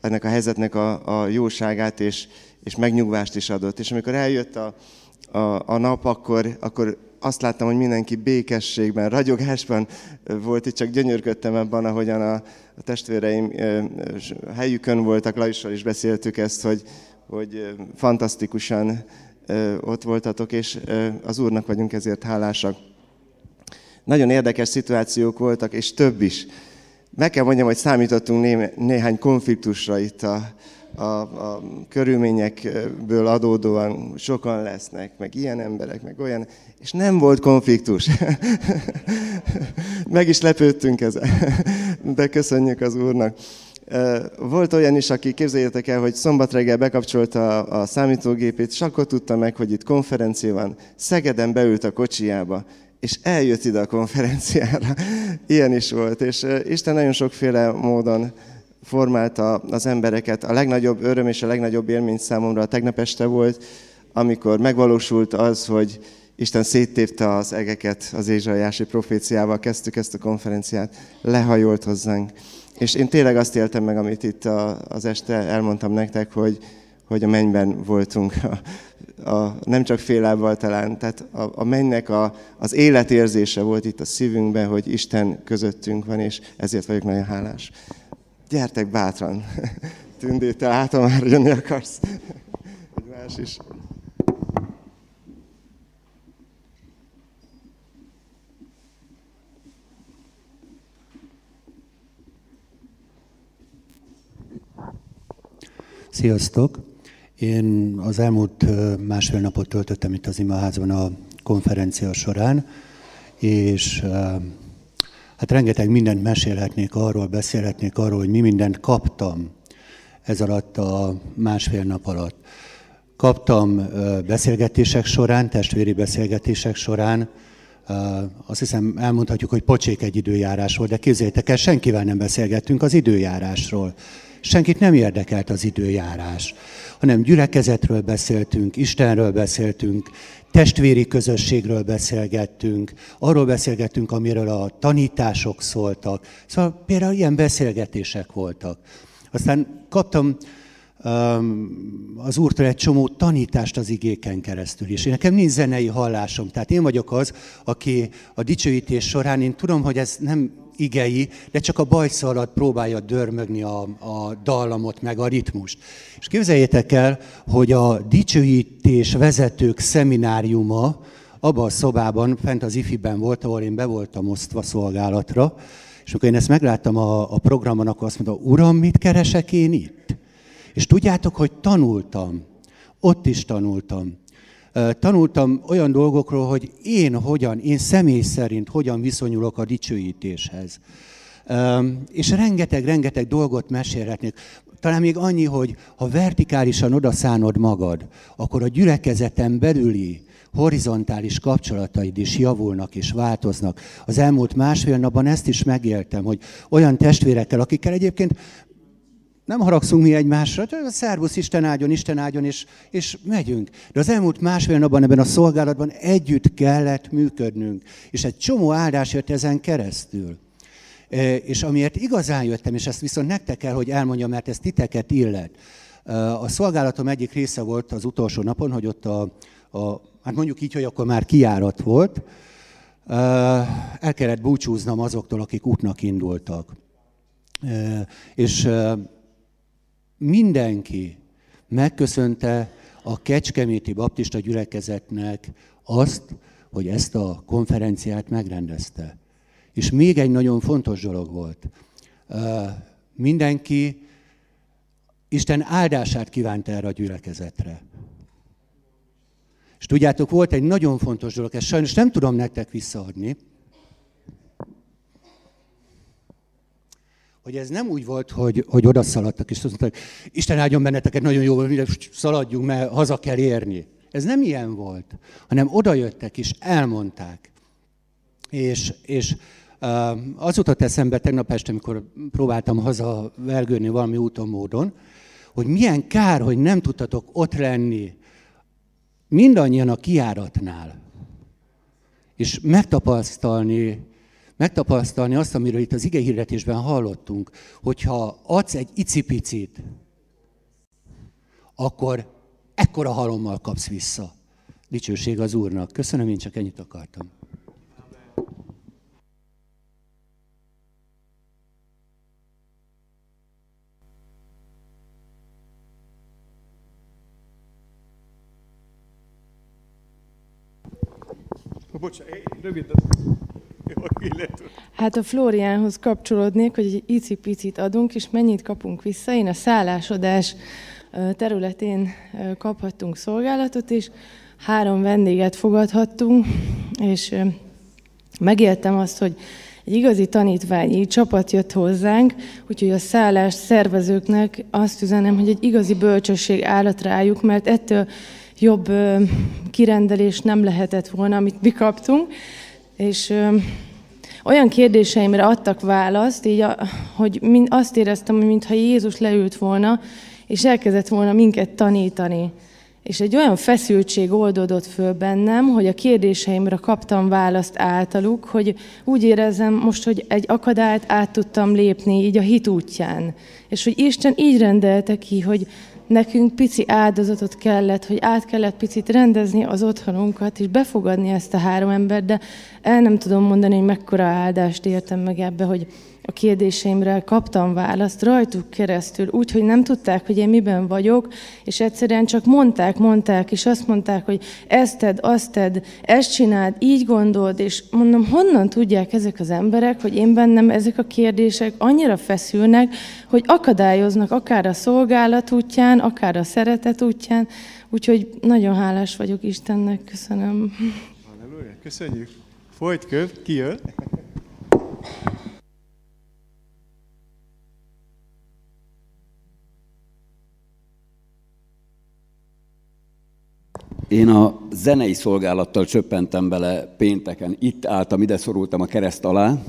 Speaker 7: ennek a helyzetnek a, a jóságát, és, és megnyugvást is adott. És amikor eljött a, a, a nap, akkor, akkor azt láttam, hogy mindenki békességben, ragyogásban volt, itt csak gyönyörködtem ebben, ahogyan a, a testvéreim helyükön voltak, Lajussal is beszéltük ezt, hogy, hogy fantasztikusan ott voltatok, és az Úrnak vagyunk ezért hálásak. Nagyon érdekes szituációk voltak, és több is. Meg kell mondjam, hogy számítottunk né- néhány konfliktusra itt a, a, a körülményekből adódóan sokan lesznek, meg ilyen emberek, meg olyan, és nem volt konfliktus. meg is lepődtünk ezen, de köszönjük az Úrnak. Volt olyan is, aki képzeljétek el, hogy szombat reggel bekapcsolta a, számítógépét, és akkor tudta meg, hogy itt konferencia van. Szegeden beült a kocsiába, és eljött ide a konferenciára. Ilyen is volt, és Isten nagyon sokféle módon formálta az embereket. A legnagyobb öröm és a legnagyobb élmény számomra a tegnap este volt, amikor megvalósult az, hogy Isten széttépte az egeket az Ézsaiási proféciával, kezdtük ezt a konferenciát, lehajolt hozzánk. És én tényleg azt éltem meg, amit itt az este elmondtam nektek, hogy, hogy a mennyben voltunk. A, a, nem csak fél lábbal talán, tehát a, a mennynek a, az életérzése volt itt a szívünkben, hogy Isten közöttünk van, és ezért vagyok nagyon hálás. Gyertek bátran! Tündé, te látom már jönni akarsz. Egy más is.
Speaker 8: Sziasztok! Én az elmúlt másfél napot töltöttem itt az imaházban a konferencia során, és hát rengeteg mindent mesélhetnék arról, beszélhetnék arról, hogy mi mindent kaptam ez alatt a másfél nap alatt. Kaptam beszélgetések során, testvéri beszélgetések során, azt hiszem elmondhatjuk, hogy pocsék egy időjárás volt, de képzeljétek el, senkivel nem beszélgettünk az időjárásról. Senkit nem érdekelt az időjárás, hanem gyülekezetről beszéltünk, Istenről beszéltünk, testvéri közösségről beszélgettünk, arról beszélgettünk, amiről a tanítások szóltak. Szóval például ilyen beszélgetések voltak. Aztán kaptam az Úrtól egy csomó tanítást az igéken keresztül is. Én nekem nincs zenei hallásom, tehát én vagyok az, aki a dicsőítés során, én tudom, hogy ez nem igei, de csak a bajsza alatt próbálja dörmögni a, a dallamot, meg a ritmust. És képzeljétek el, hogy a dicsőítés vezetők szemináriuma abban a szobában, fent az ifiben volt, ahol én be voltam osztva szolgálatra, és amikor én ezt megláttam a, a programon, akkor azt mondta, uram, mit keresek én itt? És tudjátok, hogy tanultam, ott is tanultam. Tanultam olyan dolgokról, hogy én hogyan, én személy szerint hogyan viszonyulok a dicsőítéshez. És rengeteg-rengeteg dolgot mesélhetnék. Talán még annyi, hogy ha vertikálisan odaszánod magad, akkor a gyülekezeten belüli horizontális kapcsolataid is javulnak és változnak. Az elmúlt másfél napban ezt is megéltem, hogy olyan testvérekkel, akikkel egyébként nem haragszunk mi egymásra, szervusz, Isten áldjon, Isten áldjon, és, és megyünk. De az elmúlt másfél napban ebben a szolgálatban együtt kellett működnünk, és egy csomó áldás jött ezen keresztül. E, és amiért igazán jöttem, és ezt viszont nektek kell, hogy elmondjam, mert ez titeket illet. E, a szolgálatom egyik része volt az utolsó napon, hogy ott a, a hát mondjuk így, hogy akkor már kiárat volt, e, el kellett búcsúznom azoktól, akik útnak indultak. És mindenki megköszönte a Kecskeméti Baptista gyülekezetnek azt, hogy ezt a konferenciát megrendezte. És még egy nagyon fontos dolog volt. Mindenki Isten áldását kívánta erre a gyülekezetre. És tudjátok, volt egy nagyon fontos dolog, ezt sajnos nem tudom nektek visszaadni, hogy ez nem úgy volt, hogy, hogy oda szaladtak, és azt mondták, Isten áldjon benneteket, nagyon jó, szaladjunk, mert haza kell érni. Ez nem ilyen volt, hanem oda jöttek és elmondták. És, és Ö, Az jutott eszembe tegnap este, amikor próbáltam haza vergődni valami úton, módon, hogy milyen kár, hogy nem tudtatok ott lenni mindannyian a kiáratnál, és megtapasztalni, megtapasztalni azt, amiről itt az ige hirdetésben hallottunk, hogyha adsz egy icipicit, akkor ekkora halommal kapsz vissza. Dicsőség az Úrnak. Köszönöm, én csak ennyit akartam.
Speaker 1: Bocsánat, rövid.
Speaker 9: Hát a Flóriánhoz kapcsolódnék, hogy egy icipicit adunk, és mennyit kapunk vissza. Én a szállásodás területén kaphattunk szolgálatot, és három vendéget fogadhattunk, és megéltem azt, hogy egy igazi tanítványi csapat jött hozzánk, úgyhogy a szállás szervezőknek azt üzenem, hogy egy igazi bölcsesség állat rájuk, mert ettől jobb kirendelés nem lehetett volna, amit mi kaptunk. És ö, olyan kérdéseimre adtak választ, így a, hogy mind, azt éreztem, hogy mintha Jézus leült volna, és elkezdett volna minket tanítani. És egy olyan feszültség oldódott föl bennem, hogy a kérdéseimre kaptam választ általuk, hogy úgy érezem most, hogy egy akadályt át tudtam lépni így a hit útján. És hogy Isten így rendelte ki, hogy nekünk pici áldozatot kellett, hogy át kellett picit rendezni az otthonunkat, és befogadni ezt a három embert, de el nem tudom mondani, hogy mekkora áldást értem meg ebbe, hogy a kérdéseimre kaptam választ rajtuk keresztül, úgy, hogy nem tudták, hogy én miben vagyok, és egyszerűen csak mondták, mondták, és azt mondták, hogy ezt tedd, azt tedd, ezt csináld, így gondold, és mondom, honnan tudják ezek az emberek, hogy én bennem ezek a kérdések annyira feszülnek, hogy akadályoznak akár a szolgálat útján, akár a szeretet útján, úgyhogy nagyon hálás vagyok Istennek, köszönöm.
Speaker 1: Halleluja, köszönjük. Folyt köv, ki jön?
Speaker 3: Én a zenei szolgálattal csöppentem bele pénteken. Itt álltam, ide szorultam a kereszt alá,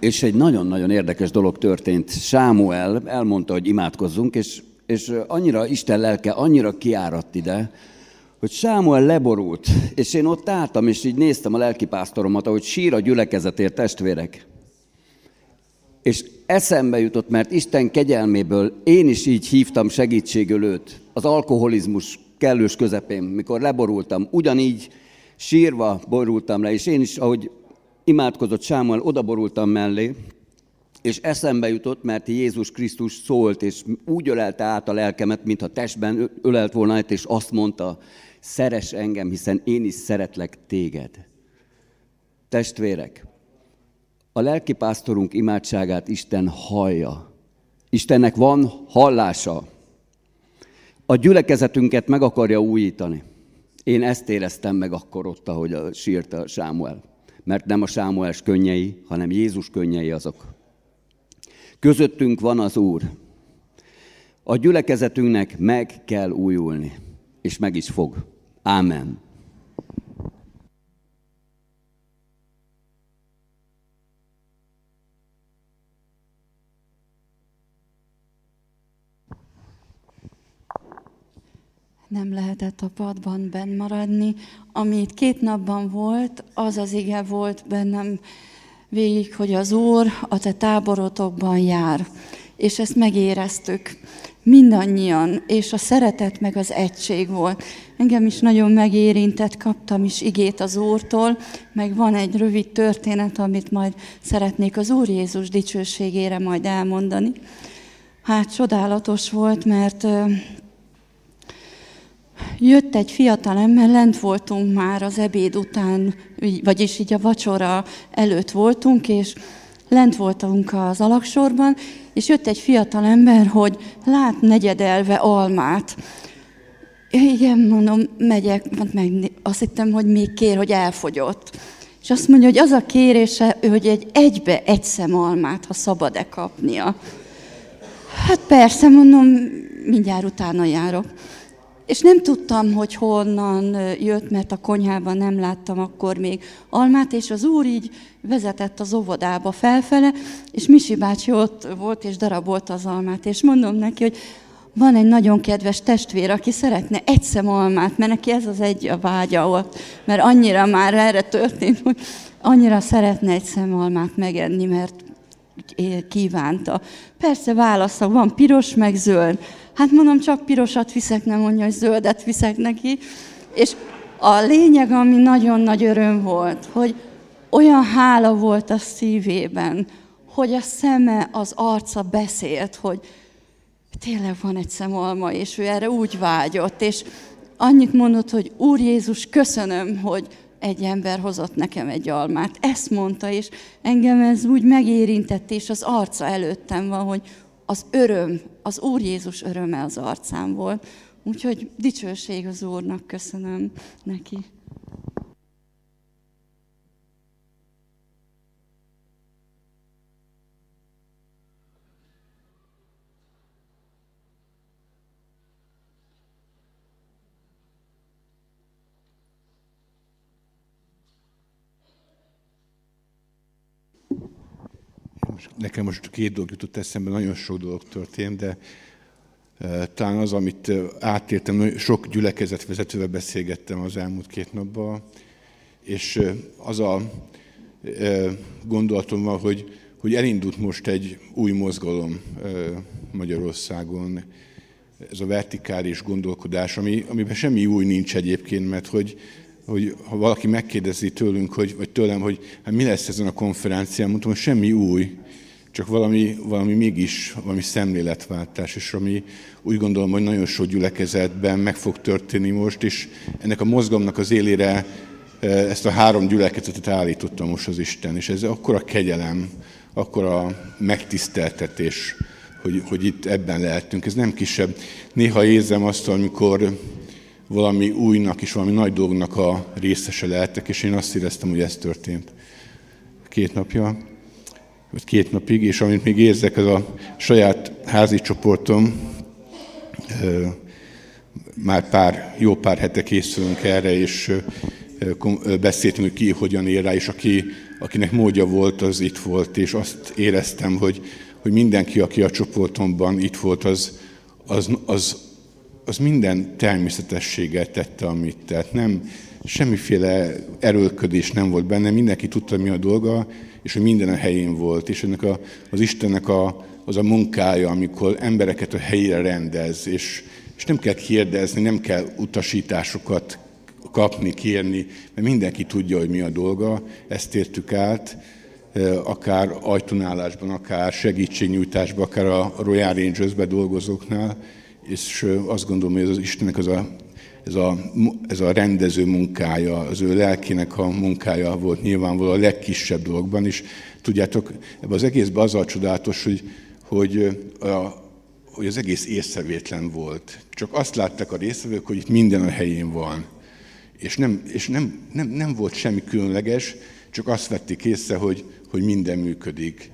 Speaker 3: és egy nagyon-nagyon érdekes dolog történt. Sámuel elmondta, hogy imádkozzunk, és, és annyira Isten lelke annyira kiáradt ide, hogy Sámuel leborult, és én ott álltam, és így néztem a lelkipásztoromat, ahogy sír a gyülekezetért testvérek. És eszembe jutott, mert Isten kegyelméből én is így hívtam segítségül őt, az alkoholizmus kellős közepén, mikor leborultam, ugyanígy sírva borultam le, és én is, ahogy imádkozott Sámuel, odaborultam mellé, és eszembe jutott, mert Jézus Krisztus szólt, és úgy ölelte át a lelkemet, mintha testben ölelt volna és azt mondta, szeres engem, hiszen én is szeretlek téged. Testvérek, a lelkipásztorunk imádságát Isten hallja. Istennek van hallása. A gyülekezetünket meg akarja újítani. Én ezt éreztem meg akkor ott, ahogy sírt a Sámuel. Mert nem a Sámuels könnyei, hanem Jézus könnyei azok. Közöttünk van az Úr. A gyülekezetünknek meg kell újulni, és meg is fog. Ámen.
Speaker 10: Nem lehetett a padban benn maradni. Ami két napban volt, az az ige volt bennem végig, hogy az Úr a te táborotokban jár. És ezt megéreztük mindannyian, és a szeretet meg az egység volt. Engem is nagyon megérintett, kaptam is igét az Úrtól, meg van egy rövid történet, amit majd szeretnék az Úr Jézus dicsőségére majd elmondani. Hát csodálatos volt, mert jött egy fiatal ember, lent voltunk már az ebéd után, vagyis így a vacsora előtt voltunk, és lent voltunk az alaksorban, és jött egy fiatal ember, hogy lát negyedelve almát. Igen, mondom, megyek, meg azt hittem, hogy még kér, hogy elfogyott. És azt mondja, hogy az a kérése, hogy egy egybe egy szem almát, ha szabad-e kapnia. Hát persze, mondom, mindjárt utána járok. És nem tudtam, hogy honnan jött, mert a konyhában nem láttam akkor még almát, és az úr így vezetett az óvodába felfele, és Misi bácsi ott volt, és darabolta az almát, és mondom neki, hogy van egy nagyon kedves testvér, aki szeretne egy szem almát, mert neki ez az egy a vágya ott, mert annyira már erre történt, hogy annyira szeretne egy szem almát megenni, mert kívánta. Persze válasza van piros meg zöld. Hát mondom, csak pirosat viszek, nem mondja, hogy zöldet viszek neki. És a lényeg, ami nagyon nagy öröm volt, hogy olyan hála volt a szívében, hogy a szeme, az arca beszélt, hogy tényleg van egy szemalma, és ő erre úgy vágyott, és annyit mondott, hogy Úr Jézus, köszönöm, hogy egy ember hozott nekem egy almát. Ezt mondta, és engem ez úgy megérintett, és az arca előttem van, hogy az öröm, az Úr Jézus öröme az arcán volt. Úgyhogy dicsőség az Úrnak, köszönöm neki.
Speaker 11: Nekem most két dolog jutott eszembe, nagyon sok dolog történt, de e, talán az, amit e, átértem, sok gyülekezetvezetővel beszélgettem az elmúlt két napban, és e, az a gondolatom van, hogy, hogy elindult most egy új mozgalom Magyarországon, ez a vertikális gondolkodás, ami, amiben semmi új nincs egyébként, mert hogy hogy ha valaki megkérdezi tőlünk, hogy, vagy tőlem, hogy hát mi lesz ezen a konferencián, mondtam, hogy semmi új, csak valami, valami mégis, valami szemléletváltás, és ami úgy gondolom, hogy nagyon sok gyülekezetben meg fog történni most, és ennek a mozgalomnak az élére e, ezt a három gyülekezetet állította most az Isten, és ez akkor a kegyelem, akkor a megtiszteltetés, hogy, hogy itt ebben lehetünk. Ez nem kisebb. Néha érzem azt, amikor valami újnak és valami nagy dolognak a részese lehetek, és én azt éreztem, hogy ez történt két napja, vagy két napig, és amit még érzek, az a saját házi csoportom, már pár, jó pár hete készülünk erre, és beszéltünk, ki hogyan ér rá, és aki, akinek módja volt, az itt volt, és azt éreztem, hogy, hogy mindenki, aki a csoportomban itt volt, az, az, az az minden természetességgel tette, amit tett. Nem, semmiféle erőlködés nem volt benne, mindenki tudta, mi a dolga, és hogy minden a helyén volt. És ennek a, az Istennek a, az a munkája, amikor embereket a helyére rendez, és, és nem kell kérdezni, nem kell utasításokat kapni, kérni, mert mindenki tudja, hogy mi a dolga, ezt értük át, akár ajtónálásban, akár segítségnyújtásban, akár a Royal Rangers-be dolgozóknál, és azt gondolom, hogy ez az Istennek az a, ez, a, ez a rendező munkája, az ő lelkének a munkája volt nyilvánvalóan a legkisebb dologban, és tudjátok, ebben az egészben az a csodálatos, hogy, hogy, a, hogy az egész észrevétlen volt. Csak azt látták a résztvevők, hogy itt minden a helyén van. És nem, és nem, nem, nem volt semmi különleges, csak azt vették észre, hogy, hogy minden működik.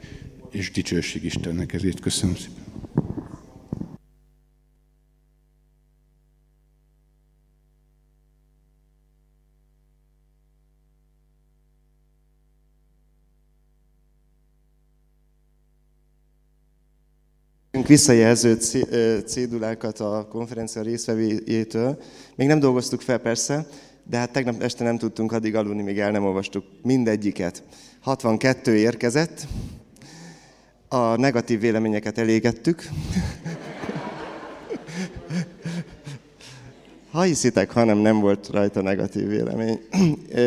Speaker 11: És dicsőség Istennek ezért köszönöm szépen.
Speaker 7: Visszajelző cédulákat a konferencia részvevőjétől. Még nem dolgoztuk fel persze, de hát tegnap este nem tudtunk addig aludni, még el nem olvastuk mindegyiket. 62 érkezett, a negatív véleményeket elégettük. Ha hiszitek, hanem nem volt rajta negatív vélemény.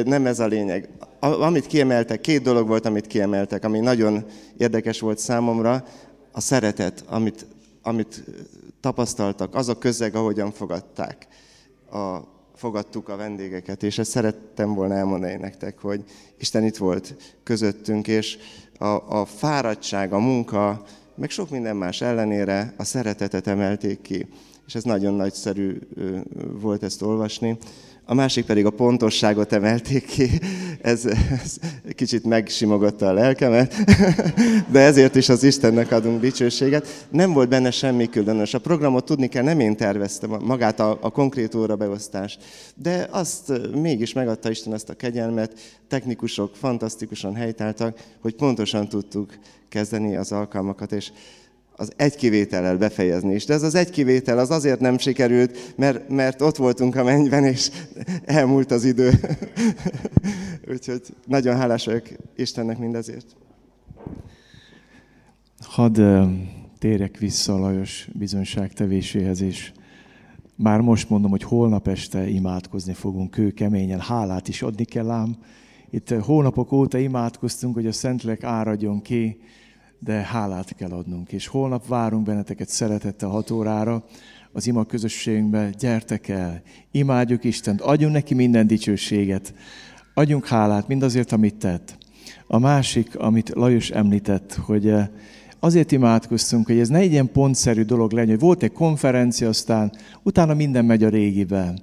Speaker 7: Nem ez a lényeg. Amit kiemeltek, két dolog volt, amit kiemeltek, ami nagyon érdekes volt számomra a szeretet, amit, amit tapasztaltak, az a közeg, ahogyan fogadták. A, fogadtuk a vendégeket, és ezt szerettem volna elmondani nektek, hogy Isten itt volt közöttünk, és a, a fáradtság, a munka, meg sok minden más ellenére a szeretetet emelték ki. És ez nagyon nagyszerű volt ezt olvasni. A másik pedig a pontosságot emelték ki. Ez, ez kicsit megsimogatta a lelkemet, de ezért is az Istennek adunk dicsőséget. Nem volt benne semmi különös. A programot tudni kell, nem én terveztem magát a, a konkrét órabeosztást, de azt mégis megadta Isten ezt a kegyelmet, technikusok fantasztikusan helytáltak, hogy pontosan tudtuk kezdeni az alkalmakat, és az egy kivétellel befejezni is. De ez az egy kivétel az azért nem sikerült, mert, mert ott voltunk a mennyben, és elmúlt az idő. Úgyhogy nagyon hálás vagyok Istennek mindezért.
Speaker 1: Hadd térjek vissza a Lajos bizonyságtevéséhez, és már most mondom, hogy holnap este imádkozni fogunk kőkeményen, hálát is adni kell ám. Itt hónapok óta imádkoztunk, hogy a Szentlélek áradjon ki, de hálát kell adnunk. És holnap várunk benneteket szeretettel hat órára az ima közösségünkbe. Gyertek el, imádjuk Istent, adjunk neki minden dicsőséget, adjunk hálát mindazért, amit tett. A másik, amit Lajos említett, hogy azért imádkoztunk, hogy ez ne egy ilyen pontszerű dolog legyen, hogy volt egy konferencia, aztán utána minden megy a régiben.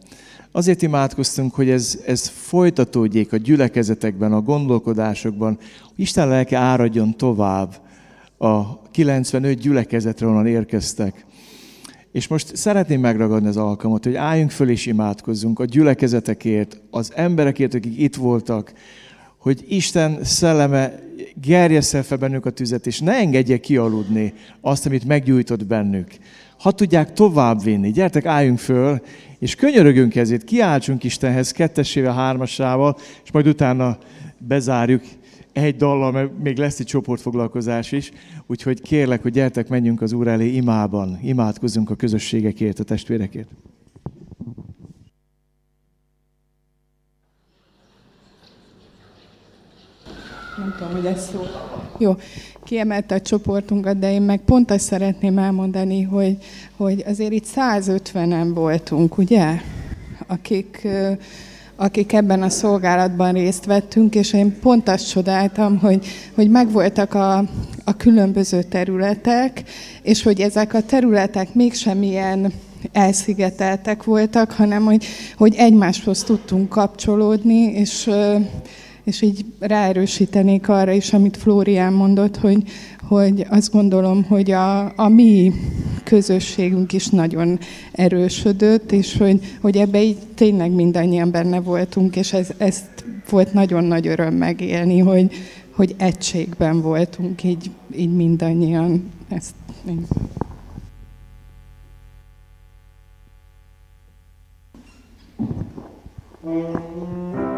Speaker 1: Azért imádkoztunk, hogy ez, ez folytatódjék a gyülekezetekben, a gondolkodásokban, Isten lelke áradjon tovább, a 95 gyülekezetre, onnan érkeztek. És most szeretném megragadni az alkalmat, hogy álljunk föl és imádkozzunk a gyülekezetekért, az emberekért, akik itt voltak, hogy Isten szelleme gerjessze fel bennük a tüzet, és ne engedje kialudni azt, amit meggyújtott bennük. Ha tudják tovább vinni, gyertek, álljunk föl, és könyörögünk ezért, kiáltsunk Istenhez kettesével, hármasával, és majd utána bezárjuk egy dallal, mert még lesz egy csoportfoglalkozás is, úgyhogy kérlek, hogy gyertek, menjünk az Úr elé imában, imádkozzunk a közösségekért, a testvérekért.
Speaker 12: Nem tudom, hogy ez szó. Jó, kiemelte a csoportunkat, de én meg pont azt szeretném elmondani, hogy, hogy azért itt 150-en voltunk, ugye? Akik akik ebben a szolgálatban részt vettünk, és én pont azt csodáltam, hogy, hogy megvoltak a, a különböző területek, és hogy ezek a területek mégsem ilyen elszigeteltek voltak, hanem hogy, hogy egymáshoz tudtunk kapcsolódni, és, és így ráerősítenék arra is, amit Flórián mondott, hogy, hogy azt gondolom, hogy a, a mi közösségünk is nagyon erősödött, és hogy, hogy ebbe így tényleg mindannyian benne voltunk, és ez, ezt volt nagyon nagy öröm megélni, hogy, hogy egységben voltunk így, így mindannyian. Ezt, én.
Speaker 4: Senki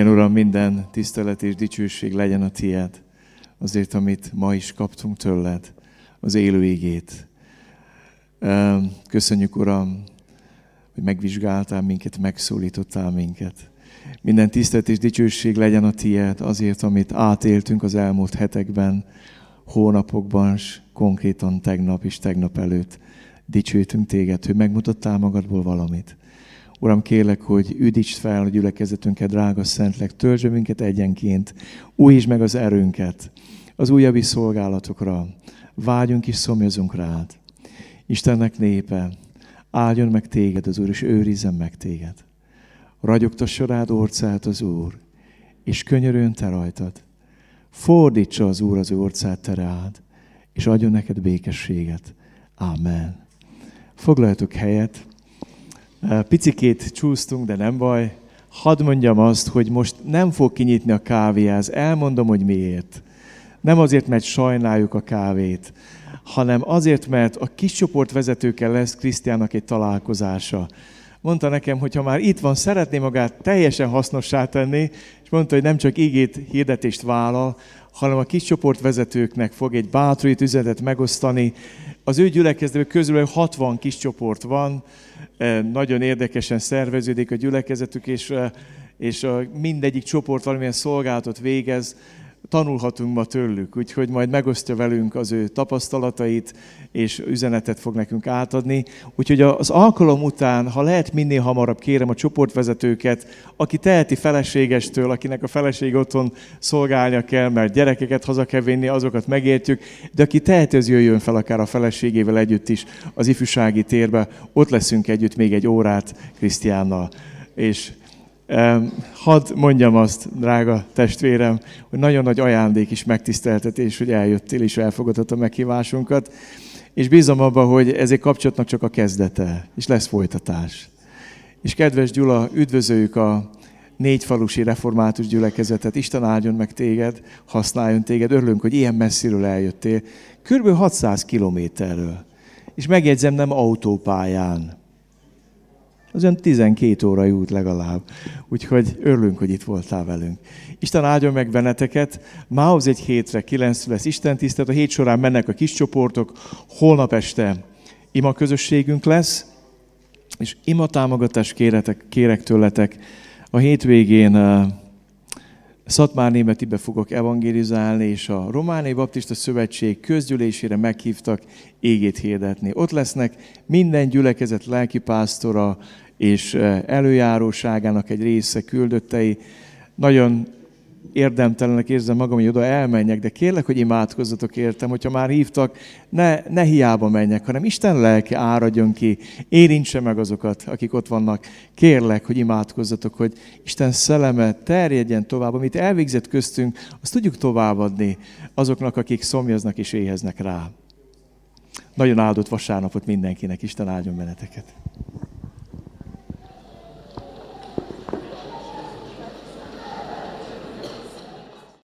Speaker 1: Igen, Uram, minden tisztelet és dicsőség legyen a Tied, azért, amit ma is kaptunk tőled, az élő igét. Öm, Köszönjük, Uram, hogy megvizsgáltál minket, megszólítottál minket. Minden tisztelet és dicsőség legyen a Tied, azért, amit átéltünk az elmúlt hetekben, hónapokban, és konkrétan tegnap és tegnap előtt. Dicsőítünk Téged, hogy megmutattál magadból valamit. Uram, kérlek, hogy üdítsd fel a gyülekezetünket, drága Szentlek, töltsd minket egyenként, újítsd meg az erőnket az újabb szolgálatokra. Vágyunk és szomjazunk rád. Istennek népe, áldjon meg téged az Úr, és őrizzen meg téged. Ragyogtassa rád orcát az Úr, és könyörön te rajtad. Fordítsa az Úr az orcát te rád, és adjon neked békességet. Amen. Foglaljatok helyet. Picikét csúsztunk, de nem baj. Hadd mondjam azt, hogy most nem fog kinyitni a kávéház. Elmondom, hogy miért. Nem azért, mert sajnáljuk a kávét, hanem azért, mert a kis csoport vezetőkkel lesz Krisztiának egy találkozása. Mondta nekem, hogy ha már itt van, szeretné magát teljesen hasznossá tenni, és mondta, hogy nem csak ígét, hirdetést vállal, hanem a kis csoport vezetőknek fog egy bátorít üzenetet megosztani. Az ő gyülekezetben közül 60 kis csoport van, Eh, nagyon érdekesen szerveződik a gyülekezetük, és, eh, és a mindegyik csoport valamilyen szolgálatot végez, tanulhatunk ma tőlük, úgyhogy majd megosztja velünk az ő tapasztalatait, és üzenetet fog nekünk átadni. Úgyhogy az alkalom után, ha lehet minél hamarabb, kérem a csoportvezetőket, aki teheti feleségestől, akinek a feleség otthon szolgálnia kell, mert gyerekeket haza kell vinni, azokat megértjük, de aki teheti, az jöjjön fel akár a feleségével együtt is az ifjúsági térbe, ott leszünk együtt még egy órát Krisztiánnal. És Hadd mondjam azt, drága testvérem, hogy nagyon nagy ajándék is megtiszteltetés, hogy eljöttél és elfogadtad a meghívásunkat, és bízom abban, hogy ez egy kapcsolatnak csak a kezdete, és lesz folytatás. És kedves Gyula, üdvözöljük a négy falusi református gyülekezetet, Isten áldjon meg téged, használjon téged, örülünk, hogy ilyen messziről eljöttél, kb. 600 kilométerről. És megjegyzem, nem autópályán, Az olyan 12 órai út legalább. Úgyhogy örülünk, hogy itt voltál velünk. Isten áldjon meg benneteket. Mához egy hétre, kilenc lesz Isten tisztelet. A hét során mennek a kis csoportok. Holnap este ima közösségünk lesz, és ima támogatást kéretek, kérek tőletek. A hétvégén uh, Szatmár Németibe fogok evangélizálni, és a Romániai Baptista Szövetség közgyűlésére meghívtak égét hirdetni. Ott lesznek minden gyülekezet lelkipásztora és eh, előjáróságának egy része küldöttei. Nagyon érdemtelenek érzem magam, hogy oda elmenjek, de kérlek, hogy imádkozzatok értem, hogyha már hívtak, ne, ne hiába menjek, hanem Isten lelke áradjon ki, érintse meg azokat, akik ott vannak. Kérlek, hogy imádkozzatok, hogy Isten szelleme terjedjen tovább, amit elvégzett köztünk, azt tudjuk továbbadni azoknak, akik szomjaznak és éheznek rá. Nagyon áldott vasárnapot mindenkinek, Isten áldjon benneteket.